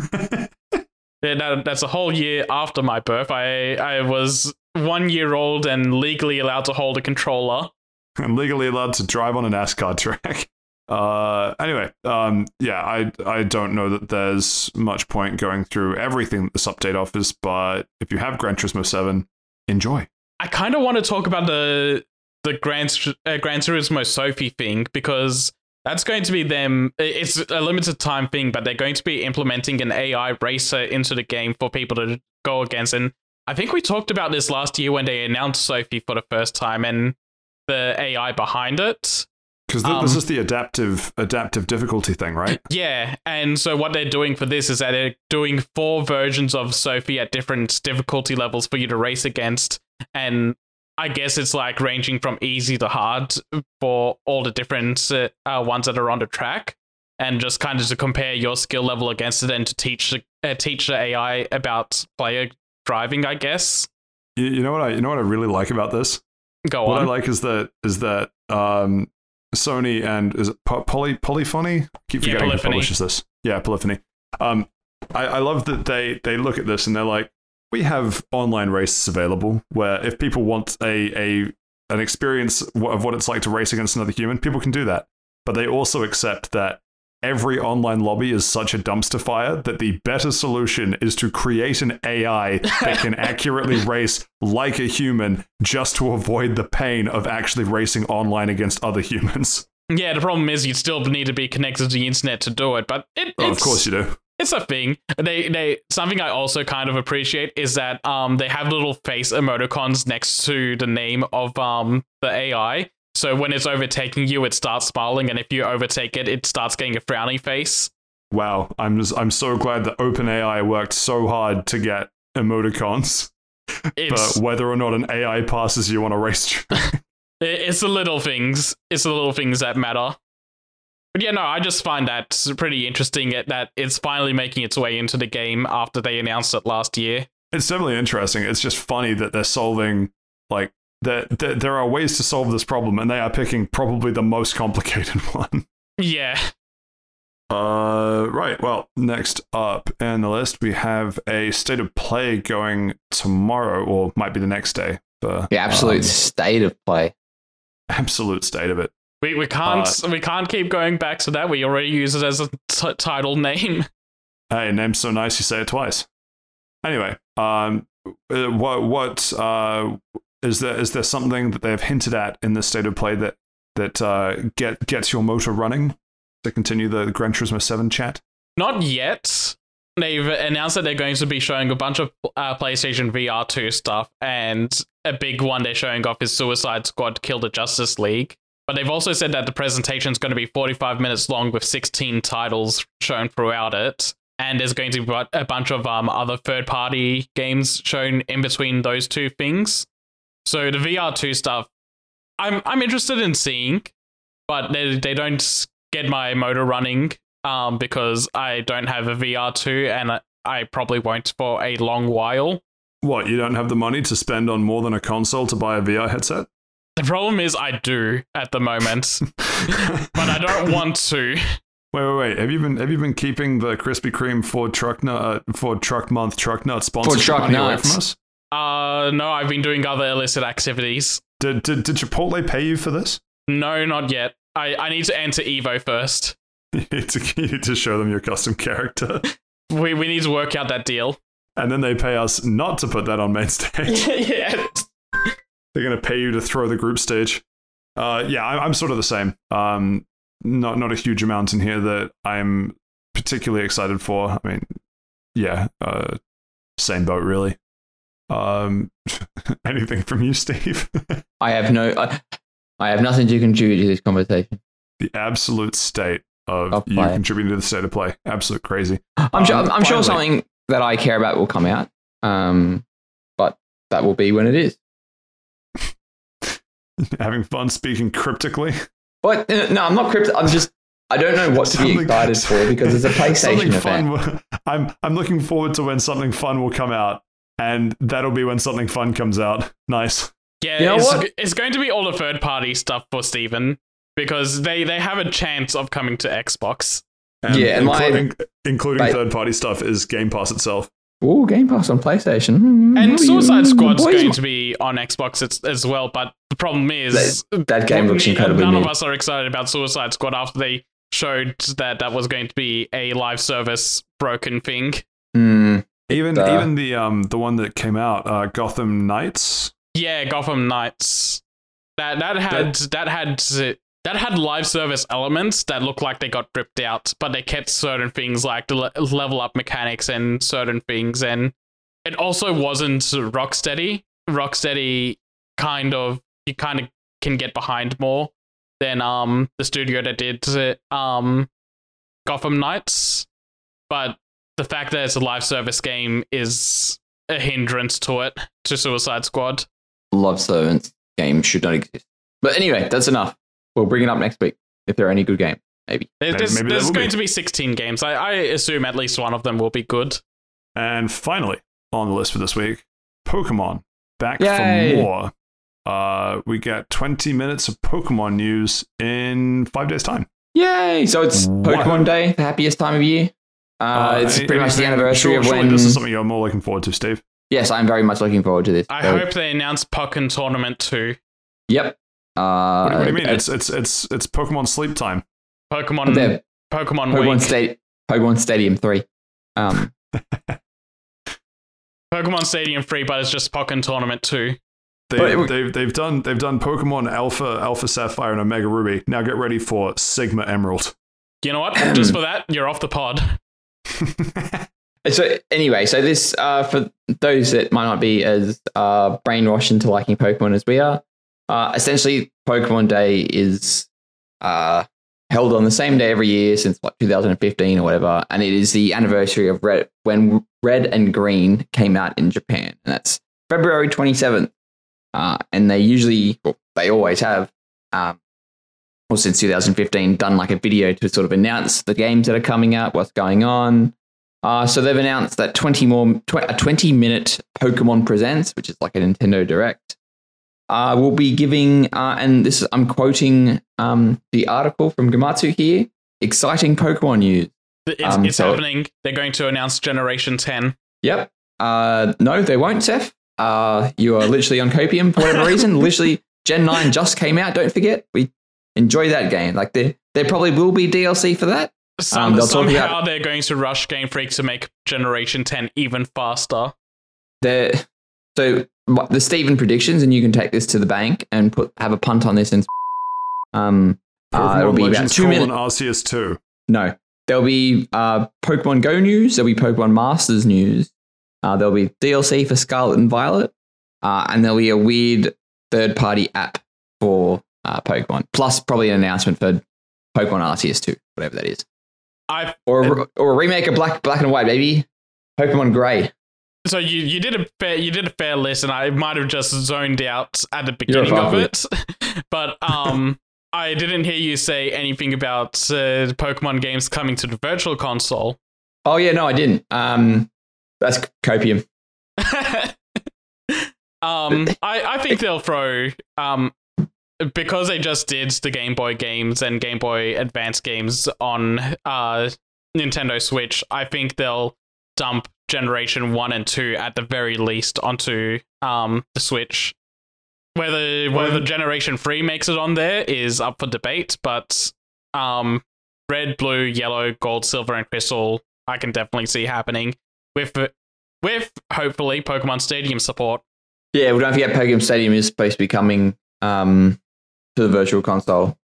Yeah, that, that's a whole year after my birth. I I was one year old and legally allowed to hold a controller. I'm legally allowed to drive on a NASCAR track. Uh, anyway, um, yeah, I I don't know that there's much point going through everything that this update offers, but if you have Gran Turismo 7, enjoy. I kind of want to talk about the the Gran, uh, Gran Turismo Sophy thing because that's going to be them. It's a limited time thing, but they're going to be implementing an AI racer into the game for people to go against. And I think we talked about this last year when they announced Sophy for the first time and the AI behind it. Because Um, this is the adaptive adaptive difficulty thing, right? Yeah, and so what they're doing for this is that they're doing four versions of Sophy at different difficulty levels for you to race against, and I guess it's like ranging from easy to hard for all the different uh, uh, ones that are on the track, and just kind of to compare your skill level against it and to teach the uh, teach the AI about player driving. I guess. You, you know what I you know what I really like about this? Go on. What I like is that is that um, Sony and is it po- poly polyphony? Keep Yeah, forgetting who publishes this. Yeah, polyphony. Um, I, I love that they they look at this and they're like, we have online races available where if people want a a an experience of what it's like to race against another human, people can do that. But they also accept that every online lobby is such a dumpster fire that the better solution is to create an AI that can accurately race like a human just to avoid the pain of actually racing online against other humans. yeah, the problem is you still need to be connected to the internet to do it, but it, Oh, of course you do. it's a thing. They they something I also kind of appreciate is that um they have little face emoticons next to the name of um the AI. So when it's overtaking you, it starts smiling, and if you overtake it, it starts getting a frowny face. Wow, I'm just, I'm so glad that OpenAI worked so hard to get emoticons. It's But whether or not an AI passes you on a racetrack, it's the little things. It's the little things that matter. But yeah, no, I just find that pretty interesting that it's finally making its way into the game after they announced it last year. it's definitely interesting. It's just funny that they're solving like that. There, there are ways to solve this problem, and they are picking probably the most complicated one. Yeah. Uh, right. Well, next up in the list, we have a state of play going tomorrow, or might be the next day. For, The absolute um, state of play. absolute state of it. We, we can't Uh, we can't keep going back to that. We already use it as a t- title name. Hey, name's so nice you say it twice. Anyway, um, uh, what what uh is there is there something that they have hinted at in the state of play that that uh get gets your motor running to continue the Gran Turismo Seven chat? Not yet. They've announced that they're going to be showing a bunch of uh, PlayStation VR 2 stuff, and a big one they're showing off is Suicide Squad Kill the Justice League. But they've also said that the presentation is going to be 45 minutes long with 16 titles shown throughout it. And there's going to be a bunch of um, other third party games shown in between those two things. So the VR2 stuff, I'm, I'm interested in seeing, but they, they don't get my motor running um, because I don't have a VR2 and I, I probably won't for a long while. What you don't have the money to spend on more than a console to buy a VR headset? The problem is I do at the moment, but I don't want to. Wait, wait, wait. Have you been have you been keeping the Krispy Kreme Ford Truck Nut uh, Ford Truck Month Truck Nut sponsorship Truck money away from us? Uh, no, I've been doing other illicit activities. Did, did did Chipotle pay you for this? No, not yet. I, I need to enter Evo first. You need to, you need to show them your custom character, We, we need to work out that deal. and then they pay us not to put that on main stage. yeah. They're gonna pay you to throw the group stage. Uh, yeah, I, I'm sort of the same. Um, not not a huge amount in here that I'm particularly excited for. I mean, yeah, uh, same boat really. Um, anything from you, Steve? I have no. I, I have nothing to contribute to this conversation. the absolute state of you contributing to the state of play. Absolute crazy. I'm sure. Um, I'm sure something that I care about will come out. Um, but that will be when it is. Having fun speaking cryptically. But uh, no, I'm not cryptic. I'm just. I don't know what to be excited for because it's a PlayStation event. will- I'm I'm looking forward to when something fun will come out, and that'll be when something fun comes out. Nice. Yeah, You know it's, what? it's going to be all the third party stuff for Steven because they, they have a chance of coming to Xbox. And Yeah, and my- including, including third party stuff is Game Pass itself. Ooh, Game Pass on PlayStation. And what are you- Suicide Squad's boys going want- to be on Xbox as, as well, but the problem is That game looks none incredibly of us are excited about Suicide Squad after they showed that that was going to be a live service broken thing. Hmm, Even Uh, even the um the one that came out, uh, Gotham Knights. Yeah, Gotham Knights. That that had that had that had live service elements that looked like they got ripped out, but they kept certain things like the le- level up mechanics and certain things, and it also wasn't Rocksteady. Rocksteady kind of you kind of can get behind more than um the studio that did um Gotham Knights, but the fact that it's a live service game is a hindrance to it to Suicide Squad. Love service game should not exist. But anyway, that's enough. We'll bring it up next week if there are any good games. Maybe. There- Maybe- There's, maybe there's will going be. to be 16 games. I, I assume at least one of them will be good. And finally, on the list for this week, Pokemon back Yay. for more. Uh, we get 20 minutes of Pokemon news in five days' time. Yay! So it's Wow. Pokemon Day, the happiest time of year. Uh, it's any- pretty much the anniversary sure- of when. this is something you're more looking forward to, Steve. yes, I'm very much looking forward to this. I So, hope they announce Pokken Tournament 2. Yep. Uh, What, do- what do you mean? uh, It's it's it's it's Pokemon sleep time. Pokemon Pokemon, Pokemon, Week. Sta- Pokemon Stadium 3. Um, Pokemon Stadium 3, but it's just Pokken Tournament 2. They, But it- they've they've done they've done Pokemon Alpha Alpha Sapphire and Omega Ruby. Now get ready for Sigma Emerald. You know what? just for that, you're off the pod. so anyway, so this uh, for those that might not be as uh, brainwashed into liking Pokemon as we are, uh, essentially Pokemon Day is uh, held on the same day every year since like 2015 or whatever, and it is the anniversary of Red when Red and Green came out in Japan, and that's February 27th. Uh, and they usually, well, they always have, um, well, since 2015, done like a video to sort of announce the games that are coming out, what's going on. Uh, so they've announced that 20 more, tw- a 20 minute Pokemon Presents, which is like a Nintendo Direct, uh, will be giving, uh, and this is, I'm quoting um, the article from Gematsu here, exciting Pokemon news. It's, Um, it's so- happening. They're going to announce Generation 10. Yep. Uh, no, they won't, Seth. Uh, you are literally on copium for whatever reason. literally, Gen 9 just came out. Don't forget. We enjoy that game. Like, there, there probably will be DLC for that. Some, they'll talk somehow about- they're going to rush Game Freak to make Generation 10 even faster. There, so the Steven predictions, and you can take this to the bank and put have a punt on this. And um, uh, it'll be about Legends two minutes. Arceus two. No, there'll be uh, Pokemon Go news. There'll be Pokemon Masters news. Uh, there'll be DLC for Scarlet and Violet, uh, and there'll be a weird third-party app for uh, Pokemon. Plus, probably an announcement for Pokemon Arceus 2, whatever that is, I or a, or a remake of Black Black and White, maybe Pokemon Gray. so you, you did a fair you did a fair list, and I might have just zoned out at the beginning of it, but um. I didn't hear you say anything about uh, Pokemon games coming to the Virtual Console. Oh yeah, no, I didn't. Um, that's copium. um, I, I think they'll throw um because they just did the Game Boy games and Game Boy Advance games on uh Nintendo Switch. I think they'll dump Generation One and Two at the very least onto um the Switch. Whether whether Generation Three makes it on there is up for debate, but um, Red, Blue, Yellow, Gold, Silver, and Crystal, I can definitely see happening with with hopefully Pokemon Stadium support. Yeah, we don't forget Pokemon Stadium is supposed to be coming um, to the Virtual Console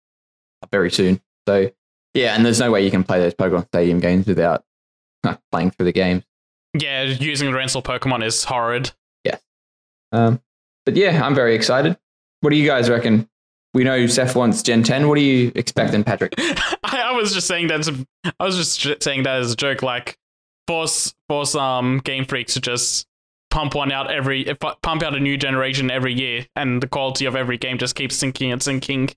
very soon. So yeah, and there's no way you can play those Pokemon Stadium games without uh, playing through the games. Yeah, using the rental Pokemon is horrid. Yeah. Um, but yeah, I'm very excited. What do you guys reckon? We know Seth wants Gen 10. What are you expecting, Patrick? I, I was just saying that. A, I was just saying that as a joke. Like force force um Game Freak to just pump one out every pump out a new generation every year, and the quality of every game just keeps sinking and sinking.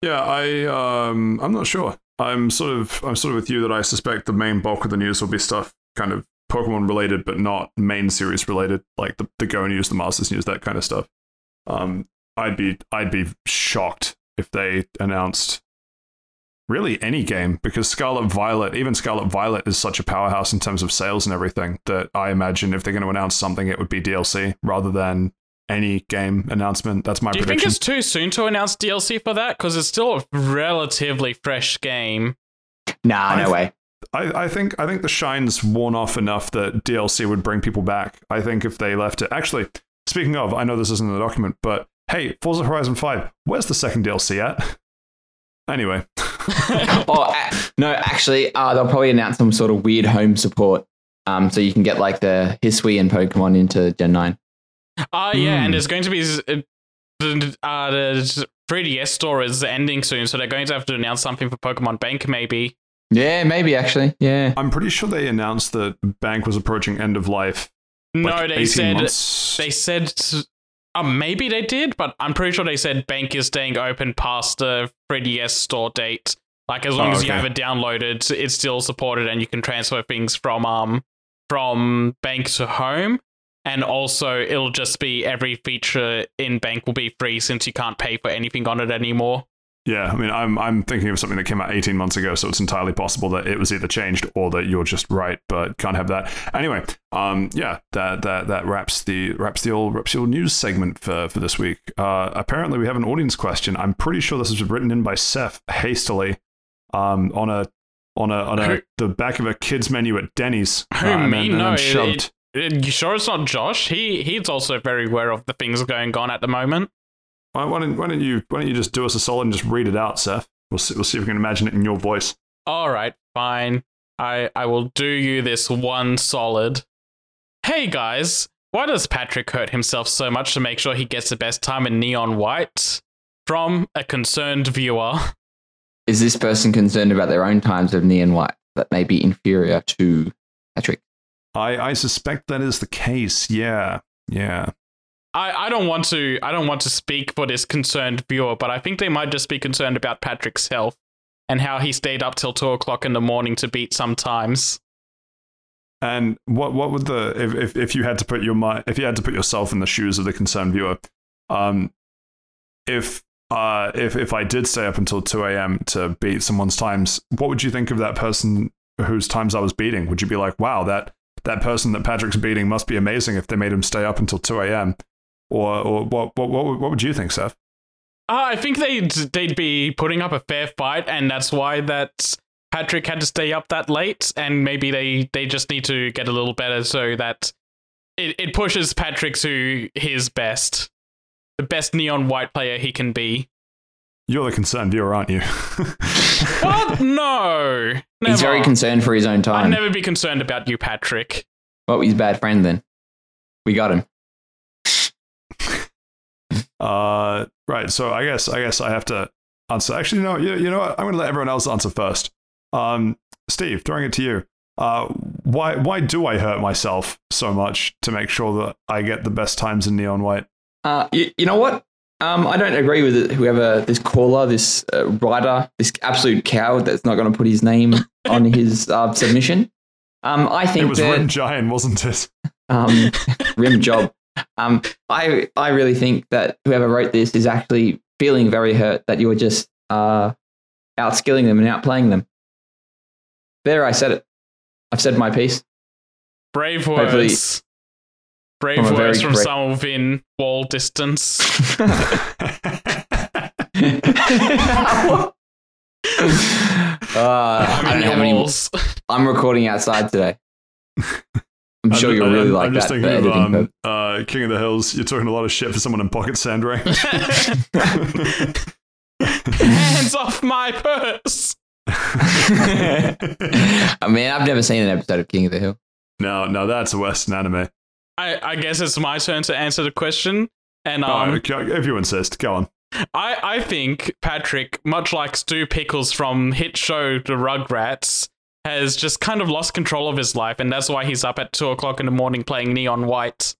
Yeah, I um I'm not sure. I'm sort of I'm sort of with you that I suspect the main bulk of the news will be stuff kind of Pokemon related, but not main series related, like the, the Go news, the Masters news, that kind of stuff. Um, I'd be I'd be shocked if they announced really any game because Scarlet Violet, even Scarlet Violet, is such a powerhouse in terms of sales and everything that I imagine if they're going to announce something, it would be DLC rather than any game announcement. That's my prediction. Do you prediction. think it's too soon to announce DLC for that? Because it's still a relatively fresh game. Nah, no I've- way. I, I think I think the shine's worn off enough that DLC would bring people back. I think if they left it, actually, speaking of, I know this isn't in the document, but hey, Forza Horizon Five, where's the second DLC at? Anyway, oh, no, actually, uh, they'll probably announce some sort of weird home support. Um, so you can get like the Hisuian Pokemon into Gen 9. Uh, yeah, and Hmm. there's going to be uh, the uh, 3DS store is ending soon, so they're going to have to announce something for Pokemon Bank, maybe. Yeah, maybe actually. Yeah. I'm pretty sure they announced that Bank was approaching end of life. No, like, they said months. they said uh, maybe they did, but I'm pretty sure they said Bank is staying open past the 3DS store date. Like as long Oh, as you okay. have it downloaded, it's still supported, and you can transfer things from um from Bank to home. And also, it'll just be every feature in Bank will be free since you can't pay for anything on it anymore. Yeah, I mean, I'm I'm thinking of something that came out 18 months ago, so it's entirely possible that it was either changed or that you're just right, but can't have that. Anyway, um, yeah, that that that wraps the wraps the old wraps the old news segment for for this week. Uh, apparently, we have an audience question. I'm pretty sure this was written in by Seth hastily, um, on a on a on a Who- the back of a kids menu at Denny's. Who, uh, and me? and No, it-. Uh, You sure it's not Josh? He he's also very aware of the things going on at the moment. Why, why don't why don't you why don't you just do us a solid and just read it out, Seth? We'll see, we'll see if we can imagine it in your voice. All right, fine. I I will do you this one solid. Hey guys, why does Patrick hurt himself so much to make sure he gets the best time in neon white? From a concerned viewer. Is this person concerned about their own times of neon white that may be inferior to Patrick? I I suspect that is the case. Yeah, yeah. I, I don't want to I don't want to speak for this concerned viewer, but I think they might just be concerned about Patrick's health and how he stayed up till two o'clock in the morning to beat sometimes. And what what would the if, if, if you had to put your mind if you had to put yourself in the shoes of the concerned viewer, um, if uh if if I did stay up until two a.m. to beat someone's times, what would you think of that person whose times I was beating? Would you be like, wow, that that person that Patrick's beating must be amazing if they made him stay up until two a.m. Or or what what what would- what would you think, Seth? Uh, I think they'd they'd be putting up a fair fight, and that's why that Patrick had to stay up that late, and maybe they they just need to get a little better so that it, it pushes Patrick to his best, the best neon white player he can be. You're the concerned viewer, aren't you? What? no, never. He's very concerned for his own time. I'd never be concerned about you, Patrick. Well, he's a bad friend then. We got him. Uh, right. So I guess I guess I have to answer. Actually, no. You, you know what? I'm going to let everyone else answer first. Um, Steve, throwing it to you. Uh, why why do I hurt myself so much to make sure that I get the best times in neon white? Uh, you, you know what? Um, I don't agree with it, whoever this caller, this uh, writer, this absolute coward that's not going to put his name on his uh, submission. Um, I think It was that Rim Giant, wasn't it? um, rim job. Um, I I really think that whoever wrote this is actually feeling very hurt that you're just uh, outskilling them and outplaying them. There, I said it. I've said my piece. Brave Hopefully- words. Brave From words from great- someone within wall distance. Uh, I don't have any. walls. I'm recording outside today. I'm sure you'll really I'm, like I'm just for thinking of um, uh, King of the Hills. You're talking a lot of shit for someone in pocket sand range. Hands off my purse. I mean, I've never seen an episode of King of the Hill. no, no, that's a Western anime. I, I guess it's my turn to answer the question. And Oh, um, okay, if you insist, go on. I, I think Patrick, much like Stu Pickles from hit show The Rugrats, has just kind of lost control of his life, and that's why he's up at two o'clock in the morning playing Neon White.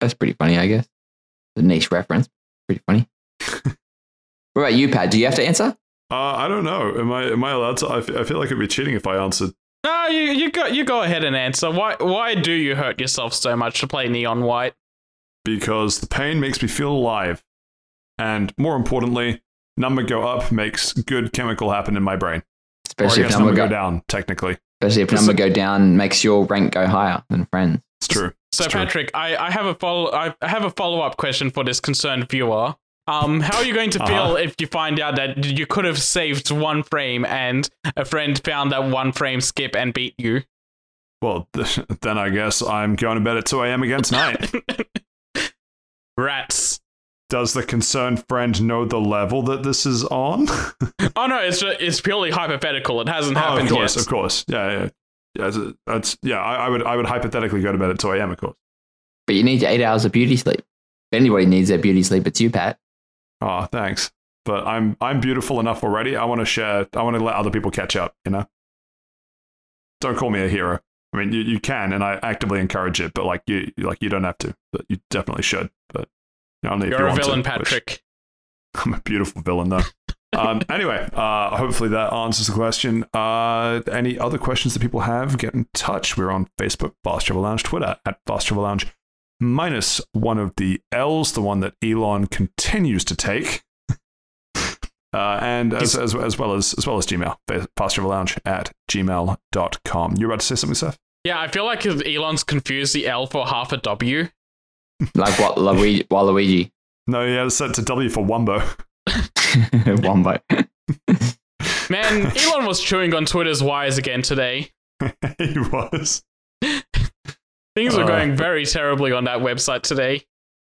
That's pretty funny, I guess. The niche reference. Pretty funny. what about you, Pat? Do you have to answer? Uh, I don't know. Am I am I allowed to? I f- I feel like it'd be cheating if I answered. No, you you go you go ahead and answer. Why why do you hurt yourself so much to play Neon White? because the pain makes me feel alive. And more importantly, number go up makes good chemical happen in my brain. Especially or if number number go, go down, technically. especially if number go down makes your rank go higher than friends. It's true. So It's true. Patrick, I, I have a follow I I have a follow up question for this concerned viewer. Um, how are you going to feel Uh-huh. if you find out that you could have saved one frame and a friend found that one frame skip and beat you? Well, then I guess I'm going to bed at 2 a.m. again tonight. Rats. Does the concerned friend know the level that this is on? Oh no, it's just, it's purely hypothetical. It hasn't oh, happened of course, yet. of course. Yeah, yeah. Yeah, that's, yeah I, I would I would hypothetically go to bed at 2 a.m., of course. But you need eight hours of beauty sleep. If anybody needs their beauty sleep, it's you, Pat. Oh, thanks. But I'm I'm beautiful enough already. I want to share. I want to let other people catch up. You know. Don't call me a hero. I mean, you, you can, and I actively encourage it. But like you, like you don't have to. But you definitely should. But know, only if you You're a to, villain, which- Patrick. I'm a beautiful villain, though. um, anyway, uh, hopefully that answers the question. Uh, any other questions that people have, get in touch. We're on Facebook, Fast Travel Lounge, Twitter at Fast Travel Lounge, minus one of the L's, the one that Elon continues to take. Uh, and as, as, as well as as well as Gmail, Fast Travel Lounge at gmail.com. You're about to say something, Seth? Yeah, I feel like Elon's confused the L for half a W. Like what Luigi, Waluigi. No, yeah, it's set to W for Wumbo. Wombo. Man, Elon was chewing on Twitter's wires again today. he was. Things are Uh. going very terribly on that website today.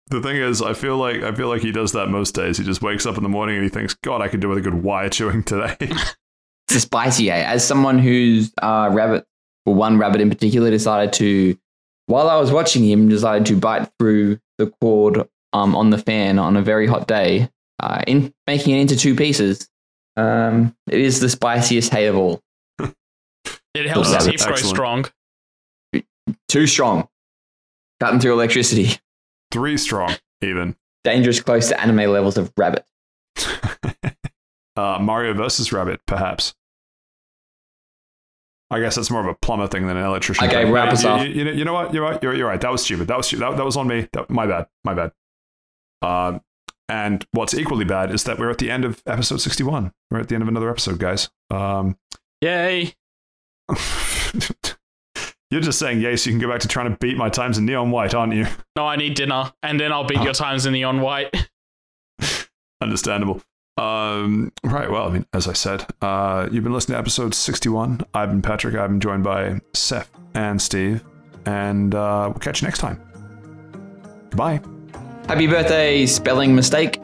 The thing is, I feel like I feel like he does that most days. He just wakes up in the morning and he thinks, "God, I could do with a good wire chewing today." It's a spicy, eh? As someone who's uh, rabbit, well, one rabbit in particular decided to, while I was watching him, decided to bite through the cord um, on the fan on a very hot day, uh, in making it into two pieces. Um, it is the spiciest hate of all. It helps the teeth grow strong. Too strong. Cutting through electricity. Three strong, even. Dangerous close to anime levels of rabbit. uh, Mario versus Rabbit, perhaps. I guess that's more of a plumber thing than an electrician. Okay, thing. wrap You- us you, off. You, know, you know what? You're right. You're, you're right. That was stupid. That was stupid. That, that was on me. That, my bad. My bad. Um, and what's equally bad is that we're at the end of episode 61. We're at the end of another episode, guys. Um, Yay. you're just saying yay so you can go back to trying to beat my times in neon white, aren't you? No, I need dinner, and then I'll beat Oh. your times in neon white. Understandable. Um, right. Well, I mean, as I said, uh, you've been listening to episode 61. I've been Patrick. I've been joined by Seth and Steve. And uh, we'll catch you next time. Bye. Happy birthday, spelling mistake.